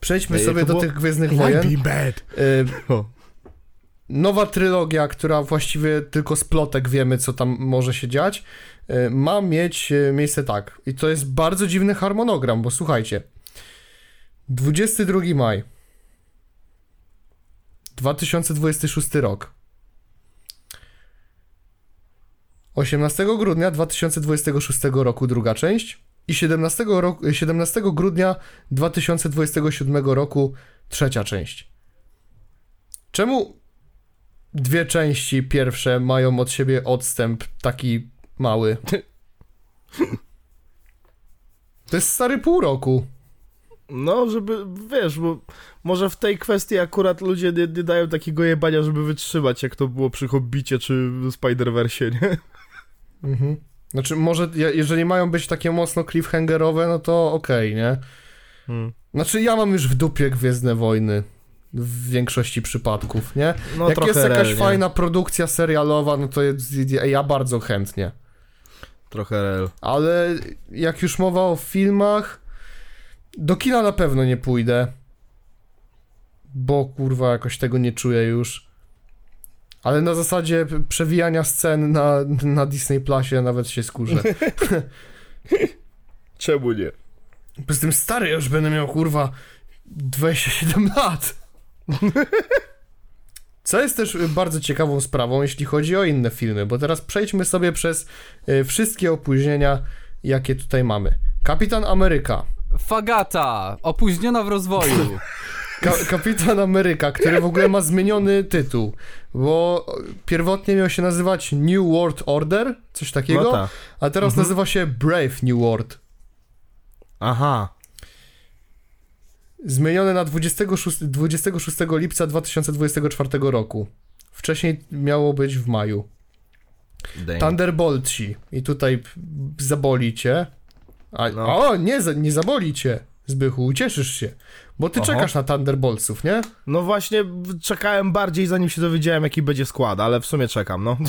Przejdźmy Ej, sobie do było- tych Gwiezdnych Wojen. Y, nowa trylogia, która właściwie tylko z plotek wiemy, co tam może się dziać, y, ma mieć y, miejsce tak. I to jest bardzo dziwny harmonogram, bo słuchajcie. 22 maj 2026 rok. 18 grudnia 2026 roku druga część i 17, roku, 17 grudnia 2027 roku trzecia część. Czemu dwie części pierwsze mają od siebie odstęp taki mały? To jest stary pół roku. No, żeby, wiesz, bo może w tej kwestii akurat ludzie nie, nie dają takiego jebania, żeby wytrzymać, jak to było przy Hobbicie czy Spider-Versie, nie? Mhm. Znaczy, może je- jeżeli mają być takie mocno cliffhangerowe, no to okej, nie? Hmm. Znaczy, ja mam już w dupie Gwiezdne Wojny. W większości przypadków, nie? No, Jak jest jakaś rel, nie? fajna produkcja serialowa, no to jest, ja bardzo chętnie. Trochę rel. Ale jak już mowa o filmach, do kina na pewno nie pójdę. Bo kurwa jakoś tego nie czuję już. Ale na zasadzie przewijania scen na, na Disney Plusie nawet się skurzę. Czemu nie? Poza tym stary, już będę miał kurwa 27 lat. Co jest też bardzo ciekawą sprawą, jeśli chodzi o inne filmy, bo teraz przejdźmy sobie przez y, wszystkie opóźnienia, jakie tutaj mamy. Kapitan Ameryka. Fagata, opóźniona w rozwoju. Ka Kapitan Ameryka, który w ogóle ma zmieniony tytuł, bo pierwotnie miał się nazywać New World Order, coś takiego, No tak. a teraz Mhm. nazywa się Brave New World. Aha. Zmienione na 26, 26 lipca 2024 roku. Wcześniej miało być w maju. Damn. Thunderboltsi. I tutaj zaboli cię. A, No. O, nie, nie zaboli cię, Zbychu, ucieszysz się. Bo ty Oho. czekasz na Thunderboltsów, nie? No właśnie, czekałem bardziej zanim się dowiedziałem jaki będzie skład, ale w sumie czekam, no.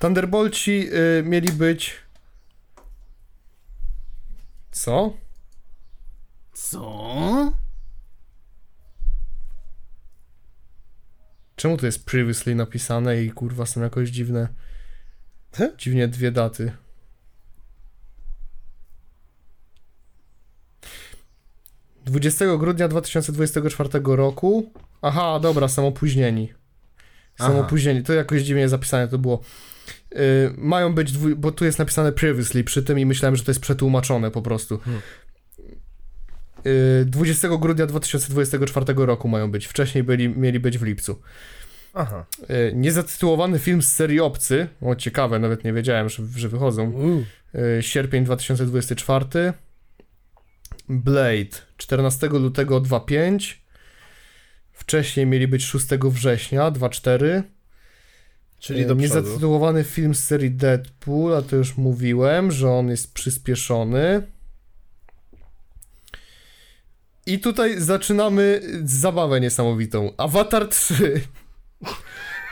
Thunderboltsi y, mieli być... Co? Co? Czemu to jest previously napisane i kurwa są jakoś dziwne. He? Dziwnie dwie daty. Dwudziestego grudnia 2024 roku. Aha, dobra, są opóźnieni. Są Aha. opóźnieni. To jakoś dziwnie zapisane to było. Yy, mają być, dwu, bo tu jest napisane previously przy tym i myślałem, że to jest przetłumaczone po prostu. Hmm. Yy, 20 grudnia 2024 roku mają być. Wcześniej byli, mieli być w lipcu. Aha. Yy, niezatytułowany film z serii Obcy. O, ciekawe, nawet nie wiedziałem, że, że wychodzą. Yy, sierpień 2024. Blade 14 lutego 2.5. Wcześniej mieli być 6 września 2.4. Czyli E, do przodu. Niezatytułowany film z serii Deadpool, a to już mówiłem, że on jest przyspieszony. I tutaj zaczynamy zabawę niesamowitą. Avatar 3.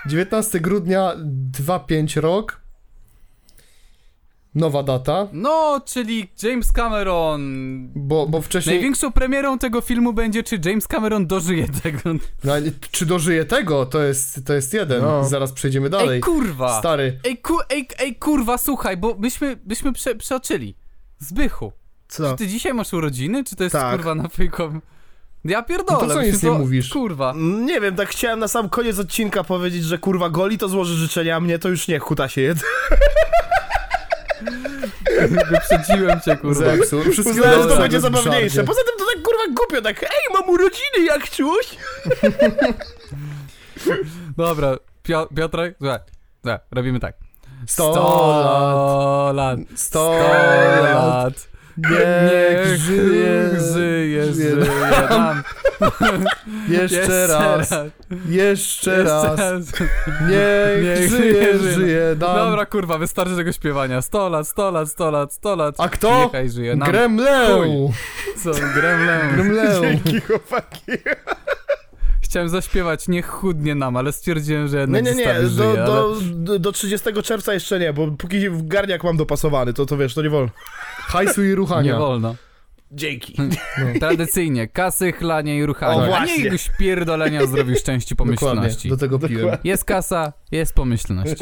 19 grudnia 2.5 rok. Nowa data, No, czyli James Cameron. bo, bo wcześniej... Największą premierą tego filmu będzie, czy James Cameron dożyje tego. No, czy dożyje tego? To jest, to jest jeden. No. Zaraz przejdziemy dalej. Ej, kurwa! Stary. Ej, ku, ej, ej, kurwa, słuchaj, bo myśmy, myśmy prze, przeoczyli. Zbychu. Co? Czy ty dzisiaj masz urodziny, czy to jest Tak. kurwa na fejkowym... Ja pierdolę. No to co nic nie mówisz? Kurwa. Nie wiem, tak chciałem na sam koniec odcinka powiedzieć, że kurwa goli to złoży życzenia, a mnie to już nie, huta się jed. Wyprzedziłem cię, kurwa. Zepsuł. Uznałem, że to będzie zabawniejsze. Poza tym to tak kurwa głupio, tak ej, mam urodziny jak czuś. Dobra, Pio Piotrek, słuchaj, słuchaj, robimy tak. Sto Sto lat. Sto lat. lat. Niech żyje, żyje, żyje żyje nam. Jeszcze raz, jeszcze raz. Niech, Niech żyje, żyje. żyje nam. Dobra, kurwa, wystarczy tego śpiewania. 100 lat, 100 lat, 100 lat, 100 lat. A kto? Niechaj żyje nam. Gremlę. Co, gremlę. Gremlę. Dzięki chłopaki. Chciałem zaśpiewać, niech chudnie nam, ale stwierdziłem, że Nie, jednak nie, nie, zostawisz do, żyje, do, do, do 30 czerwca jeszcze nie, bo póki w garniak mam dopasowany, to to wiesz, to nie wolno. Hajsu i ruchania. nie wolno. Dzięki. Tradycyjnie, kasy, chlanie i ruchanie. O, A nie właśnie. jakiegoś pierdolenia zdrowi szczęści Dokładnie, pomyślności. do tego piłem. Jest kasa, jest pomyślność.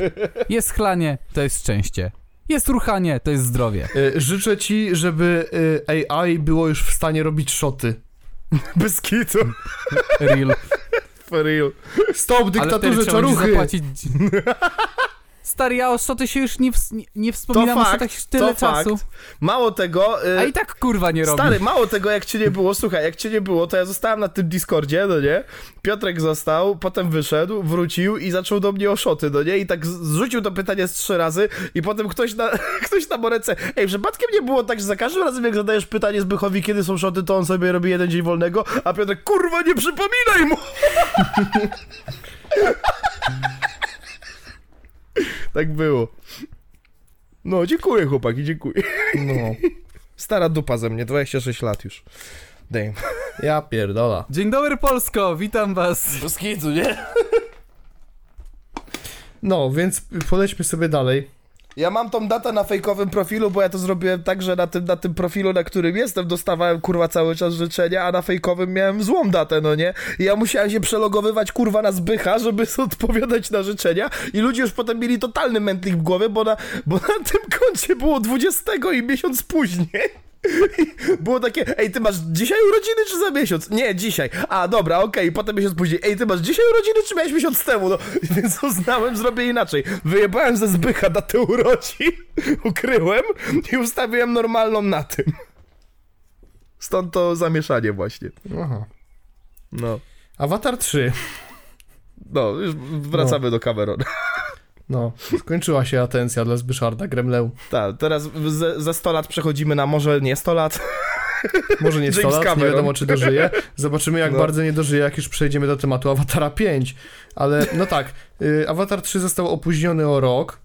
Jest chlanie, to jest szczęście. Jest ruchanie, to jest zdrowie. Y, Życzę ci, żeby y, AI było już w stanie robić szoty. Bez kitu. Real. For real. Stop dyktaturze czaruchy! zapłacić... Stary, ja o szoty się już nie, ws- nie, nie wspominam o fakt, szotach już tyle to czasu. fakt. Mało tego... y, A i tak kurwa nie robi. Stary, mało tego, jak cię nie było, słuchaj, jak cię nie było, to ja zostałem na tym Discordzie, no nie? Piotrek został, potem wyszedł, wrócił i zaczął do mnie o szoty, no nie? I tak zrzucił to pytanie z trzy razy i potem ktoś na, ktoś na morece, ej, przypadkiem nie było tak, że za każdym razem jak zadajesz pytanie Zbychowi, kiedy są szoty, to on sobie robi jeden dzień wolnego, a Piotrek, kurwa, nie przypominaj mu! tak było. No, dziękuję chłopaki, dziękuję. No, Stara dupa ze mnie, 26 lat już. Damn. ja pierdola. Dzień dobry Polsko, witam was. Bez nie? No, więc polećmy sobie dalej. Ja mam tą datę na fejkowym profilu, bo ja to zrobiłem tak, że na tym, na tym profilu, na którym jestem, dostawałem kurwa cały czas życzenia, a na fejkowym miałem złą datę, no nie? I ja musiałem się przelogowywać kurwa na zbycha, żeby odpowiadać na życzenia i ludzie już potem mieli totalny mętlik w głowie, bo na, bo na tym koncie było 20 i miesiąc później. Było takie, ej, ty masz dzisiaj urodziny czy za miesiąc? Nie, dzisiaj. A, dobra, okej, potem miesiąc później. Ej, ty masz dzisiaj urodziny czy miałeś miesiąc temu? No, więc uznałem, zrobię inaczej. Wyjebałem ze zbycha datę urodzin, ukryłem i ustawiłem normalną na tym. Stąd to zamieszanie właśnie. Aha. No, Avatar 3. no, już wracamy do Camerona. No, skończyła się atencja dla Zbyszarda Gremleu. Tak, teraz ze, ze 100 lat przechodzimy na może nie 100 lat. Może nie 100 James lat, nie Cameron. wiadomo czy dożyje. Zobaczymy jak No. bardzo nie dożyje, jak już przejdziemy do tematu Awatara 5. Ale no tak, y, Avatar 3 został opóźniony o rok.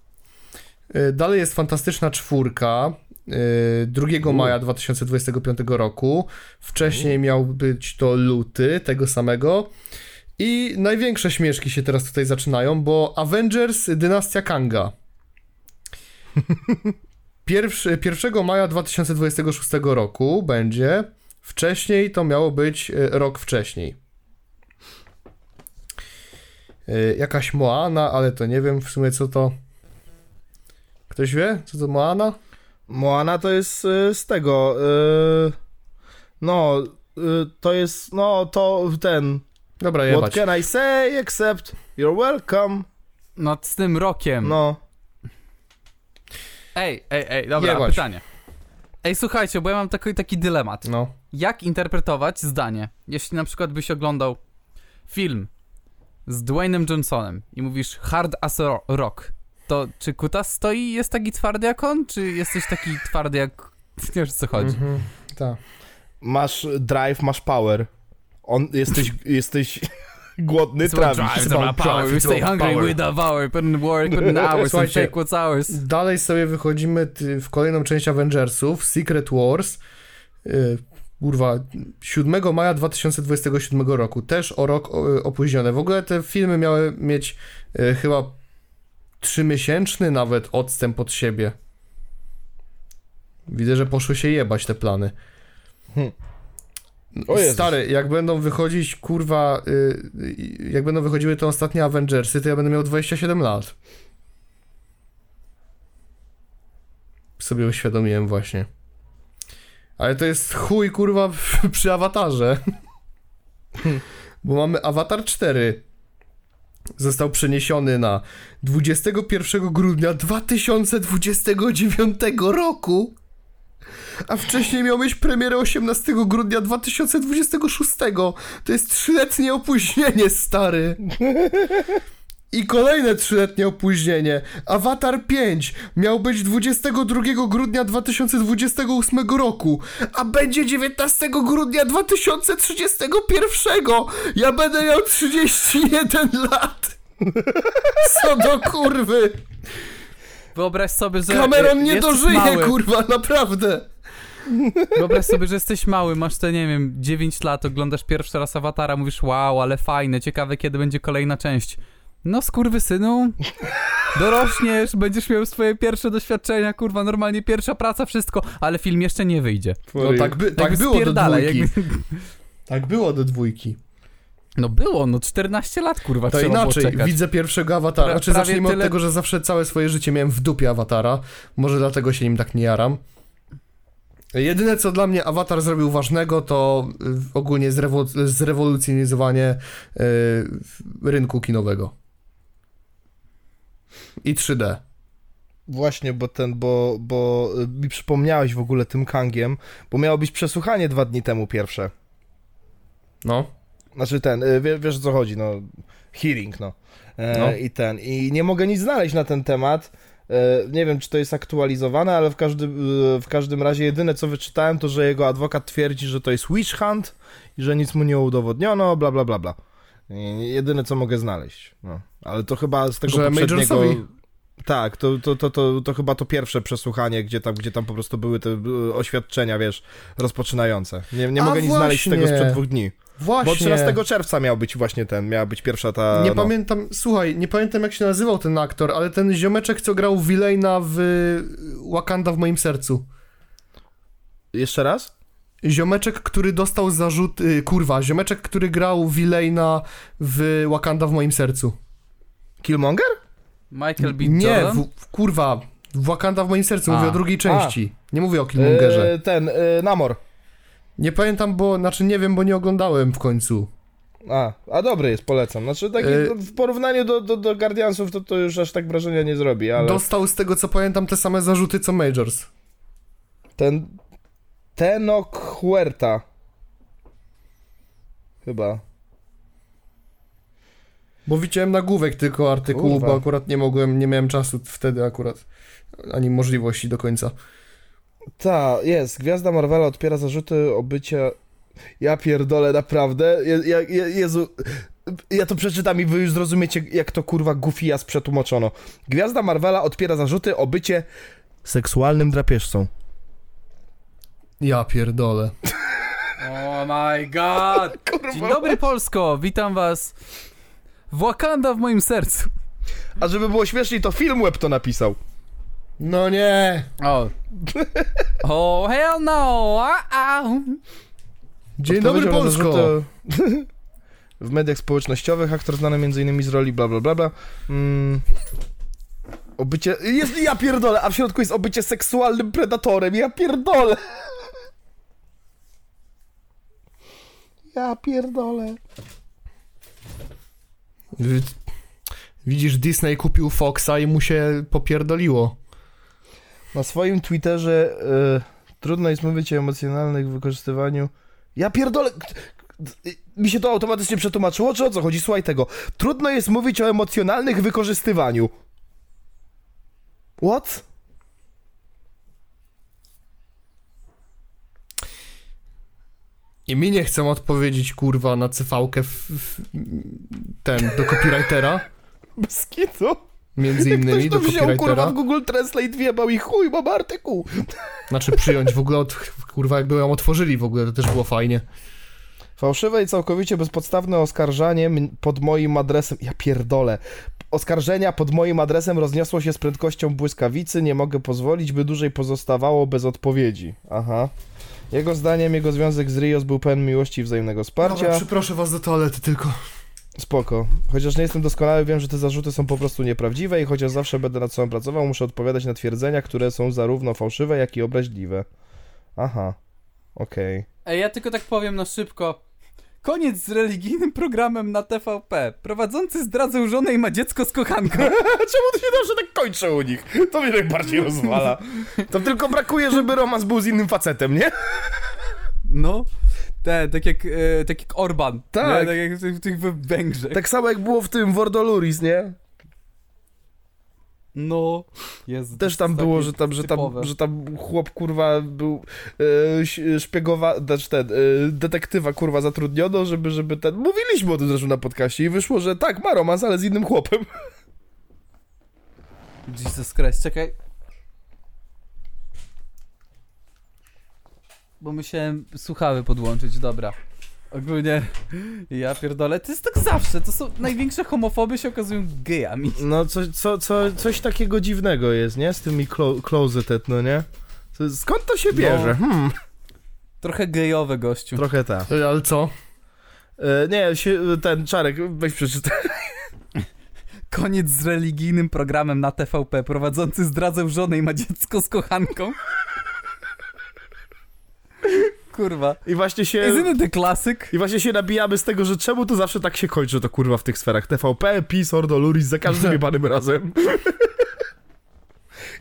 Y, Dalej jest fantastyczna czwórka. y, 2 maja 2025 roku. Wcześniej miał być to luty tego samego. I największe śmieszki się teraz tutaj zaczynają, bo Avengers Dynastia Kanga. Pierwszy, 1 maja 2026 roku będzie. Wcześniej to miało być e, rok wcześniej. y, jakaś Moana, ale to nie wiem w sumie co to. Ktoś wie, co to Moana? Moana to jest y, z tego. No, to jest. No, to ten. Dobra, What jebać. can I say except you're welcome? No z tym rokiem. No. Ej, ej, ej, dobra, Jebać. pytanie. Ej, słuchajcie, bo ja mam taki, taki dylemat. No. Jak interpretować zdanie, jeśli na przykład byś oglądał film z Dwaynem Johnsonem i mówisz hard as ro- rock, to czy kutas stoi i jest taki twardy jak on, czy jesteś taki twardy jak... Nie wiesz o co chodzi. Mhm. Tak. Masz drive, masz power. On, jesteś, jesteś głodny, trawisz. Drive, drive, power, we stay hungry, we devour, put in work, put in hours, and take what's ours. Dalej sobie wychodzimy w kolejną część Avengersów, Secret Wars. Yy, kurwa, 7 maja 2027 roku. Też o rok opóźnione. W ogóle te filmy miały mieć yy, chyba trzymiesięczny nawet odstęp od siebie. Widzę, że poszły się jebać te plany. Hmm. Stary, jak będą wychodzić, kurwa, y, y, jak będą wychodziły te ostatnie Avengersy, to ja będę miał 27 lat. Sobie uświadomiłem właśnie. Ale to jest chuj, kurwa, przy awatarze. Bo mamy Avatar 4. Został przeniesiony na 21 grudnia 2029 roku. A wcześniej miał mieć premierę 18 grudnia 2026. To jest trzyletnie opóźnienie, stary. I kolejne trzyletnie opóźnienie. Avatar 5 miał być 22 grudnia 2028 roku, a będzie 19 grudnia 2031. Ja będę miał 31 lat. Co do kurwy. Wyobraź sobie, że Cameron nie dożyje, mały. kurwa, naprawdę. Wyobraź sobie, że jesteś mały, masz te, nie wiem, 9 lat, oglądasz pierwszy raz Awatara, mówisz wow, ale fajne, ciekawe kiedy będzie kolejna część. No synu, dorośniesz, będziesz miał swoje pierwsze doświadczenia, kurwa, normalnie pierwsza praca, wszystko, ale film jeszcze nie wyjdzie. No tak, by, tak Jakby było do dwójki. jakby- Tak było do dwójki. No było, no 14 lat, kurwa, To inaczej, widzę pierwszego awatara. Pra- Znaczy, prawie zacznijmy tyle- od tego, że zawsze całe swoje życie miałem w dupie awatara. Może dlatego się nim tak nie jaram. Jedyne, co dla mnie awatar zrobił ważnego, to y, ogólnie zrewo- zrewolucjonizowanie y, rynku kinowego. I 3D. Właśnie, bo ten, bo, bo y, mi przypomniałeś w ogóle tym Kangiem, bo miało być przesłuchanie dwa dni temu pierwsze. No. Znaczy ten, y, wie, wiesz o co chodzi, no, hearing, no. E, No. I ten, i nie mogę nic znaleźć na ten temat. E, nie wiem, czy to jest aktualizowane, ale w każdym, y, w każdym razie jedyne co wyczytałem, to że jego adwokat twierdzi, że to jest witch hunt i że nic mu nie udowodniono, bla bla bla bla. Jedyne co mogę znaleźć. No. Ale to chyba z tego Że poprzedniego... Tak, to, to, to, to, to chyba to pierwsze przesłuchanie, gdzie tam, gdzie tam po prostu były te oświadczenia, wiesz, rozpoczynające. Nie, nie A mogę nic znaleźć z tego właśnie. sprzed dwóch dni. Właśnie. Bo 13 czerwca miał być właśnie ten, miała być pierwsza ta. Nie no. pamiętam, słuchaj, nie pamiętam jak się nazywał ten aktor, ale ten ziomeczek, co grał Villaina w Wakanda w moim sercu. Jeszcze raz? Ziomeczek, który dostał zarzut... Y, kurwa, ziomeczek, który grał Villaina w Wakanda w moim sercu. Killmonger? Michael B. Nie, Jordan? w, w, kurwa, w Wakanda w moim sercu, A. mówię o drugiej części. Nie mówię o Killmongerze. E, ten, e, Namor. Nie pamiętam, bo, znaczy nie wiem, bo nie oglądałem w końcu. A, a dobry jest, polecam. Znaczy, taki, E, w porównaniu do, do, do Guardiansów to, to już aż tak wrażenia nie zrobi, ale Dostał z tego, co pamiętam, te same zarzuty, co Majors. ten Tenok Huerta. Chyba. Bo widziałem nagłówek tylko artykułu, Kurwa. bo akurat nie mogłem, nie miałem czasu wtedy akurat, ani możliwości do końca. Ta, jest. Gwiazda Marvela odpiera zarzuty o bycie... Ja pierdolę, naprawdę. Je, ja, je, Jezu... Ja to przeczytam i wy już zrozumiecie, jak to kurwa Goofyjas przetłumaczono. Gwiazda Marvela odpiera zarzuty o bycie seksualnym drapieżcą. Ja pierdolę. Oh my god! Dzień dobry Polsko, witam was Wakanda w moim sercu. A żeby było śmieszniej, to film web to napisał. No nie! O. Oh hell no! Dzień dobry Polsko! W mediach społecznościowych aktor znany m.in. z roli bla bla bla bla. Mm. Obycie... Jest, ja pierdolę, a w środku jest obycie seksualnym predatorem, ja pierdolę. Ja pierdolę. Widzisz, Disney kupił Foxa i mu się popierdoliło. Na swoim Twitterze e, trudno jest mówić o emocjonalnych wykorzystywaniu. Ja pierdolę. Mi się to automatycznie przetłumaczyło, czy o co chodzi? Słuchaj tego. Trudno jest mówić o emocjonalnych wykorzystywaniu. What? I mi nie chcą odpowiedzieć, kurwa, na CV-kę w, w, ten, do copywritera, Bez kitu. Między Ktoś innymi, do to wziął, kurwa, w Google Translate wjebał i chuj, mam artykuł. Znaczy przyjąć w ogóle, od, kurwa, jakby ją otworzyli w ogóle, to też było fajnie. Fałszywe i całkowicie bezpodstawne oskarżanie pod moim adresem. Ja pierdolę. Oskarżenia pod moim adresem rozniosło się z prędkością błyskawicy. Nie mogę pozwolić, by dłużej pozostawało bez odpowiedzi. Aha. Jego zdaniem jego związek z Rios był pełen miłości i wzajemnego wsparcia. Dobra, przyproszę was do toalety tylko. Spoko. Chociaż nie jestem doskonały, wiem, że te zarzuty są po prostu nieprawdziwe i chociaż zawsze będę nad sobą pracował, muszę odpowiadać na twierdzenia, które są zarówno fałszywe, jak i obraźliwe. Aha. Okej. Ej, ja tylko tak powiem na szybko. Koniec z religijnym programem na TVP. Prowadzący zdradzał żonę i ma dziecko z kochanką. Czemu to się zawsze tak kończy u nich? To mnie najbardziej rozwala. To tylko brakuje, żeby romans był z innym facetem, nie? No. Te, tak jak, e, tak jak Orban. Tak. Nie? Tak jak w tych, w tych Węgrzech. Tak samo jak było w tym Wordoluris, nie? No. Jezu, Też tam jest było, że tam, że tam, typowe. że tam chłop kurwa był e, szpiegowa, znaczy ten, e, detektywa kurwa zatrudniono, żeby, żeby ten, mówiliśmy o tym zresztą na podcaście i wyszło, że tak, ma romans, ale z innym chłopem. Jesus Christ, czekaj. Bo musiałem słuchawy podłączyć, dobra. Ogólnie, ja pierdolę, to jest tak zawsze, to są, największe homofoby się okazują gejami. No, co, co, co, coś takiego dziwnego jest, nie? Z tymi clo- closeted, no nie? To- Skąd to się bierze? Hmm, Trochę gejowe, gościu. trochę tak. Ale co? E, nie, się, ten Czarek, weź przeczytaj. Koniec z religijnym programem na TVP. Prowadzący zdradzał żonę i ma dziecko z kochanką. Kurwa. I właśnie się... Isn't it the classic? I właśnie się nabijamy z tego, że czemu to zawsze tak się kończy to kurwa w tych sferach. TVP, PiS, Ordo, Luris, za każdym jebanym razem.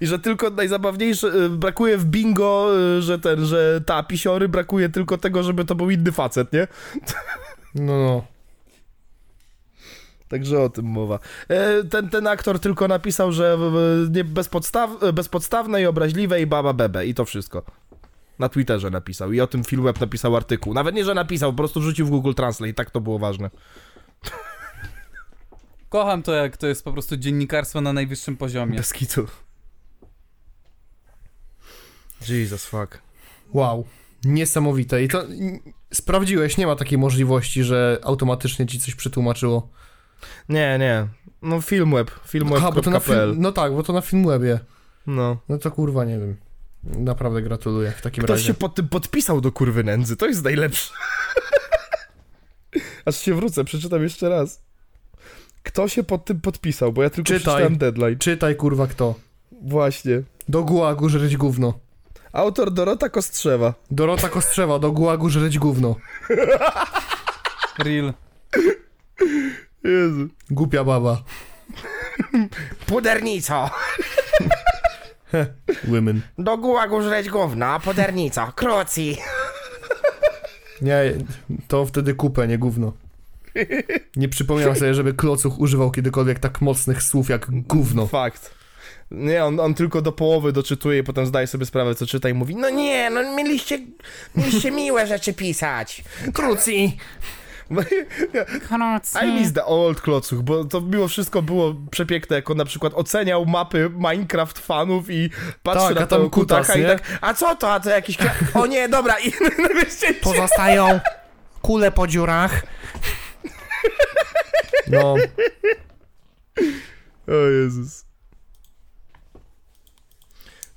I że tylko najzabawniejsze, y, brakuje w bingo, y, że ten, że ta pisiory, brakuje tylko tego, żeby to był inny facet, nie? No, no. Także o tym mowa. E, Ten, ten aktor tylko napisał, że nie bezpodstaw, bezpodstawne i obraźliwe i baba bebe i to wszystko. Na Twitterze napisał i o tym Filmweb napisał artykuł. Nawet nie, że napisał, po prostu rzucił w Google Translate, tak to było ważne. Kocham to, jak to jest po prostu dziennikarstwo na najwyższym poziomie. Bez kitu. Jesus fuck. Wow. Niesamowite. I to sprawdziłeś, nie ma takiej możliwości, że automatycznie ci coś przetłumaczyło. Nie, nie. No Filmweb, Aha, bo to na filmweb.pl. film, No tak, bo to na Filmwebie. No. No to kurwa, nie wiem. Naprawdę gratuluję w takim Ktoś razie. się pod tym podpisał do kurwy nędzy, to jest najlepsze. Aż się wrócę, przeczytam jeszcze raz. Kto się pod tym podpisał, bo ja tylko Czytaj. przeczytałem deadline. Czytaj kurwa kto. Właśnie. Do gułagu żreć gówno. Autor Dorota Kostrzewa. Dorota Kostrzewa, do gułagu żreć gówno. Real. Jezu. Głupia baba. Pudernico. Women. Do gułagu żreć gówno, pudernico, krucji. Nie, to wtedy kupę, nie gówno. Nie przypomniałem sobie, żeby Klocuch używał kiedykolwiek tak mocnych słów jak gówno. Fakt. Nie, on, on tylko do połowy doczytuje i potem zdaje sobie sprawę, co czyta i mówi No nie, no mieliście, mieliście miłe rzeczy pisać. Krucji. I miss the old klocuch, bo to mimo wszystko było przepiękne, jak on na przykład oceniał mapy Minecraft fanów i patrzy Tak, na tam kutaka kutas, i tak, a co to, a to jakiś... O nie, dobra, i Pozostają kule po dziurach. No, O Jezus.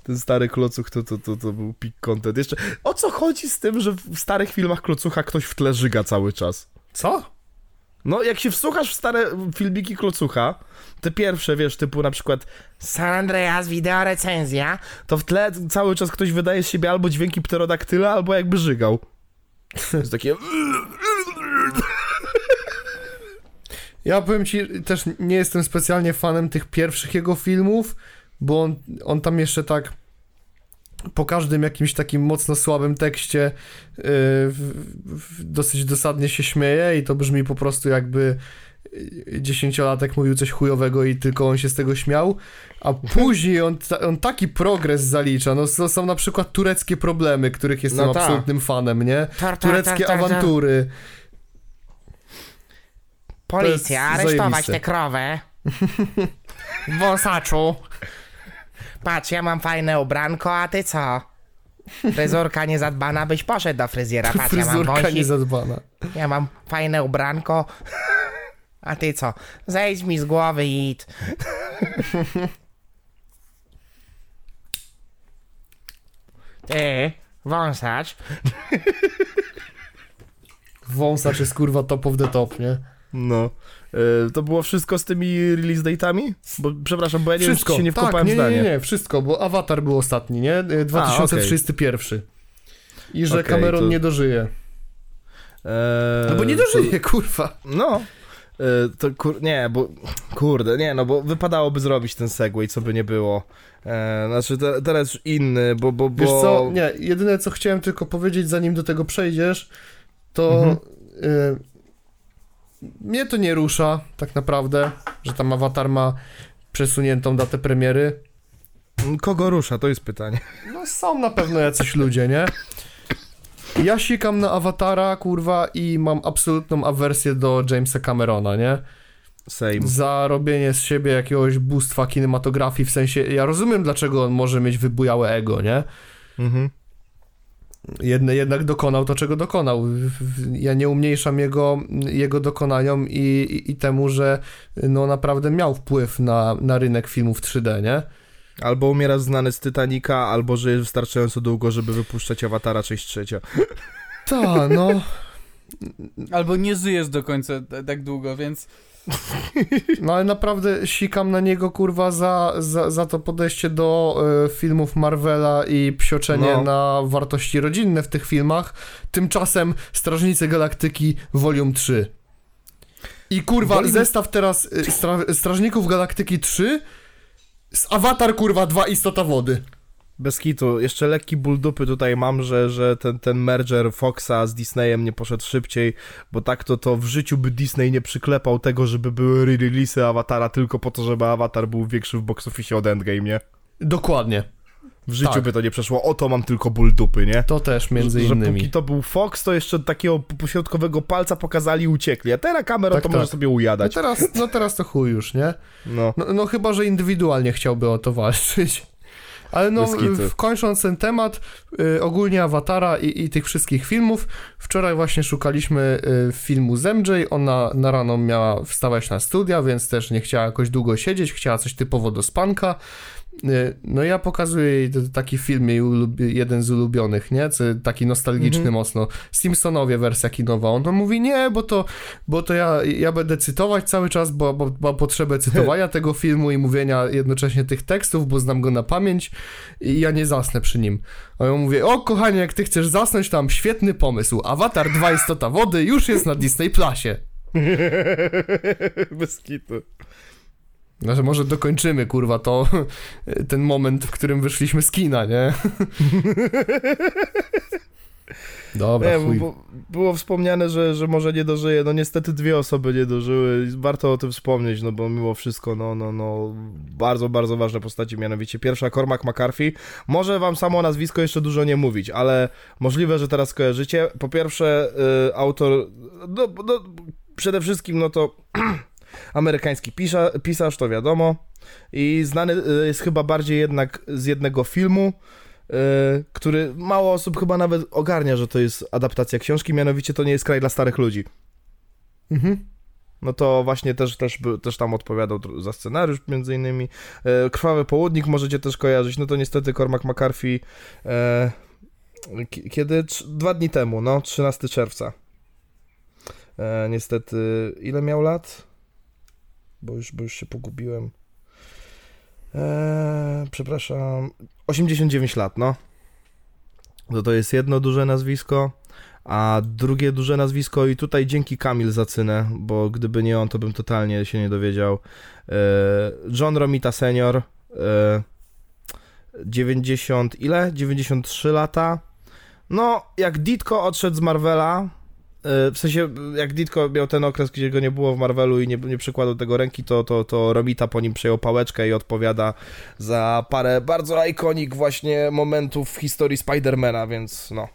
Ten stary klocuch to, to, to, to był peak content. Jeszcze, o co chodzi z tym, że w starych filmach klocucha ktoś w tle żyga cały czas? Co? No, jak się wsłuchasz w stare filmiki Klocucha, te pierwsze, wiesz, typu na przykład San Andreas, wideo recenzja, to w tle cały czas ktoś wydaje z siebie albo dźwięki pterodaktyla, albo jakby żygał. Jest takie... Ja powiem ci, też nie jestem specjalnie fanem tych pierwszych jego filmów, bo on, on tam jeszcze tak po każdym jakimś takim mocno słabym tekście yy, dosyć dosadnie się śmieje i to brzmi po prostu jakby dziesięciolatek mówił coś chujowego i tylko on się z tego śmiał, a później on, ta, on taki progres zalicza, no są, są na przykład tureckie problemy, których jestem No tak. absolutnym fanem, nie? Tar, tar, Tureckie tar, awantury. Policja, aresztować zajebiste. tę krowę. W wąsaczu. Patrz, ja mam fajne ubranko, a ty co? Fryzurka niezadbana, byś poszedł do fryzjera. Patrz, ja mam wąsik, niezadbana. ja mam fajne ubranko. A ty co? Zejdź mi z głowy i idź. Ty, wąsacz. Wąsacz jest kurwa top of the top, nie? No. E, to było wszystko z tymi release date'ami? Bo, przepraszam, bo ja nie Wszystko, wiem, się nie tak, wkopałem nie, w nie, zdanie. nie, nie, wszystko, bo Avatar był ostatni, nie? Y, 2031. I że Okej, Cameron to- nie dożyje. E, No bo nie to- dożyje, kurwa. No. E, To kur... Nie, bo... Kurde, nie, no bo wypadałoby zrobić ten segway, co by nie było. E, znaczy, te, teraz inny, bo... bo, bo... Wiesz co, nie, jedyne co chciałem tylko powiedzieć, zanim do tego przejdziesz, to Mhm. Mnie to nie rusza, tak naprawdę, że tam Avatar ma przesuniętą datę premiery. Kogo rusza, to jest pytanie. No są na pewno jacyś ludzie, nie? Ja sikam na Awatara, kurwa, i mam absolutną awersję do Jamesa Camerona, nie? Same. Za robienie z siebie jakiegoś bóstwa kinematografii, w sensie, ja rozumiem, dlaczego on może mieć wybujałe ego, nie? Mhm. Jedne, jednak dokonał to, czego dokonał. Ja nie umniejszam jego, jego dokonaniom i, i, i temu, że no naprawdę miał wpływ na, na rynek filmów 3D, nie? Albo umiera znany z Titanica, albo żyje wystarczająco długo, żeby wypuszczać Awatara część trzecia. Tak, no. Albo nie żyjesz do końca tak długo, więc No ale naprawdę sikam na niego, kurwa, za, za, za to podejście do e, filmów Marvela i psioczenie No. na wartości rodzinne w tych filmach. Tymczasem Strażnicy Galaktyki Volume 3. I kurwa, zestaw teraz e, stra, Strażników Galaktyki 3 z Avatar, kurwa, dwa Istota Wody. Bez kitu. Jeszcze lekki ból dupy tutaj mam, że, że ten, ten merger Foxa z Disneyem nie poszedł szybciej, bo tak to, to w życiu by Disney nie przyklepał tego, żeby były re-release'y Awatara tylko po to, żeby Avatar był większy w box office od Endgame, nie? Dokładnie. W życiu Tak. by to nie przeszło. O to mam tylko ból dupy, nie? To też między że, że innymi. póki to był Fox, to jeszcze takiego pośrodkowego palca pokazali i uciekli, a teraz Cameron Tak, to tak. może sobie No ujadać. teraz, no teraz to chuj już, nie? No. No, no chyba, że indywidualnie chciałby o to walczyć. Ale no, kończąc ten temat, y, ogólnie Awatara i, i tych wszystkich filmów, wczoraj właśnie szukaliśmy y, filmu z MJ, ona na rano miała wstawać na studia, więc też nie chciała jakoś długo siedzieć, chciała coś typowo do spanka. Y, No ja pokazuję jej taki film, jej jeden z ulubionych, nie? Taki nostalgiczny Mhm. mocno. Simpsonowie wersja kinowa. On mówi, nie, bo to, bo to ja, ja będę cytować cały czas, bo, bo mam potrzebę cytowania tego filmu i mówienia jednocześnie tych tekstów, bo znam go na pamięć i ja nie zasnę przy nim. A ja mówię, o kochanie, jak ty chcesz zasnąć, tam świetny pomysł. Avatar 2 Istota Wody już jest na Disney Plusie. Bez kitu. Znaczy, może dokończymy, kurwa, to ten moment, w którym wyszliśmy z kina, nie? Dobra, Nie, bo, było wspomniane, że, że może nie dożyje. No niestety dwie osoby nie dożyły. Warto o tym wspomnieć, no bo mimo wszystko, no, no, no, bardzo, bardzo ważne postaci, mianowicie pierwsza Cormac McCarthy. Może wam samo nazwisko jeszcze dużo nie mówić, ale możliwe, że teraz kojarzycie. Po pierwsze, y, autor, no, no, przede wszystkim, no to amerykański pisza, pisarz, to wiadomo. I znany y, jest chyba bardziej jednak z jednego filmu, y, który mało osób chyba nawet ogarnia, że to jest adaptacja książki, mianowicie to nie jest kraj dla starych ludzi. Mhm. No to właśnie też, też, też tam odpowiadał za scenariusz między innymi. E, Krwawy Południk możecie też kojarzyć, no to niestety Cormac McCarthy e, ki- kiedy? Dwa dni temu, no, 13 czerwca. E, niestety, ile miał lat? Bo już, bo już się pogubiłem. E, przepraszam. 89 lat, no. No to jest jedno duże nazwisko, a drugie duże nazwisko i tutaj dzięki Kamil Zacynę, bo gdyby nie on, to bym totalnie się nie dowiedział. E, John Romita senior, e, 90 ile? 93 lata. No, jak Ditko odszedł z Marvela, w sensie jak Ditko miał ten okres, gdzie go nie było w Marvelu i nie, nie przykładał tego ręki, to, to, to Romita po nim przejął pałeczkę i odpowiada za parę bardzo ikonik właśnie momentów w historii Spidermana, więc no.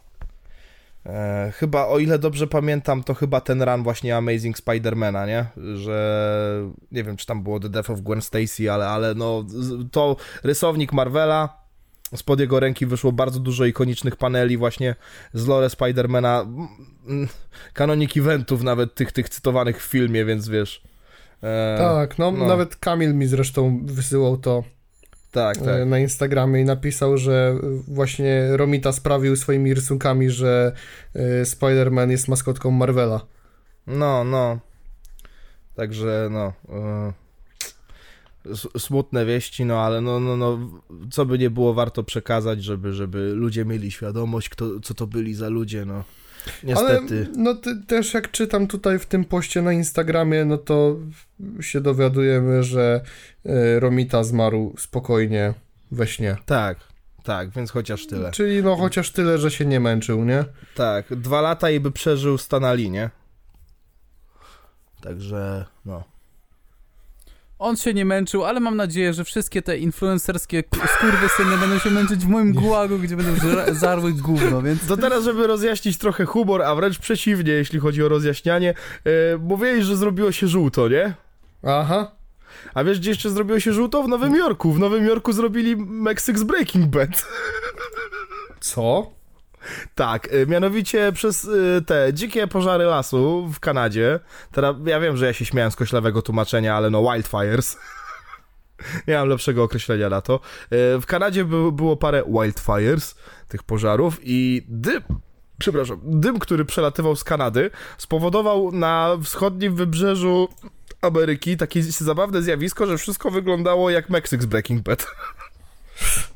E, chyba, o ile dobrze pamiętam, to chyba ten run właśnie Amazing Spidermana, nie? Że nie wiem, czy tam było The Death of Gwen Stacy, ale, ale no to rysownik Marvela. Spod jego ręki wyszło bardzo dużo ikonicznych paneli właśnie z lore Spidermana, kanonik eventów nawet tych, tych cytowanych w filmie, więc wiesz. E, Tak, no, no. nawet Kamil mi zresztą wysyłał to tak, tak. e, na Instagramie i napisał, że właśnie Romita sprawił swoimi rysunkami, że e, Spider-Man jest maskotką Marvela. No, no. Także, no. e, Smutne wieści, no ale no, no, no, co by nie było warto przekazać, żeby, żeby ludzie mieli świadomość, kto, co to byli za ludzie, no. Niestety. Ale no ty, też jak czytam tutaj w tym poście na Instagramie, no to się dowiadujemy, że e, Romita zmarł spokojnie we śnie. Tak, tak, więc chociaż tyle. Czyli no chociaż tyle, że się nie męczył, nie? Tak, dwa lata i by przeżył Stanali, nie? Także, no. On się nie męczył, ale mam nadzieję, że wszystkie te influencerskie skurwysyny będą się męczyć w moim gułagu, gdzie będą zarły gówno, więc... To teraz, żeby rozjaśnić trochę humor, a wręcz przeciwnie, jeśli chodzi o rozjaśnianie, yy, mówiłeś, że zrobiło się żółto, nie? Aha. A wiesz, gdzie jeszcze zrobiło się żółto? W Nowym Jorku. W Nowym Jorku zrobili Mexics Breaking Bad. Co? Tak, y, mianowicie przez y, te dzikie pożary lasu w Kanadzie. Teraz ja wiem, że ja się śmiałem z koślewego tłumaczenia, ale no wildfires. Nie mam lepszego określenia na to. Y, W Kanadzie by, było parę wildfires, tych pożarów i dym, przepraszam, dym, który przelatywał z Kanady, spowodował na wschodnim wybrzeżu Ameryki takie zabawne zjawisko, że wszystko wyglądało jak Mexics Breaking Bad.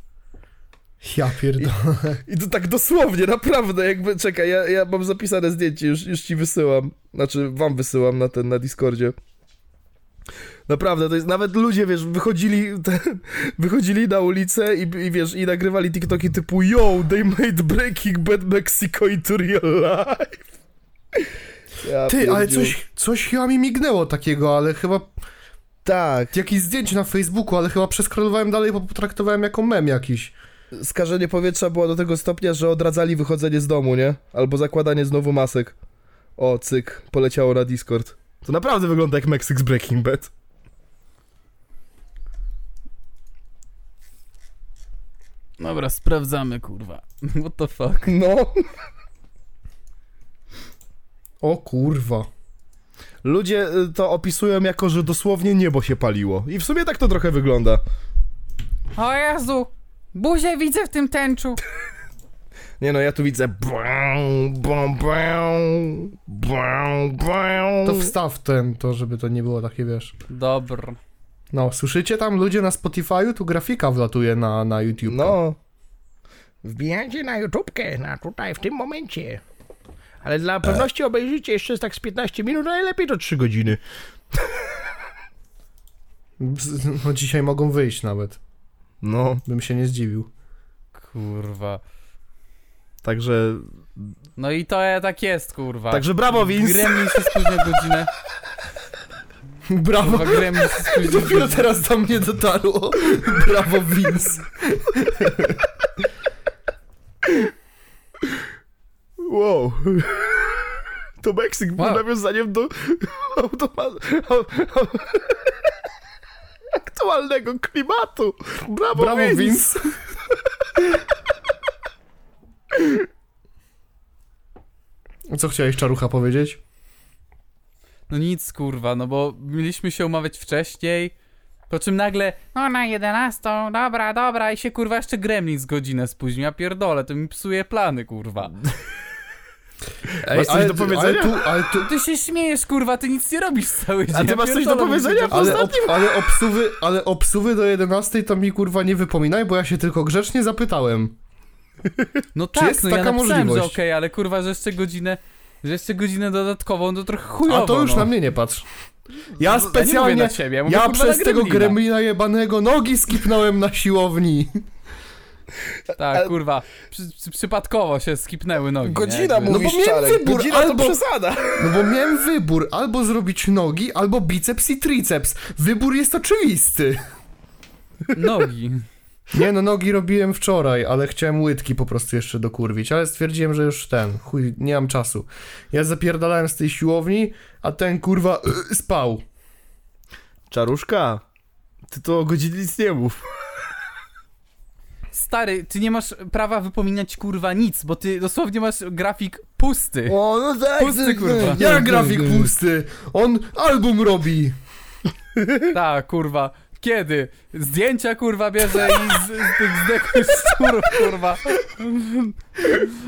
Ja pierdolę. I to tak dosłownie, naprawdę, jakby, czekaj, ja, ja mam zapisane zdjęcie, już, już ci wysyłam, znaczy wam wysyłam na ten, na Discordzie. Naprawdę, to jest, nawet ludzie, wiesz, wychodzili, te, wychodzili na ulicę i, i wiesz, i nagrywali TikToki typu Yo, they made Breaking Bad Mexico into real life. Ja Ty, ale pierdziu. coś, coś chyba mi mignęło takiego, ale chyba Tak, jakieś zdjęcie na Facebooku, ale chyba przeskrolowałem dalej, bo potraktowałem jako mem jakiś. Skażenie powietrza było do tego stopnia, że odradzali wychodzenie z domu, nie? Albo zakładanie znowu masek. O, cyk, poleciało na Discord. To naprawdę wygląda jak Mexics Breaking Bad. Dobra, sprawdzamy, kurwa. What the fuck? No. O kurwa. Ludzie y, to opisują jako, że dosłownie niebo się paliło. I w sumie tak to trochę wygląda. O Jezu! Buzię widzę w tym tęczu! Nie no, ja tu widzę. To wstaw ten, to żeby to nie było takie, wiesz. Dobra. No, słyszycie tam ludzie na Spotify'u? Tu grafika wlatuje na, na YouTube. No, Wbijajcie na YouTubkę, na tutaj, w tym momencie. Ale dla pewności obejrzyjcie jeszcze tak z 15 minut, a najlepiej to 3 godziny. No dzisiaj mogą wyjść nawet. No, Bym się nie zdziwił. Kurwa. także, No i to e, tak jest, kurwa. także brawo Vince. Gremlin się spóźnia godzinę. Brawo. Kurwa, Gremlin się spóźnia Dopiero teraz do mnie dotarło. Brawo, Vince. Wow. To Meksyk był Wow. nawiązaniem do automa- aktualnego klimatu. Brawo, Brawo, Vince. Vince. Co chciałeś, Czarucha, powiedzieć? No nic, kurwa, no bo mieliśmy się umawiać wcześniej, po czym nagle, no na 11, dobra, dobra, i się kurwa jeszcze Gremlin z godzinę spóźnił, ja pierdolę, to mi psuje plany, kurwa. Ej, Masz coś do powiedzenia? Ale tu, ale tu, Ty się śmiejesz, kurwa, ty nic nie robisz cały dzień. A ty ja masz coś do powiedzenia? mówię, ale, ob, ostatnim- ale obsuwy, ale obsuwy do 11 to mi kurwa nie wypominaj, bo ja się tylko grzecznie zapytałem. No tak, jest no ja taka napisałem, że okej, możliwość? ale kurwa, że jeszcze godzinę, że jeszcze godzinę dodatkową, to trochę chujowo, A to już no. na mnie nie patrz. Ja Ja nie specjalnie, na ciebie, ja mówię, ja przez tego gremlina jebanego nogi skipnąłem na siłowni. Tak, kurwa, przy, przy, przypadkowo się skipnęły nogi, Godzina nie? Jakby- No mówisz, bo miałem Czarek, wybór, godzina albo- to przesada. No bo miałem wybór, albo zrobić nogi, albo biceps i triceps. Wybór jest oczywisty. Nogi. Nie no, nogi robiłem wczoraj, ale chciałem łydki po prostu jeszcze dokurwić, ale stwierdziłem, że już ten, chuj, nie mam czasu. Ja zapierdalałem z tej siłowni, a ten kurwa y, spał. Czaruszka, ty to o godzinie nic nie mów. Stary, ty nie masz prawa wypominać kurwa nic, bo ty dosłownie masz grafik pusty. O, no tak. Pusty, kurwa. Ja grafik pusty, on album robi. Tak, kurwa. Kiedy? Zdjęcia kurwa bierze i z, z tych zdechłych szczurów, kurwa.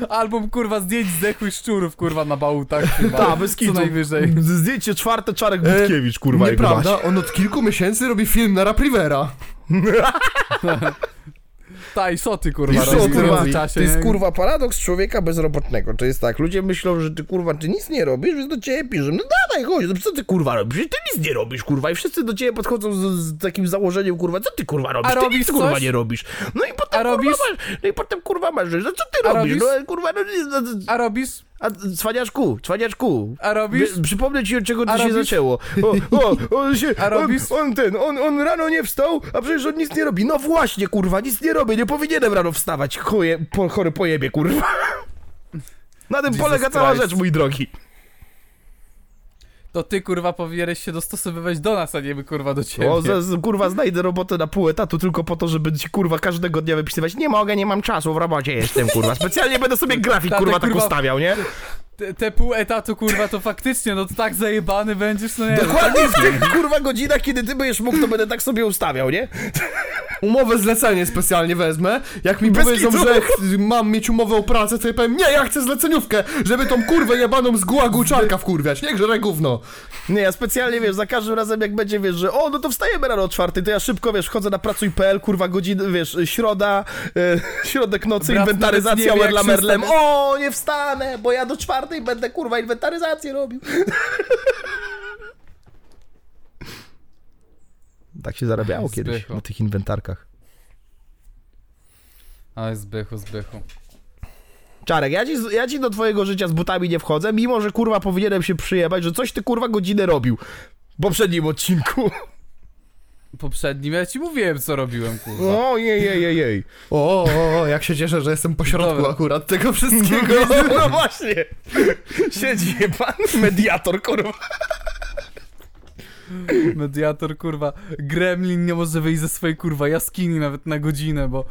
Album kurwa zdjęć zdechłych szczurów, kurwa, na bałutach, kurwa. Ta, bez Co kitu. najwyżej. Zdjęcie czwarte Czarek Budkiewicz, kurwa. Nieprawda, on od kilku miesięcy robi film na Raprivera. Ta i szoty, kurwa, I robi szoty w międzyczasie, To jest kurwa paradoks człowieka bezrobotnego. To jest tak, ludzie myślą, że ty kurwa, ty nic nie robisz, więc do ciebie piszą, no dawaj, chodź, no co ty kurwa robisz? Ty nic nie robisz, kurwa. I wszyscy do ciebie podchodzą z, z takim założeniem, kurwa, co ty kurwa robisz? A ty robisz nic kurwa nie robisz. No i potem A kurwa robisz? masz, no i potem kurwa masz, no co ty robisz? robisz? No kurwa, no, no, no A robisz? A cwaniaczku, cwaniaczku. A robisz? Wie- Przypomnę ci, od czego to się zaczęło. O, o, on się, A robisz? On, on ten, on, on rano nie wstał, a przecież on nic nie robi. No właśnie, kurwa, nic nie robię, nie powinienem rano wstawać, choje, po, chory pojebie, kurwa. Na tym Jesus polega cała Christ. rzecz, mój drogi. To ty, kurwa, powinieneś się dostosowywać do nas, a nie my, kurwa, do ciebie. O, z, z, kurwa, znajdę robotę na pół etatu tylko po to, żeby ci, kurwa, każdego dnia wypisywać. Nie mogę, nie mam czasu, w robocie jestem, kurwa. Specjalnie będę sobie grafik, Tatek, kurwa, tak kurwa, ustawiał, nie? Te, te pół etatu, kurwa, to faktycznie, no to tak zajebany będziesz, no nie Dokładnie w tych, kurwa, godzinach, kiedy ty będziesz mógł, to będę tak sobie ustawiał, nie? Umowę zlecenie specjalnie wezmę. Jak mi Bez powiedzą, kitu. że ch- mam mieć umowę o pracę, to ja powiem, nie, ja chcę zleceniówkę, żeby tą kurwę jebaną z gułagu czarka wkurwiać. Niech żre gówno. Nie, ja specjalnie, wiesz, za każdym razem jak będzie, wiesz, że o, no to wstajemy rano o czwartej, to ja szybko, wiesz, wchodzę na pracuj.pl, kurwa, godziny, wiesz, środa, e, środek nocy, Brat nawet nie inwentaryzacja Merla Merlem. O, nie wstanę, bo ja do czwartej będę, kurwa, inwentaryzację robił. tak się zarabiało kiedyś Zbychu. na tych inwentarkach. Ale zbychu, zbychu. Czarek, ja ci, ja ci do twojego życia z butami nie wchodzę, mimo że, kurwa, powinienem się przyjebać, że coś ty, kurwa, godzinę robił w poprzednim odcinku. Poprzednim ja ci mówiłem, co robiłem, kurwa. O, jej, jej, jej, jej. O, o, o, jak się cieszę, że jestem po środku Dobra. akurat tego wszystkiego. No właśnie. Siedzi pan mediator, kurwa. Mediator, kurwa. Gremlin nie może wyjść ze swojej, kurwa, jaskini nawet na godzinę, bo...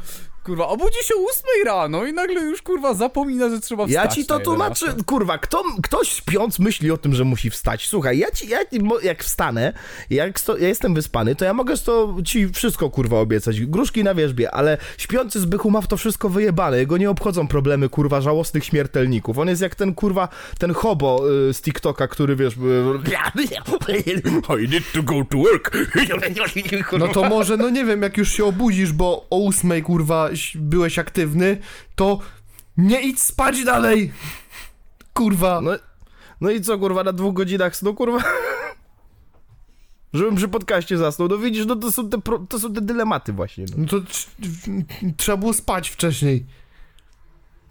Kurwa, obudzi się o 8 rano i nagle już, kurwa, zapomina, że trzeba wstać Ja ci to tłumaczę, 11. kurwa, kto, ktoś śpiąc myśli o tym, że musi wstać. Słuchaj, ja ci, ja, jak wstanę, jak sto, ja jestem wyspany, to ja mogę sto, ci wszystko, kurwa, obiecać. Gruszki na wierzbie, ale śpiący zbychu ma w to wszystko wyjebane. Jego nie obchodzą problemy, kurwa, żałosnych śmiertelników. On jest jak ten, kurwa, ten hobo y, z TikToka, który, wiesz... y, I need to go to work. No to może, no nie wiem, jak już się obudzisz, bo o ósmej, kurwa, ś- byłeś aktywny, to nie idź spać dalej. Kurwa. No, no i co, kurwa, na dwóch godzinach snu, kurwa? Żebym przy podcaście zasnął. No widzisz, no to są te, pro, to są te dylematy właśnie. No. No to trz- trzeba było spać wcześniej.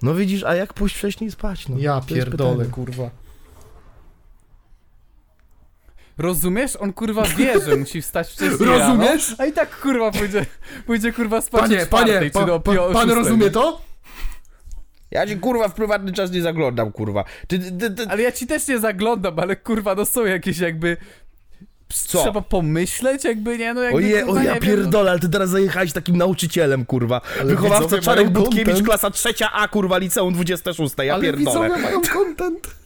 no widzisz, a jak pójść wcześniej spać? No, Ja pierdolę, kurwa. Rozumiesz? On, kurwa, wie, że musi wstać wcześniej Rozumiesz? Rano, a i tak, kurwa, pójdzie, pójdzie kurwa, spać o Panie, czwartej, panie, czy pa, do pa, pan szóstej. rozumie to? Ja ci, kurwa, w prywatny czas nie zaglądam, kurwa. Ty, ty, ty, Ale ja ci też nie zaglądam, ale kurwa, no są jakieś jakby... Co? Trzeba pomyśleć, jakby, nie, no jakby, Oje, kurwa, o ja nie wiem, no. pierdolę, ale ty teraz zajechałeś takim nauczycielem, kurwa. Wychowawca widzowie Czarek Budkiewicz, klasa trzecia A, kurwa, liceum 26, ja Ale pierdolę. widzowie mają content.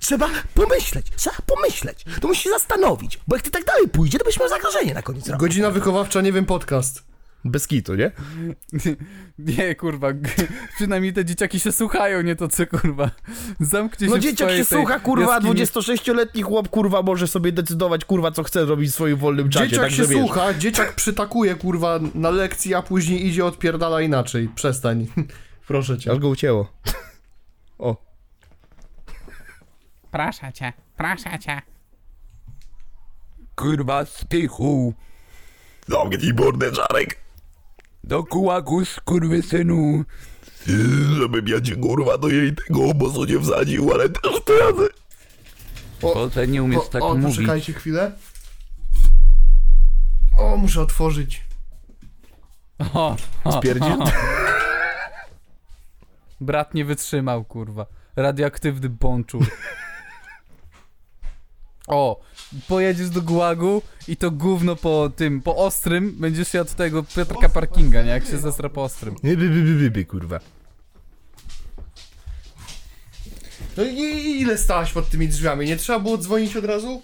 Trzeba pomyśleć, trzeba pomyśleć. To musisz się zastanowić, bo jak ty tak dalej pójdzie, to byś miał zagrożenie na koniec roku. Godzina wychowawcza, nie wiem, podcast. Bez kitu, nie? Nie, kurwa, przynajmniej te dzieciaki się słuchają, nie to co, kurwa. Zamknij się No dzieciak się słucha, kurwa, jaskini. 26-letni chłop, kurwa, może sobie decydować, kurwa, co chce robić w swoim wolnym czasie, Dzieciak także się wiesz. słucha, dzieciak przytakuje, kurwa, na lekcji, a później idzie, odpierdala inaczej. Przestań. Proszę cię. Aż go ucięło. O. Proszę cię, proszę cię. Kurwa, stychu. Zamknij mordę, Czarek. Do kułaku, skurwysynu. Żebym ja ci, kurwa, do jej tego obozu nie wsadził, ale też to jadę. Po co nie umiesz O, tak o mówić? poczekajcie chwilę. O, muszę otworzyć. O, o, Spierdziel? Brat nie wytrzymał, kurwa. Radioaktywny bączur. O, pojedziesz do gułagu i to gówno po tym, po ostrym, będziesz jadł tego Piotrka Parkinga, nie? Jak się zestra po ostrym. Nie, by, by, by, by, by, kurwa. No i i ile stałaś pod tymi drzwiami? Nie trzeba było dzwonić od razu?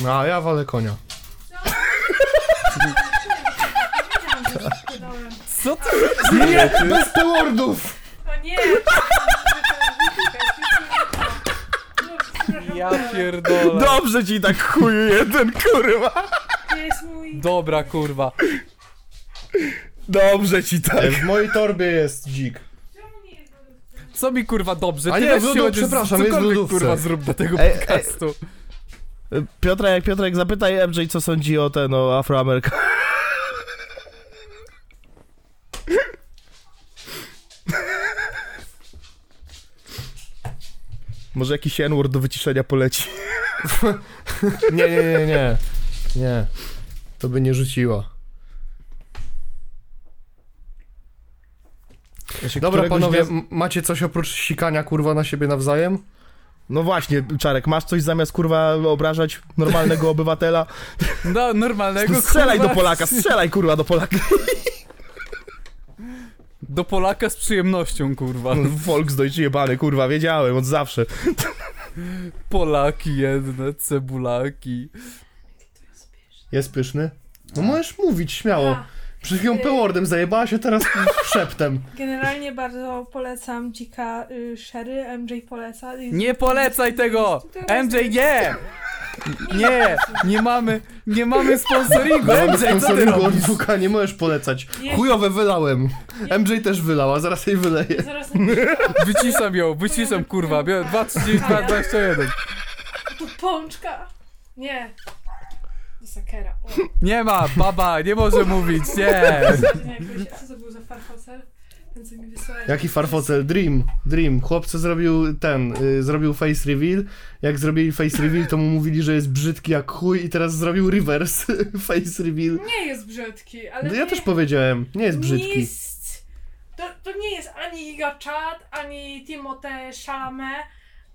No, a ja walę konia. Co ty? Nie, bez tełordów! O nie! Ja pierdolę. Dobrze ci tak chuju jeden, kurwa. To jest mój... Dobra, kurwa. Dobrze ci tak. W mojej torbie jest dzik. Co mi kurwa dobrze? A Ty nie, weź w chociaż przepraszam, jest w cokolwiek, lodówce. kurwa zrób do tego Ej, ej. podcastu. Piotrek, Piotrek, zapytaj MJ, co sądzi o ten, o Afroameryka. Może jakiś n do wyciszenia poleci. Nie, nie, nie, nie. Nie. To by nie rzuciła. Dobra, Któregoś panowie, dnia- macie coś oprócz sikania, kurwa, na siebie nawzajem? No właśnie, Czarek, masz coś zamiast kurwa obrażać normalnego obywatela? No, normalnego No, strzelaj kurwa, do Polaka, strzelaj kurwa do Polaka. Do Polaka z przyjemnością, kurwa. Volksdeutsch jebany, kurwa, wiedziałem od zawsze. Polaki jedne, cebulaki. Jest pyszny? No możesz mówić, śmiało. Przed chwilą Y- pełordem zajebałaś, a teraz szeptem. generalnie bardzo polecam dzika y, Sherry, MJ poleca. Jest- Nie polecaj tego! MJ, nie! Nie, nie mamy, nie mamy sponsoringu, Mamy MJ, co ty sponsoringu od robisz? Buka, nie możesz polecać. Jest- Chujowe wylałem. MJ też wylał, a zaraz jej wyleję. Zaraz Wyciszam ją, wyciszam, kurwa, 2, 32, 21. tu pączka. Nie. Sakera. O. Nie ma, baba, nie może mówić, nie. Co to był za farfocel? Ten co mi wysłałeś. Jaki farfocel? Dream. Dream. Chłopcy zrobił ten, y, zrobił face reveal. Jak zrobili face reveal, to mu mówili, że jest brzydki jak chuj i teraz zrobił reverse face reveal. Nie jest brzydki, ale No ja nie, też powiedziałem, nie jest brzydki. jest, to, to nie jest ani Iga Chad, ani Timothée Chalamet,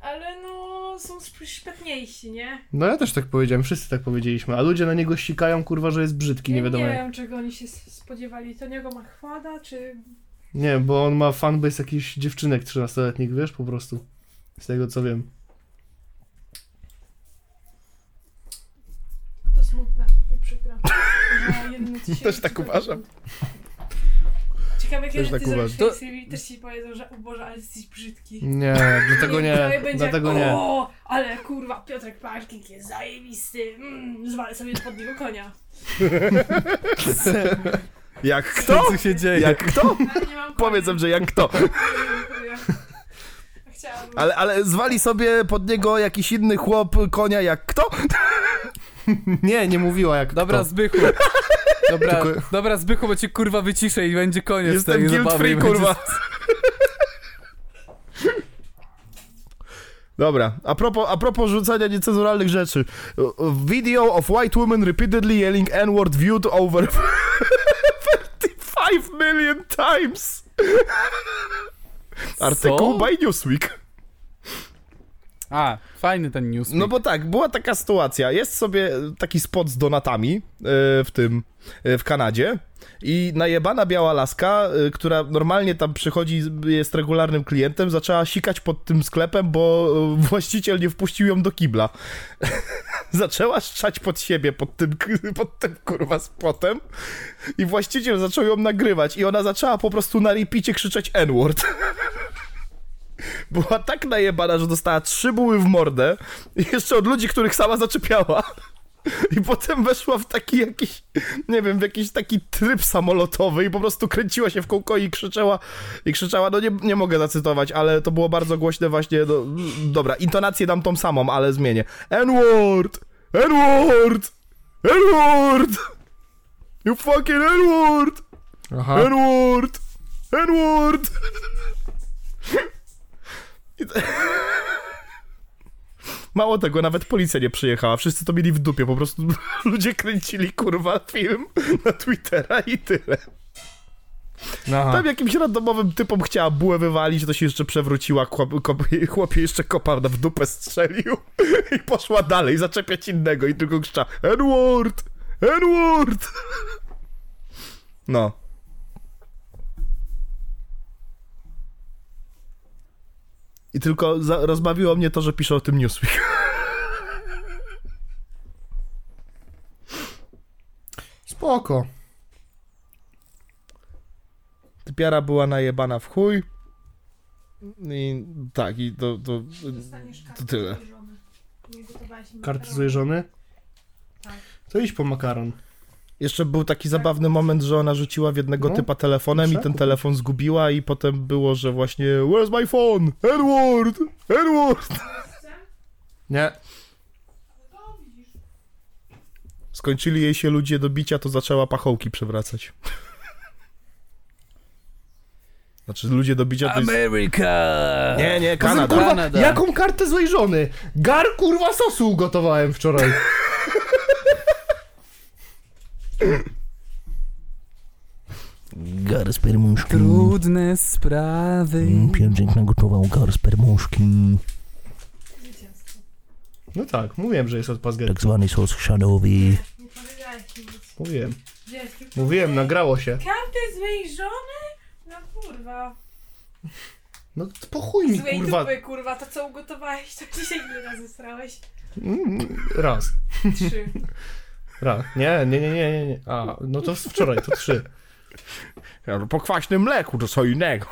ale no są szpetniejsi, nie? No ja też tak powiedziałem, wszyscy tak powiedzieliśmy, a ludzie na niego ścikają, kurwa, że jest brzydki, nie wiadomo nie jak. wiem, czego oni się spodziewali. To niego ma chłada, czy... Nie, bo on ma fanbase jakichś dziewczynek 13-letnich, wiesz, po prostu. Z tego co wiem. To smutne i przykro. że się Też tak uważam. Ciekawe, kiedy tak ty zrobisz face reveal, też ci powiedzą, że o Boże, ale jesteś brzydki. Nie, dlatego I nie, będzie dlatego jak, nie. O, ale kurwa, Piotrek Parking jest zajebisty. Mm, zwalę sobie pod niego konia. Jak kto? Co się dzieje? Jak kto? Ale nie mam konia. Powiedz że jak kto. Ale, ale zwali sobie pod niego jakiś inny chłop konia jak kto? Nie, nie mówiła jak Dobra, kto. Zbychu. Dobra, Tylko- dobra, Zbychu, bo cię kurwa wyciszę i będzie koniec Jestem tej guilt free, i będzie- kurwa. Dobra, a propos, a propos rzucania niecenzuralnych rzeczy. Video of white women repeatedly yelling N-word viewed over 35 million times. Artykuł by Newsweek. A, fajny ten news. No bo tak, była taka sytuacja. Jest sobie taki spot z donatami e, w tym, e, w Kanadzie i najebana biała laska, e, która normalnie tam przychodzi, jest regularnym klientem, zaczęła sikać pod tym sklepem, bo właściciel nie wpuścił ją do kibla. zaczęła szczać pod siebie, pod tym, pod tym kurwa spotem i właściciel zaczął ją nagrywać i ona zaczęła po prostu na repicie krzyczeć N-word. Była tak najebana, że dostała trzy buły w mordę i jeszcze od ludzi, których sama zaczepiała. I potem weszła w taki jakiś, nie wiem, w jakiś taki tryb samolotowy i po prostu kręciła się w kółko i krzyczała, i krzyczała, no nie, nie mogę zacytować, ale to było bardzo głośne właśnie, no, dobra, intonację dam tą samą, ale zmienię. N-word! N-word! N-word! You fucking N-word! N-word! N-word! Mało tego, nawet policja nie przyjechała, wszyscy to mieli w dupie, po prostu ludzie kręcili kurwa film na Twittera i tyle. Aha. Tam jakimś randomowym typom chciała bułę wywalić, to się jeszcze przewróciła, chłop, kop, chłopie jeszcze kopa w dupę strzelił i poszła dalej, zaczepiać innego i tylko krzyczała N-word! N-word! No. I tylko za, rozbawiło mnie to, że pisze o tym Newsweek. Spoko. Typiara była najebana w chuj. I tak, i to, to, to tyle. Karty żony? Tak. To idź po makaron. Jeszcze był taki zabawny moment, że ona rzuciła w jednego No, typa telefonem i ten telefon zgubiła i potem było, że właśnie Where's my phone? Edward! Edward! Nie. Skończyli jej się ludzie do bicia, to zaczęła pachołki przewracać. Znaczy ludzie do bicia to jest... America! Nie, nie, Kanada. Kurwa, Kanada. jaką kartę złej żony? Gar kurwa sosu ugotowałem wczoraj. Gar spermuszki. Trudne sprawy. Pierdziek nagotował gar spermuszki. Zwycięstwo. No tak, mówiłem, że jest od Tak pazgetti. zwany sos chrzanowy. Nie. Mówiłem. Mówiłem, nagrało się. Karty złej żony? No kurwa. No po chuj mi Złej kurwa. dupy, kurwa. To co ugotowałeś, to dzisiaj ile razy strałeś? Mm, Raz. Trzy. Raz. Nie, nie, nie, nie, nie, nie. A, no to wczoraj, to trzy. Ja, no, po kwaśnym mleku to co innego.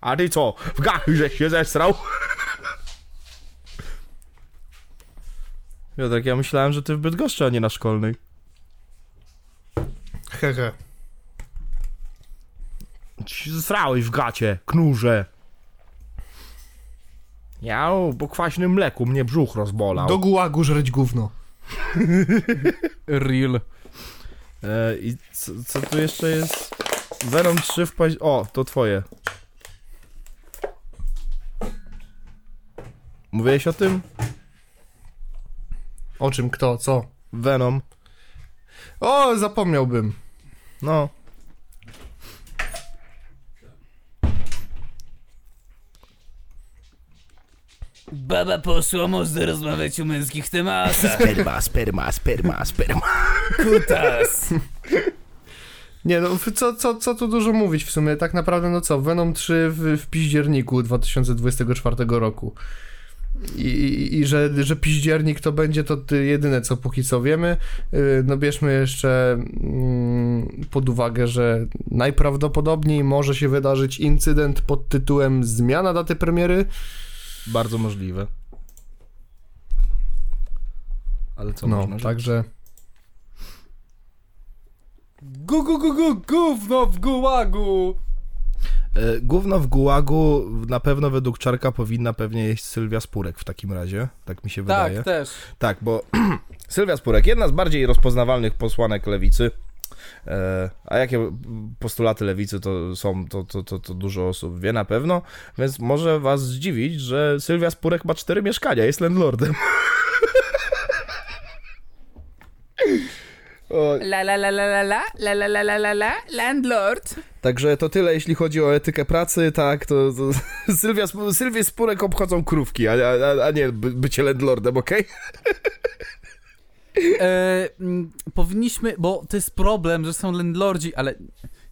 A ty co, w gachy żeś się zesrał? Piotrek, ja myślałem, że ty w Bydgoszczy, a nie na szkolnej. Hehe. Ci się Zesrałeś w gacie, knurze. Ja, po kwaśnym mleku mnie brzuch rozbolał. Do gułagu żreć gówno. Real. E, I co, co tu jeszcze jest? Venom 3 w paź... O, to twoje. Mówiłeś o tym? O czym, kto, co? Venom. O, zapomniałbym. No. Baba poszła, można rozmawiać o męskich tematach. Sperma, sperma, sperma, sperma. Kutas. Nie no, co, co, co tu dużo mówić w sumie, tak naprawdę no co, Venom 3 w, w piździerniku 2024 roku. I, i, i że, że piździernik to będzie to jedyne co póki co wiemy. Yy, No bierzmy jeszcze mm, pod uwagę, że najprawdopodobniej może się wydarzyć incydent pod tytułem zmiana daty premiery. Bardzo możliwe. Ale co no, można także Gu, gu, gu, gu, gówno w gułagu. E, Gówno w gułagu na pewno według Czarka powinna pewnie jeść Sylwia Spurek w takim razie, tak mi się wydaje. Tak, też. Tak, bo Sylwia Spurek, jedna z bardziej rozpoznawalnych posłanek lewicy. E, a jakie postulaty lewicy to są, to, to, to, to dużo osób wie na pewno, więc może was zdziwić, że Sylwia Spurek ma cztery mieszkania, jest landlordem. O, La la la la la la, la la la la la la, landlord. Także to tyle, jeśli chodzi o etykę pracy, tak, to, to Sylwia, Sylwię Spurek obchodzą krówki, a, a, a nie by, bycie landlordem, okej? E, powinniśmy, bo to jest problem, że są landlordzi, ale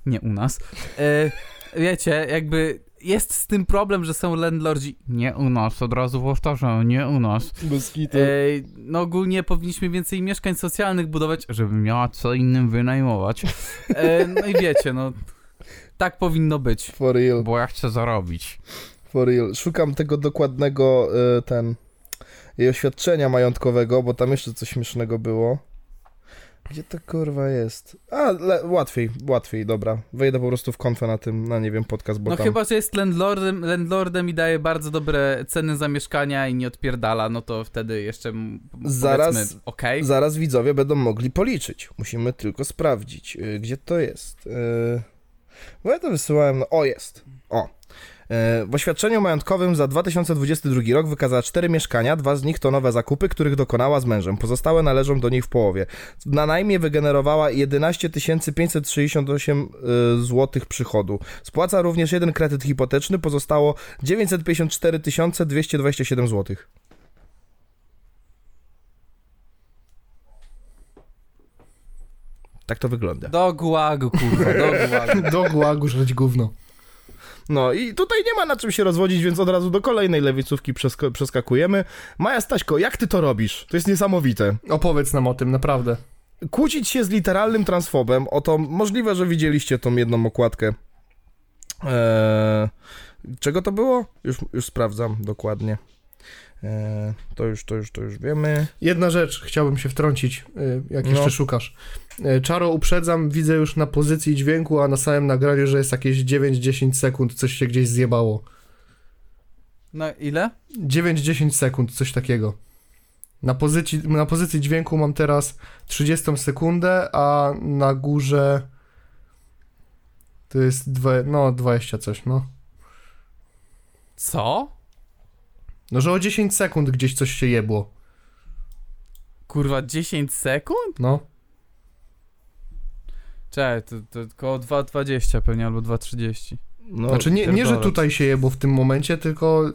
nie u nas. E, wiecie, jakby jest z tym problem, że są landlordzi. Nie u nas, od razu powtarzam, nie u nas. Bez kitu. Ej, no ogólnie powinniśmy więcej mieszkań socjalnych budować, żeby miała co innym wynajmować. E, no i wiecie, no tak powinno być, For real, bo ja chcę zarobić. for real. Szukam tego dokładnego, y, ten, jej oświadczenia majątkowego, bo tam jeszcze coś śmiesznego było. Gdzie to kurwa jest? A, le, łatwiej, łatwiej, dobra. Wejdę po prostu w konfę na tym, na nie wiem, podcast, bo No tam... chyba, że jest landlordem, landlordem i daje bardzo dobre ceny za mieszkania i nie odpierdala, no to wtedy jeszcze Zaraz- okej. Zaraz widzowie będą mogli policzyć. Musimy tylko sprawdzić, y, gdzie to jest. Y, Bo ja to wysyłałem. No, o, jest. O. Y, W oświadczeniu majątkowym za 2022 rok wykazała cztery mieszkania, dwa z nich to nowe zakupy, których dokonała z mężem. Pozostałe należą do niej w połowie. Na najmie wygenerowała 11 568 zł przychodu. Spłaca również jeden kredyt hipoteczny, pozostało 954 227 zł. Tak to wygląda. Do gułagu, kurwa, do gułagu. Do gułagu żreć gówno. No i tutaj nie ma na czym się rozwodzić, więc od razu do kolejnej lewicówki przesk- przeskakujemy. Maja Staśko, jak ty to robisz? To jest niesamowite. Opowiedz nam o tym, naprawdę. Kłócić się z literalnym transfobem, oto możliwe, że widzieliście tą jedną okładkę. Eee, czego to było? Już, już sprawdzam dokładnie. Eee, to już, to już, to już wiemy. Jedna rzecz, chciałbym się wtrącić, y, jak No. jeszcze szukasz. Y, Czaro, uprzedzam, widzę już na pozycji dźwięku, a na samym nagraniu, że jest jakieś 9-10 sekund, coś się gdzieś zjebało. No ile? 9-10 sekund, coś takiego. Na pozycji, na pozycji dźwięku mam teraz 30 sekundę, a na górze to jest dwa, no 20 coś, no. Co? No, że o 10 sekund gdzieś coś się jebło, Kurwa, 10 sekund? no. Czekaj, to, to około 2,20 pewnie, albo 2,30. No, Znaczy nie, nie, że tutaj się jebło w tym momencie, tylko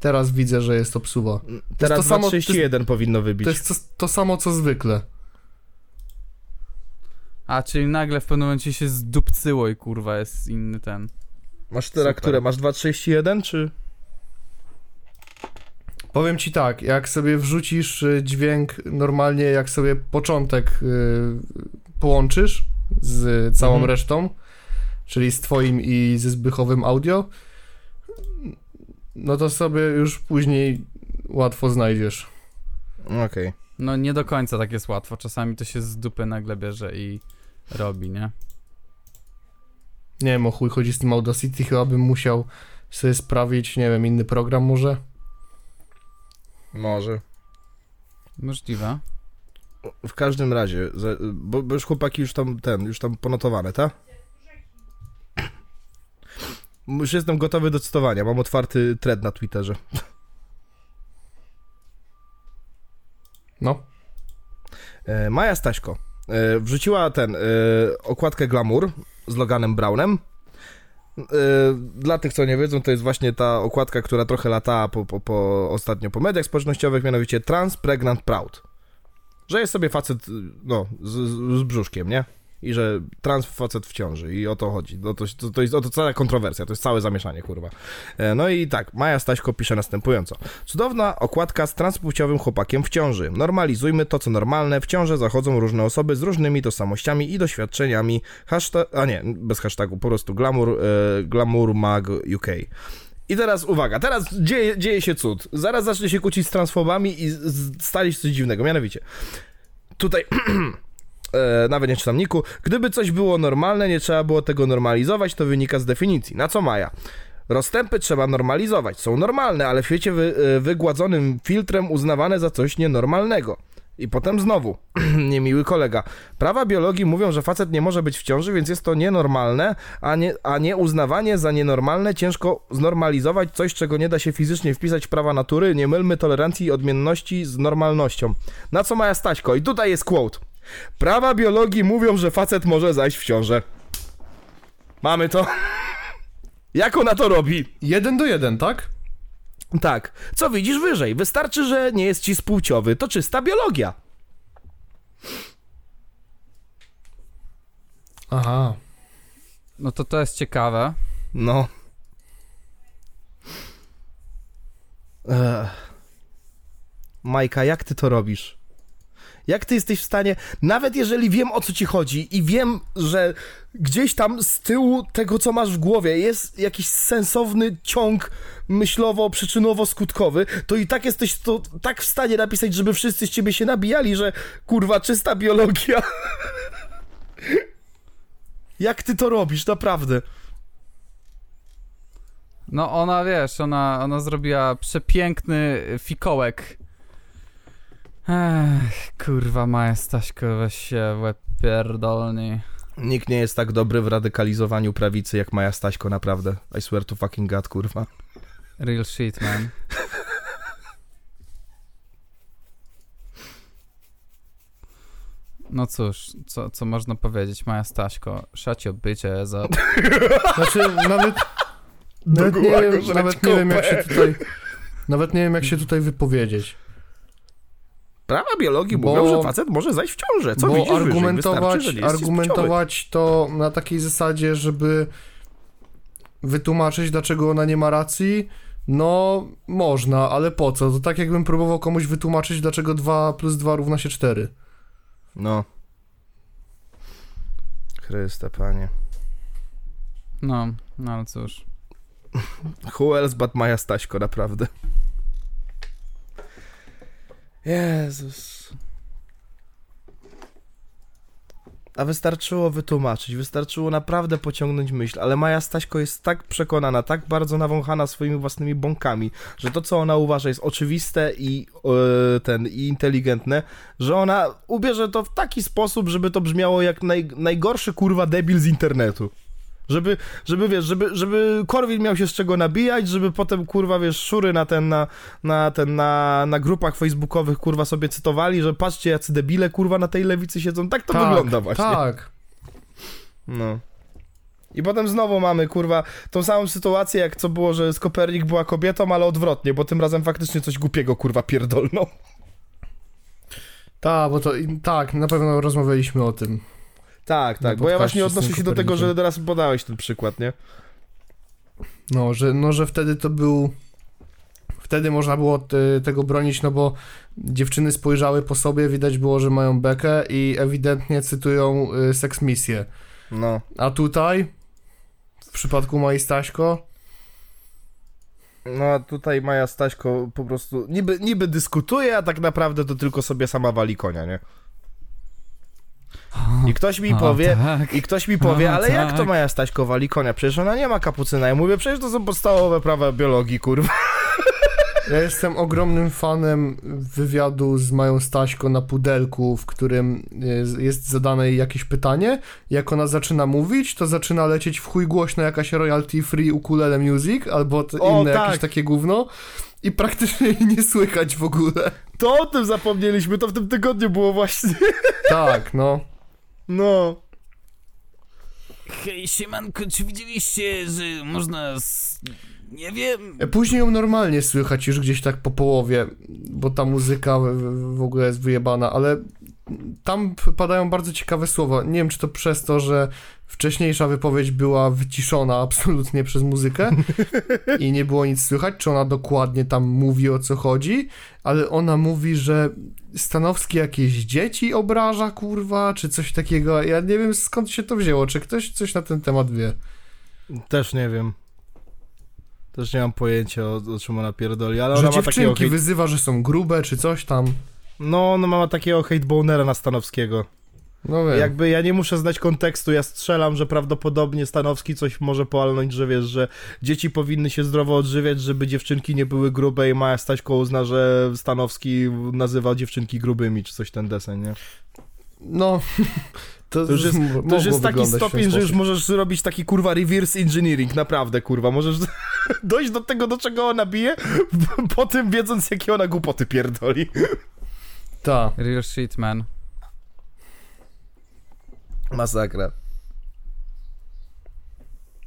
teraz widzę, że jest obsuwa. teraz to samo- 2,31 powinno wybić. To jest to, to samo, co zwykle. A, czyli nagle w pewnym momencie się zdupcyło i kurwa jest inny ten. Masz teraz które? Masz 2,31 czy... Powiem ci tak, jak sobie wrzucisz y, dźwięk normalnie, jak sobie początek y, połączysz z całą Mhm. resztą, czyli z twoim i ze Zbychowym audio, no to sobie już później łatwo znajdziesz. Okej. No nie do końca tak jest łatwo. Czasami to się z dupy nagle bierze i robi, nie? Nie wiem, o chuj chodzi z tym Audacity, chyba bym musiał sobie sprawić, nie wiem, inny program może. Może. Możliwe. W każdym razie, bo, bo już chłopaki już tam ten, już tam ponotowane, tak? Już jestem gotowy do cytowania, mam otwarty thread na Twitterze. No. E, Maja Staśko e, wrzuciła ten, e, okładkę Glamour z Loganem Brownem. E, dla tych, co nie wiedzą, to jest właśnie ta okładka, która trochę latała po, po, po, ostatnio po mediach społecznościowych, mianowicie Trans Pregnant Proud. Że jest sobie facet, no, z, z, z brzuszkiem, nie? I że trans facet w ciąży i o to chodzi. No to, to, to jest o to cała kontrowersja, to jest całe zamieszanie, kurwa. E, No i tak, Maja Staśko pisze następująco. Cudowna okładka z transpłciowym chłopakiem w ciąży. Normalizujmy to, co normalne. W ciąży zachodzą różne osoby z różnymi tożsamościami i doświadczeniami. Hashtag, a nie, bez hashtagu, po prostu glamour, e, glamour mag UK. I teraz uwaga, teraz dzieje, dzieje się cud. Zaraz zacznie się kłócić z transfobami i stali się coś dziwnego. Mianowicie, tutaj e, nawet nie czytam niku. Gdyby coś było normalne, nie trzeba było tego normalizować, to wynika z definicji. Na co Maja? Rozstępy trzeba normalizować. Są normalne, ale w świecie wy, e, wygładzonym filtrem uznawane za coś nienormalnego. I potem znowu, niemiły kolega. Prawa biologii mówią, że facet nie może być w ciąży, więc jest to nienormalne, a nie, a nie uznawanie za nienormalne ciężko znormalizować coś, czego nie da się fizycznie wpisać w prawa natury. Nie mylmy tolerancji i odmienności z normalnością. Na co Maja Staśko? I tutaj jest quote. Prawa biologii mówią, że facet może zajść w ciążę. Mamy to. Jak ona to robi? Jeden do jeden, tak? Tak. Co widzisz wyżej? Wystarczy, że nie jest ci spłciowy. To czysta biologia. Aha. No to to jest ciekawe. No. Ech. Majka, jak ty to robisz? Jak ty jesteś w stanie, nawet jeżeli wiem o co ci chodzi i wiem, że gdzieś tam z tyłu tego, co masz w głowie, jest jakiś sensowny ciąg myślowo-przyczynowo-skutkowy, to i tak jesteś to tak w stanie napisać, żeby wszyscy z ciebie się nabijali, że kurwa, czysta biologia. Jak ty to robisz, naprawdę? No ona, wiesz, ona, ona zrobiła przepiękny fikołek. Ech, kurwa Maja Staśko, weź się w łeb pierdolni. Nikt nie jest tak dobry w radykalizowaniu prawicy jak Maja Staśko, naprawdę. I swear to fucking god, kurwa. Real shit, man. No cóż, co, co można powiedzieć, Maja Staśko, bitch ass up. Znaczy, nawet... Nawet nie, wiem, nawet nie wiem, jak się tutaj... Nawet nie wiem, jak się tutaj wypowiedzieć. Prawa biologii Bo- mówią, że facet może zajść w ciążę. Co bo widzisz wyżej? argumentować, Wystarczy, że nie jesteś argumentować to na takiej zasadzie, żeby wytłumaczyć, dlaczego ona nie ma racji, no można, ale po co? To tak jakbym próbował komuś wytłumaczyć, dlaczego 2 plus 2 równa się 4. No. Chryste, panie. No, no ale cóż. Who else but Maja Staśko, naprawdę. Jezus. A wystarczyło wytłumaczyć, wystarczyło naprawdę pociągnąć myśl, ale Maja Staśko jest tak przekonana, tak bardzo nawąchana swoimi własnymi bąkami, że to, co ona uważa jest oczywiste i e, ten, i inteligentne, że ona ubierze to w taki sposób, żeby to brzmiało jak naj, najgorszy kurwa debil z internetu. Żeby, żeby wiesz, żeby, żeby Korwin miał się z czego nabijać, żeby potem kurwa wiesz, szury na ten, na, na ten, na, na grupach facebookowych kurwa sobie cytowali, że patrzcie jacy debile kurwa na tej lewicy siedzą. Tak to wygląda właśnie. Tak. No. I potem znowu mamy, kurwa, tą samą sytuację, jak co było, że z Kopernik była kobietą, ale odwrotnie, bo tym razem faktycznie coś głupiego, kurwa, pierdolną. Tak, bo to tak, na pewno rozmawialiśmy o tym. Tak, tak, bo ja właśnie odnoszę się do tego, że teraz podałeś ten przykład, nie? No, że, no, że wtedy to był. Wtedy można było te, tego bronić, no bo dziewczyny spojrzały po sobie, widać było, że mają bekę i ewidentnie cytują y, seks misję. No. A tutaj, w przypadku Mai Staśko, No a tutaj Maja Staśko po prostu niby, niby dyskutuje, a tak naprawdę to tylko sobie sama wali konia, nie? I ktoś mi O, powie, tak. i ktoś mi powie, O, ale jak to tak. Maja Staśko wali konia? Przecież ona nie ma kapucyna. Ja mówię, przecież to są podstawowe prawa biologii, kurwa. ja jestem ogromnym fanem wywiadu z Mają Staśko na pudelku, w którym jest, zadane jej jakieś pytanie. Jak ona zaczyna mówić, to zaczyna lecieć w chuj głośno jakaś royalty free ukulele music albo O, inne tak. jakieś takie gówno. I praktycznie jej nie słychać w ogóle. To o tym zapomnieliśmy, to w tym tygodniu było właśnie. Tak, no. No. Hej, siemanko, czy widzieliście, że można z... Nie wiem... Później ją normalnie słychać już gdzieś tak po połowie, bo ta muzyka w, w ogóle jest wyjebana, ale tam padają bardzo ciekawe słowa. Nie wiem, czy to przez to, że wcześniejsza wypowiedź była wyciszona absolutnie przez muzykę i nie było nic słychać, czy ona dokładnie tam mówi o co chodzi, ale ona mówi, że Stanowski jakieś dzieci obraża, kurwa, czy coś takiego. Ja nie wiem skąd się to wzięło, czy ktoś coś na ten temat wie. Też nie wiem. Też nie mam pojęcia o, o czym ona pierdoli, ale Że ona ma dziewczynki wyzywa, że są grube, czy coś tam. No, ona ma takiego hatebonera na Stanowskiego. No wiem. Jakby ja nie muszę znać kontekstu, ja strzelam, że prawdopodobnie Stanowski coś może palnąć, że wiesz, że dzieci powinny się zdrowo odżywiać, żeby dziewczynki nie były grube i Maja Staśko uzna, że Stanowski nazywa dziewczynki grubymi, czy coś ten desen, nie? No, to, To już jest, to już jest taki stopień, że już możesz zrobić taki kurwa reverse engineering, naprawdę kurwa, możesz dojść do tego, do czego ona bije, po tym wiedząc, jakie ona głupoty pierdoli. Ta. Real shit, man. Masakra.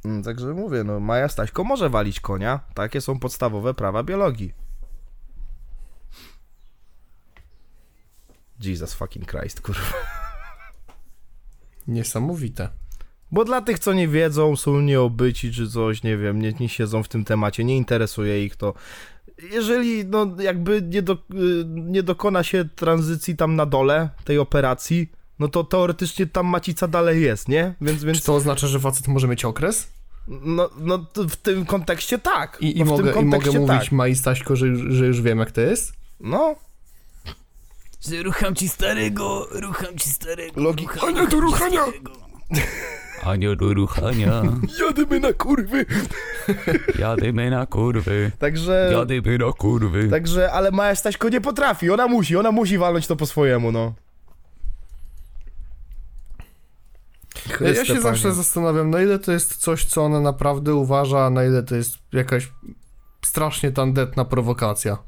Mm, Także mówię, no Maja Staśko może walić konia. Takie są podstawowe prawa biologii. Jesus fucking Christ, kurwa. Niesamowite. Bo dla tych, co nie wiedzą, są nieobyci czy coś, nie wiem, nie, nie siedzą w tym temacie, nie interesuje ich to. jeżeli no jakby nie, do, y, nie dokona się tranzycji tam na dole tej operacji, no to teoretycznie tam macica dalej jest, nie? Więc, Czy więc to oznacza, że facet może mieć okres? no, no w tym kontekście tak. I, i, no, w mogę, i mogę mówić tak. Mai Staśko, że, już- że już wiem jak to jest? No, Że rucham ci starego, rucham ci starego. Logi- rucham, Ania do ruchania! Ania do ruchania, jadymy na kurwy. jadymy na kurwy, Także, jadymy na kurwy. także, ale Maja Staśko nie potrafi, ona musi, ona musi walnąć to po swojemu, no. Ja, się Panie. zawsze zastanawiam, na ile to jest coś, co ona naprawdę uważa, a na ile to jest jakaś strasznie tandetna prowokacja.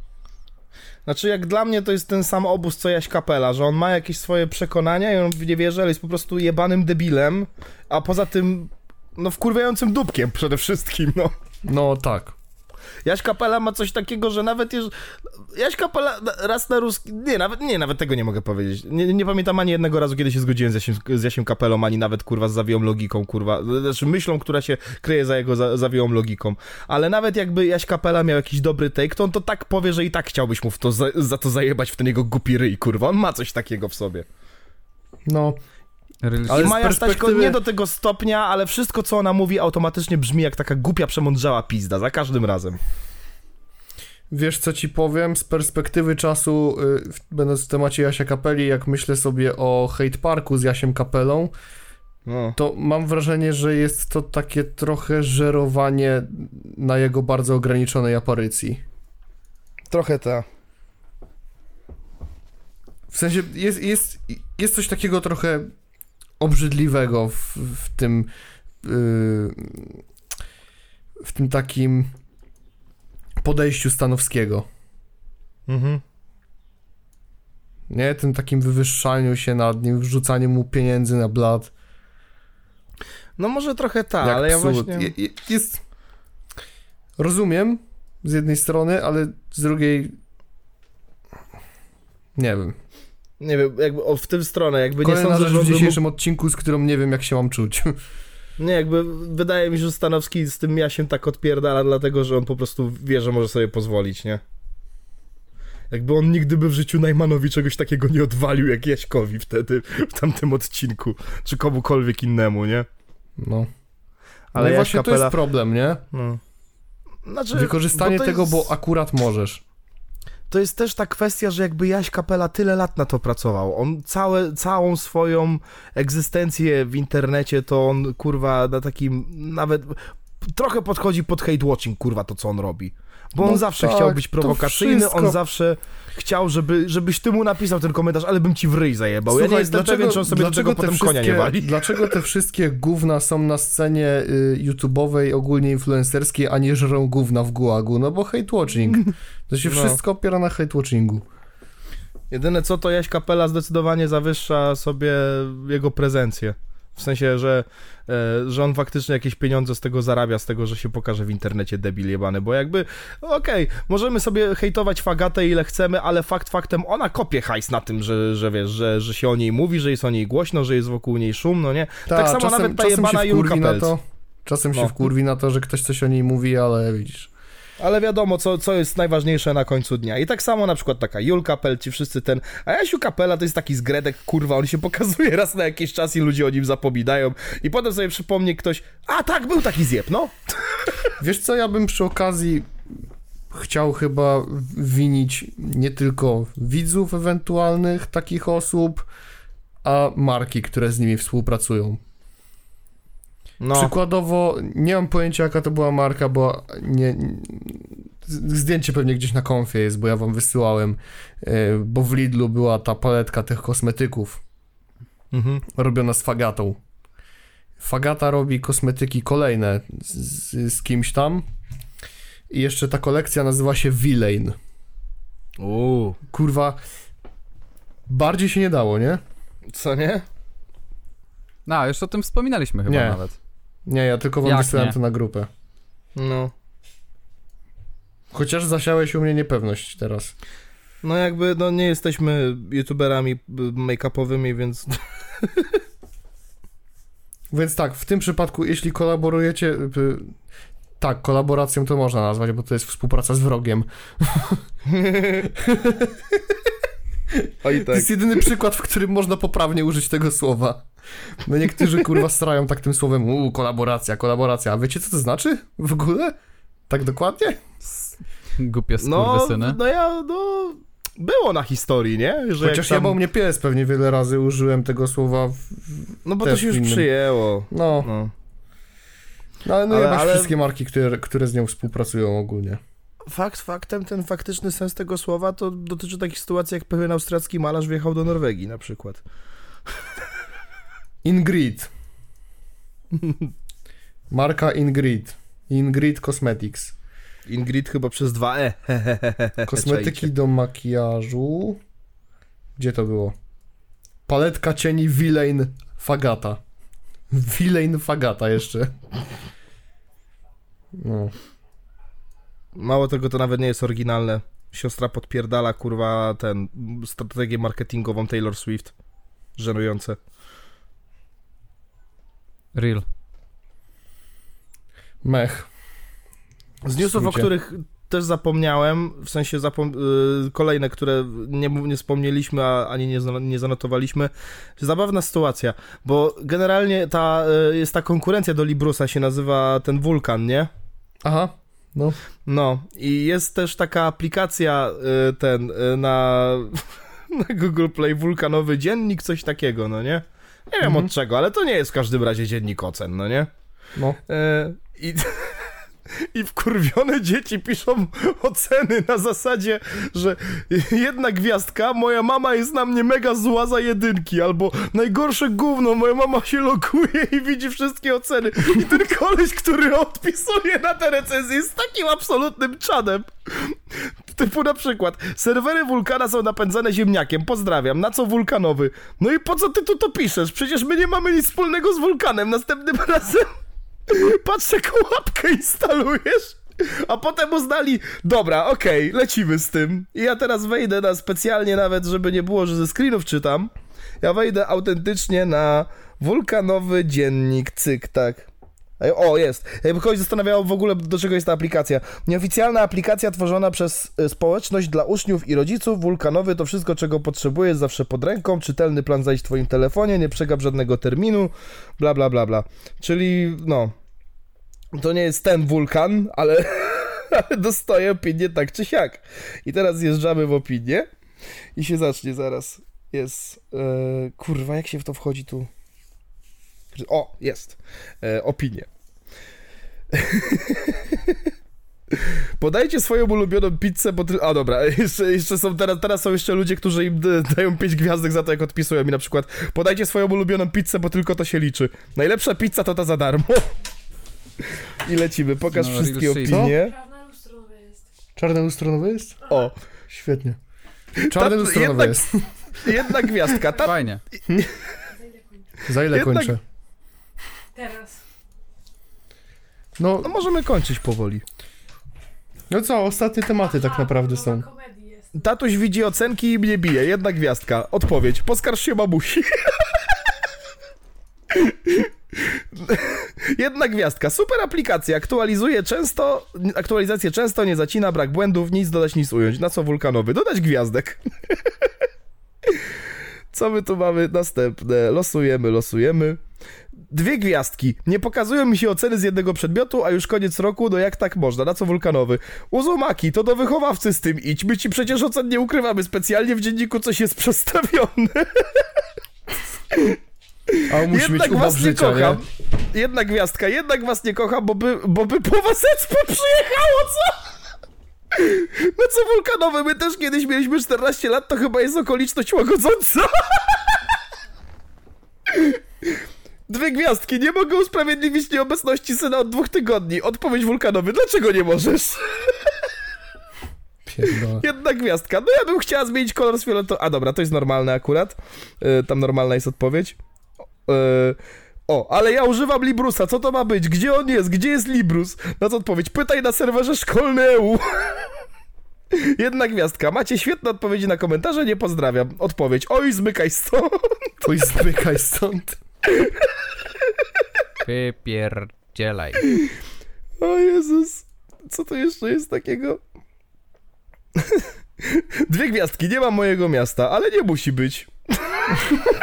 Znaczy, jak dla mnie to jest ten sam obóz co Jaś Kapela, że on ma jakieś swoje przekonania i on w nie wierzy, ale jest po prostu jebanym debilem, a poza tym, no wkurwiającym dupkiem przede wszystkim, no. No tak. Jaś Kapela ma coś takiego, że nawet jeż... Jaś Kapela raz na ruski... Nie, nawet, nie, nawet tego nie mogę powiedzieć. Nie, nie pamiętam ani jednego razu, kiedy się zgodziłem z Jasiem, z Jasiem Kapelą, ani nawet, kurwa, z zawiłą logiką, kurwa. Znaczy myślą, która się kryje za jego za, zawiłą logiką. Ale nawet jakby Jaś Kapela miał jakiś dobry take, to on to tak powie, że i tak chciałbyś mu w to za, za to zajebać w ten jego głupi ryj, kurwa. On ma coś takiego w sobie. No, Ale I Maja Staśko nie do tego stopnia, ale wszystko, co ona mówi, automatycznie brzmi jak taka głupia, przemądrzała pizda, za każdym razem. wiesz co ci powiem, z perspektywy czasu, y, w- będąc w temacie Jasia Kapeli, jak myślę sobie o Hate Parku z Jasiem Kapelą, No. to mam wrażenie, że jest to takie trochę żerowanie na jego bardzo ograniczonej aparycji. Trochę ta. W sensie jest, jest, jest coś takiego trochę obrzydliwego w, w tym yy, w tym takim podejściu Stanowskiego. Mhm. Nie? Tym takim wywyższaniu się nad nim, wrzucaniu mu pieniędzy na blat. No może trochę ta, jak ale ja właśnie... Je- Jest... Rozumiem z jednej strony, ale z drugiej nie wiem. Nie wiem, jakby o, w tym stronę, jakby nie Kolejna sądzę, rzecz że w dzisiejszym odcinku, z którą nie wiem, jak się mam czuć. mógł... Nie, jakby wydaje mi się, że Stanowski z tym Jasiem tak odpierdala, dlatego, że on po prostu wie, że może sobie pozwolić, nie? Jakby on nigdy by w życiu Najmanowi czegoś takiego nie odwalił, jak Jaśkowi wtedy, w tamtym odcinku, czy komukolwiek innemu, nie? No. Ale Jaś właśnie to Kapela... jest problem, nie? No. Znaczy, Wykorzystanie to tego, jest... bo akurat możesz. To jest też ta kwestia, że jakby Jaś Kapela tyle lat na to pracował. On całe, całą swoją egzystencję w internecie to on, kurwa, na takim nawet trochę podchodzi pod hate watching, kurwa, to co on robi. Bo on No zawsze tak, chciał być prowokacyjny, on zawsze chciał, żeby, żebyś ty mu napisał ten komentarz, ale bym ci w ryj zajebał. ja nie jestem pewien, czy on sobie do tego te potem konia nie wali. Dlaczego te wszystkie gówna są na scenie y, YouTube'owej, ogólnie influencerskiej, a nie żrą gówna w gułagu? No bo hate watching. To się No. wszystko opiera na hate watchingu. Jedyne co, to Jaś Kapela zdecydowanie zawyższa sobie jego prezencję. W sensie, że, e, że on faktycznie jakieś pieniądze z tego zarabia, z tego, że się pokaże w internecie debil jebany, bo jakby, okej, możemy sobie hejtować Fagatę ile chcemy, ale fakt faktem ona kopie hajs na tym, że, że wiesz, że, że się o niej mówi, że jest o niej głośno, że jest wokół niej szum, no nie? tak samo nawet ta jebana się Julka. Czasem się No. wkurwi na to, że ktoś coś o niej mówi, ale widzisz. Ale wiadomo, co, co jest najważniejsze na końcu dnia. I tak samo na przykład taka Julka Pel, ci wszyscy ten... A Jasiu Kapela to jest taki zgredek, kurwa, on się pokazuje raz na jakiś czas i ludzie o nim zapominają. I potem sobie przypomni ktoś, a tak, był taki zjeb, no. Wiesz co, ja bym przy okazji chciał chyba winić nie tylko widzów ewentualnych takich osób, a marki, które z nimi współpracują. No, Przykładowo, nie mam pojęcia jaka to była marka, bo nie, zdjęcie pewnie gdzieś na konfie jest, bo ja wam wysyłałem, yy, bo w Lidlu była ta paletka tych kosmetyków mhm. robiona z Fagatą. Fagata robi kosmetyki kolejne z, z kimś tam i jeszcze ta kolekcja nazywa się Villain. Uuu, Kurwa, bardziej się nie dało, nie? co nie? No, już o tym wspominaliśmy chyba Nie. nawet. Nie, ja tylko wam nie? to na grupę. No. Chociaż zasiałeś u mnie niepewność teraz. No jakby, no nie jesteśmy youtuberami y, make-upowymi, więc... Więc tak, w tym przypadku, jeśli kolaborujecie, y, Tak, kolaboracją to można nazwać, bo to jest współpraca z wrogiem. Oj To tak. jest jedyny przykład, w którym można poprawnie użyć tego słowa. No niektórzy kurwa strają tak tym słowem, uuu, kolaboracja, kolaboracja. A wiecie co to znaczy w ogóle? Tak dokładnie? Głupie No, skurwysyny. no ja, no... Było na historii, nie? Że Chociaż tam, mnie pies pewnie wiele razy użyłem tego słowa. W... No bo to się już innym. przyjęło. No, No. no ale no Ale- ale, ale- wszystkie marki, które, które z nią współpracują ogólnie. Fakt faktem, ten faktyczny sens tego słowa to dotyczy takich sytuacji, jak pewien austriacki malarz wjechał do Norwegii na przykład. Ingrid. Marka Ingrid. Ingrid Cosmetics. Ingrid chyba przez dwa E. Kosmetyki Czajcie. do makijażu. Gdzie to było? Paletka cieni Villain Fagata. Villain Fagata jeszcze. No. Mało tego, to nawet nie jest oryginalne. Siostra podpierdala, kurwa, ten, strategię marketingową Taylor Swift. Żenujące. Real. Mech. Z newsów, o których też zapomniałem, w sensie zapom- y, kolejne, które nie, nie wspomnieliśmy, a ani nie, nie zanotowaliśmy. Zabawna sytuacja, bo generalnie ta, y, jest ta konkurencja do Librusa, się nazywa ten wulkan, nie? Aha. No. No i jest też taka aplikacja y, ten y, na, na Google Play wulkanowy dziennik, coś takiego, no nie? Nie wiem Mhm. od czego, ale to nie jest w każdym razie dziennik ocen, no nie? No. E, I, I wkurwione dzieci piszą oceny na zasadzie, że jedna gwiazdka, moja mama jest na mnie mega zła za jedynki, albo najgorsze gówno, moja mama się loguje i widzi wszystkie oceny. I ten koleś, który odpisuje na te recenzje jest takim absolutnym czadem. Typu na przykład, serwery wulkana są napędzane ziemniakiem, pozdrawiam, na co wulkanowy? No i po co ty tu to piszesz? Przecież my nie mamy nic wspólnego z wulkanem, następnym razem patrz jaką łapkę instalujesz. A potem uznali, dobra, okej, lecimy z tym. I ja teraz wejdę na specjalnie nawet, żeby nie było, że ze screenów czytam. Ja wejdę autentycznie na wulkanowy dziennik, cyk, tak. O, jest. Jakby kogoś zastanawiało w ogóle, do czego jest ta aplikacja. Nieoficjalna aplikacja tworzona przez y, społeczność dla uczniów i rodziców. Wulkanowy to wszystko, czego potrzebujesz, zawsze pod ręką. Czytelny plan zajść w twoim telefonie, nie przegap żadnego terminu, bla, bla, bla, bla. Czyli, no, to nie jest ten wulkan, ale, ale dostaję opinię tak czy siak. I teraz zjeżdżamy w opinię i się zacznie zaraz. Jest, e, kurwa, jak się w to wchodzi tu? O, jest. E, opinie. Podajcie swoją ulubioną pizzę, bo... Ty... A dobra, jeszcze, jeszcze są teraz, teraz są jeszcze ludzie, którzy im dają 5 gwiazdek za to, jak odpisują mi na przykład podajcie swoją ulubioną pizzę, bo tylko to się liczy. Najlepsza pizza to ta za darmo. I lecimy, pokaż No, wszystkie opinie. Czarne lustro nowe jest. Czarne lustronowe jest? O, Świetnie. Czarne lustronowe jednak- jest. jedna gwiazdka. Ta... Fajnie. Za ile jednak- kończę? Teraz. No, No możemy kończyć powoli. no co, ostatnie tematy tak naprawdę są. Tatuś widzi ocenki i mnie bije. Jedna gwiazdka. Odpowiedź. Poskarż się mamusi. Jedna gwiazdka. Super aplikacja. Aktualizuje często, aktualizację często, nie zacina, brak błędów, nic dodać, nic ująć. Na co wulkanowy? Dodać gwiazdek. Co my tu mamy następne? Losujemy, losujemy. Dwie gwiazdki. Nie pokazują mi się oceny z jednego przedmiotu, a już koniec roku, no jak tak można? Na co wulkanowy? Uzumaki, to do wychowawcy z tym idź. My ci przecież ocen nie ukrywamy. Specjalnie w dzienniku coś jest przestawione. A musi mieć Jednak ubaw was nie życia, kocham. nie? Jedna gwiazdka, jednak was nie kocham, bo by, bo by po was Expo przyjechało, co? No co wulkanowy, my też kiedyś mieliśmy 14 lat, to chyba jest okoliczność łagodząca. Dwie gwiazdki, nie mogę usprawiedliwić nieobecności syna od dwóch tygodni. Odpowiedź wulkanowy, dlaczego nie możesz? Pierdolę. Jedna gwiazdka. No ja bym chciała zmienić kolor z fioletowy. A dobra, to jest normalne akurat. E, tam normalna jest odpowiedź. E, o, ale ja używam Librusa. Co to ma być? Gdzie on jest? Gdzie jest Librus? Na co odpowiedź? Pytaj na serwerze szkolny EU. Jedna gwiazdka. Macie świetne odpowiedzi na komentarze, nie pozdrawiam. Odpowiedź. Oj, zmykaj stąd. Oj, zmykaj stąd. Wypierdzielaj. O Jezus, co to jeszcze jest takiego? Dwie gwiazdki, nie ma mojego miasta, ale nie musi być.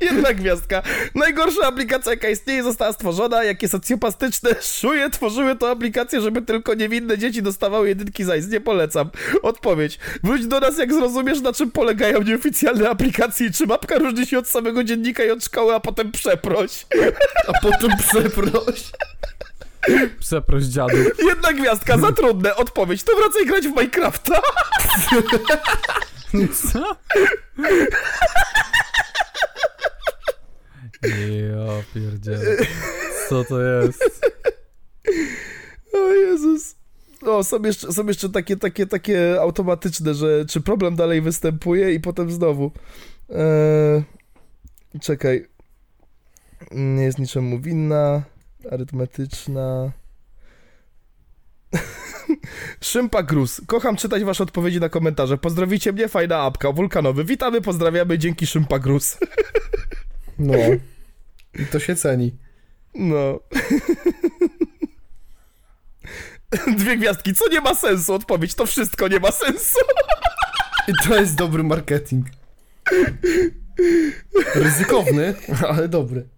Jedna gwiazdka. Najgorsza aplikacja, jaka istnieje, została stworzona. Jakie socjopastyczne szuje tworzyły tę aplikację, żeby tylko niewinne dzieci dostawały jedynki za Nie polecam. Odpowiedź. Wróć do nas, jak zrozumiesz, na czym polegają nieoficjalne aplikacje i czy mapka różni się od samego dziennika i od szkoły, a potem przeproś. A potem przeproś. Przeproś dziadu. Jedna gwiazdka, za trudne. Odpowiedź. To wracaj grać w Minecrafta. Co? Ja pierdzielę. Co to jest? O Jezus. O, są jeszcze, są jeszcze takie, takie, takie automatyczne, że czy problem dalej występuje i potem znowu. Eee, czekaj. Nie jest niczemu winna. Arytmetyczna. Szympa Gruz. Kocham czytać wasze odpowiedzi na komentarze. Pozdrowicie mnie, fajna apka. Wulkanowy. Witamy, pozdrawiamy, dzięki Szympa Gruz. No. I to się ceni. No. Dwie gwiazdki, co nie ma sensu? Odpowiedź, to wszystko nie ma sensu. I to jest dobry marketing. Ryzykowny, ale dobry.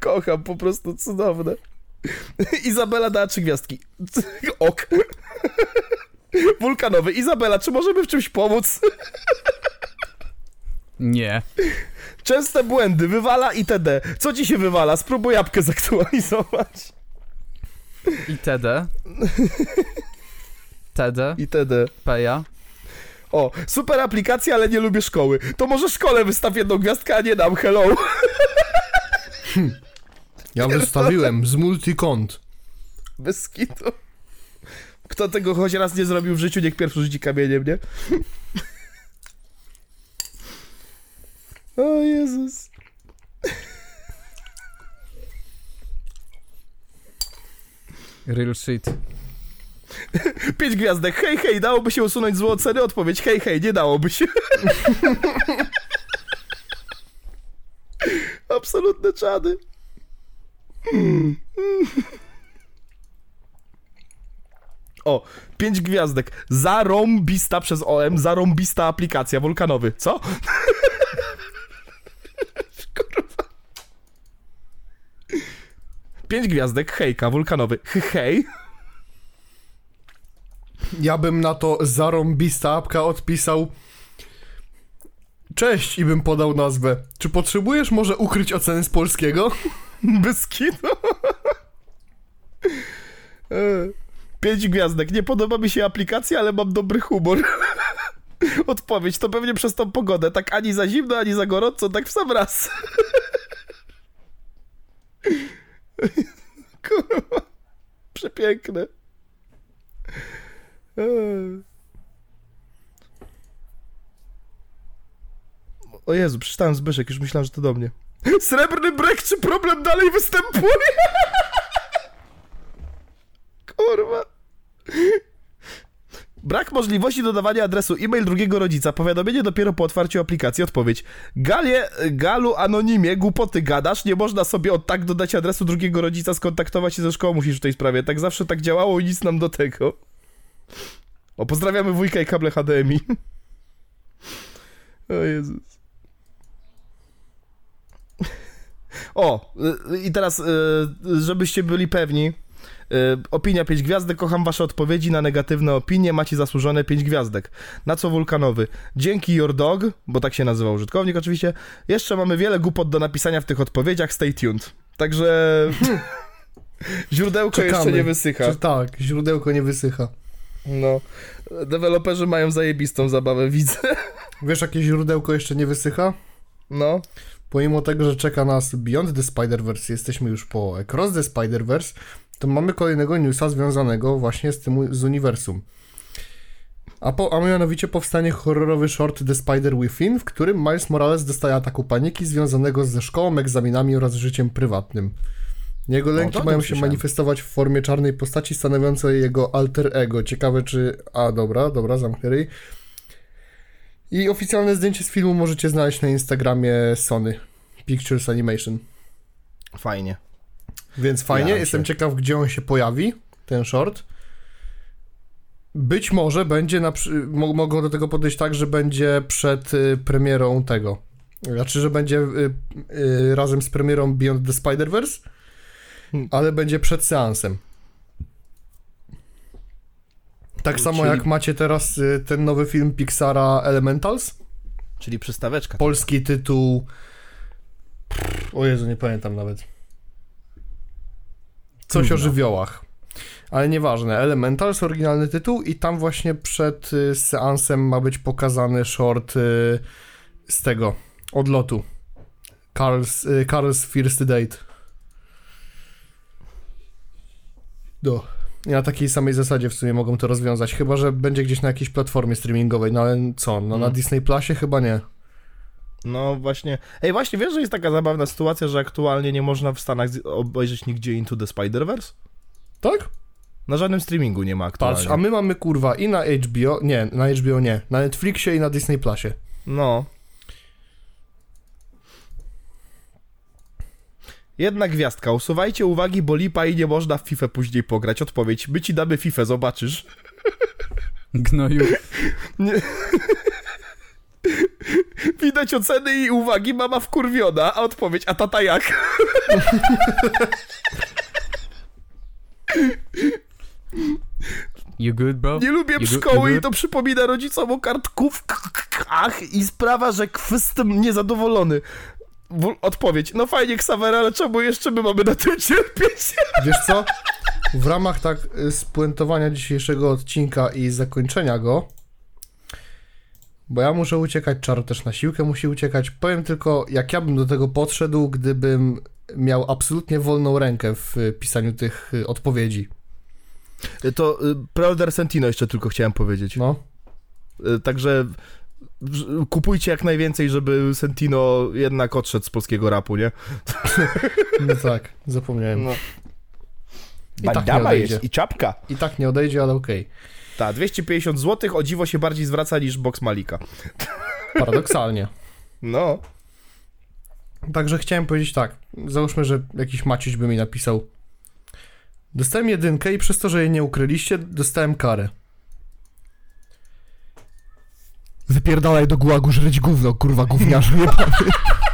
Kocham, po prostu cudowne. Izabela dała trzy gwiazdki. Ok. Wulkanowy. Izabela, czy możemy w czymś pomóc? Nie. Częste błędy, wywala itd. Co ci się wywala? Spróbuj apkę zaktualizować. I TD. TD. Itd. Peja. O, super aplikacja, ale nie lubię szkoły. To może szkole wystaw jedną gwiazdkę, a nie dam. Hello. Ja wystawiłem z multikont. Bez skitu. Kto tego choć raz nie zrobił w życiu, niech pierwszy rzuci kamieniem, nie? O Jezus. Real shit. Pięć gwiazdek. Hej, hej, dałoby się usunąć złą ocenę? Odpowiedź, hej, hej, nie dałoby się. Absolutne czady. O, pięć gwiazdek. Zarąbista przez OM, zarąbista aplikacja, wulkanowy. Co? Kurwa. Pięć gwiazdek, hejka, wulkanowy. Hej. Ja bym na to zarąbista apka odpisał Cześć i bym podał nazwę. Czy potrzebujesz może ukryć oceny z polskiego? Bez. E, Pięć gwiazdek. Nie podoba mi się aplikacja, ale mam dobry humor. Odpowiedź to pewnie przez tą pogodę. Tak ani za zimno, ani za gorąco, tak w sam raz. Kurwa. Przepiękne. E. O Jezu, przeczytałem Zbyszek, już myślałem, że to do mnie. Srebrny brek, czy problem dalej występuje? Kurwa. Brak możliwości dodawania adresu e-mail drugiego rodzica. Powiadomienie dopiero po otwarciu aplikacji. Odpowiedź. Galie, Galu, anonimie, głupoty gadasz. Nie można sobie od tak dodać adresu drugiego rodzica, skontaktować się ze szkołą musisz w tej sprawie. Tak zawsze tak działało i nic nam do tego. O, pozdrawiamy wujka i kable HDMI. O Jezus. O, y, i teraz, y, żebyście byli pewni, y, opinia 5 gwiazdek, kocham wasze odpowiedzi na negatywne opinie, macie zasłużone 5 gwiazdek. Na co wulkanowy? Dzięki your dog, bo tak się nazywa użytkownik oczywiście, jeszcze mamy wiele głupot do napisania w tych odpowiedziach, stay tuned. Także źródełko jeszcze Czekamy. nie wysycha. Czy tak, źródełko nie wysycha. No, deweloperzy mają zajebistą zabawę, widzę. Wiesz, jakie źródełko jeszcze nie wysycha? No, Pomimo tego, że czeka nas Beyond the Spider-Verse, jesteśmy już po Across the Spider-Verse, to mamy kolejnego newsa związanego właśnie z tym z uniwersum. A, po, a mianowicie powstanie horrorowy short The Spider Within, w którym Miles Morales dostaje ataku paniki związanego ze szkołą, egzaminami oraz życiem prywatnym. Jego lęki to mają się słyszałem. manifestować w formie czarnej postaci stanowiącej jego alter ego. Ciekawe czy... A, dobra, dobra, zamknę ryj. I oficjalne zdjęcie z filmu możecie znaleźć na Instagramie Sony Pictures Animation. fajnie. Więc fajnie, Jaram jestem się. ciekaw, gdzie on się pojawi, ten short. Być może będzie, na, mogą do tego podejść tak, że będzie przed y, premierą tego. Znaczy, że będzie y, y, razem z premierą Beyond the Spider-Verse, Hmm. ale będzie przed seansem. Tak samo Czyli- jak macie teraz y, ten nowy film Pixara Elementals. Czyli przystaweczka. Polski tytuł. O Jezu, nie pamiętam nawet. Coś o żywiołach. Ale nieważne. Elementals, oryginalny tytuł, i tam właśnie przed y, seansem ma być pokazany short y, z tego odlotu. Carl's, Carl's First Date. Do. I na takiej samej zasadzie w sumie mogą to rozwiązać. Chyba, że będzie gdzieś na jakiejś platformie streamingowej. No ale co? No na Mm. Disney Plusie chyba nie. No właśnie. Ej, właśnie, wiesz, że jest taka zabawna sytuacja, że aktualnie nie można w Stanach obejrzeć nigdzie Into the Spider-Verse? Tak? Na żadnym streamingu nie ma aktualnie. Patrz, a my mamy kurwa i na HBO, nie, na HBO nie, na Netflixie i na Disney Plusie. No. Jedna gwiazdka. Usuwajcie uwagi, bo lipa i nie można w FIFA później pograć. Odpowiedź. My ci damy FIFA, zobaczysz. Gnoju. Widać oceny i uwagi, mama wkurwiona, a odpowiedź, a tata jak? You good, bro? Nie lubię You szkoły i to przypomina rodzicom o kartkówkach i sprawa, że jestem niezadowolony. Odpowiedź. No fajnie, Xaver, ale czemu jeszcze my mamy na tym cierpieć? Wiesz co? W ramach tak y, spuentowania dzisiejszego odcinka i zakończenia go, bo ja muszę uciekać, Czaro też na siłkę musi uciekać. Powiem tylko, jak ja bym do tego podszedł, gdybym miał absolutnie wolną rękę w y, pisaniu tych y, odpowiedzi. To y, Preorder Sentino jeszcze tylko chciałem powiedzieć. No, Y, Także kupujcie jak najwięcej, żeby Sentino jednak odszedł z polskiego rapu, nie? no tak, zapomniałem. No. I tak nie odejdzie. jest i czapka. I tak nie odejdzie, ale okej. Ta, 250 zł, o dziwo się bardziej zwraca niż box Malika. Paradoksalnie. No. Także chciałem powiedzieć tak. Załóżmy, że jakiś Maciuś by mi napisał. Dostałem jedynkę i przez to, że jej nie ukryliście, dostałem karę. Wypierdalaj do gułagu żreć gówno, kurwa gówniarzu jebany.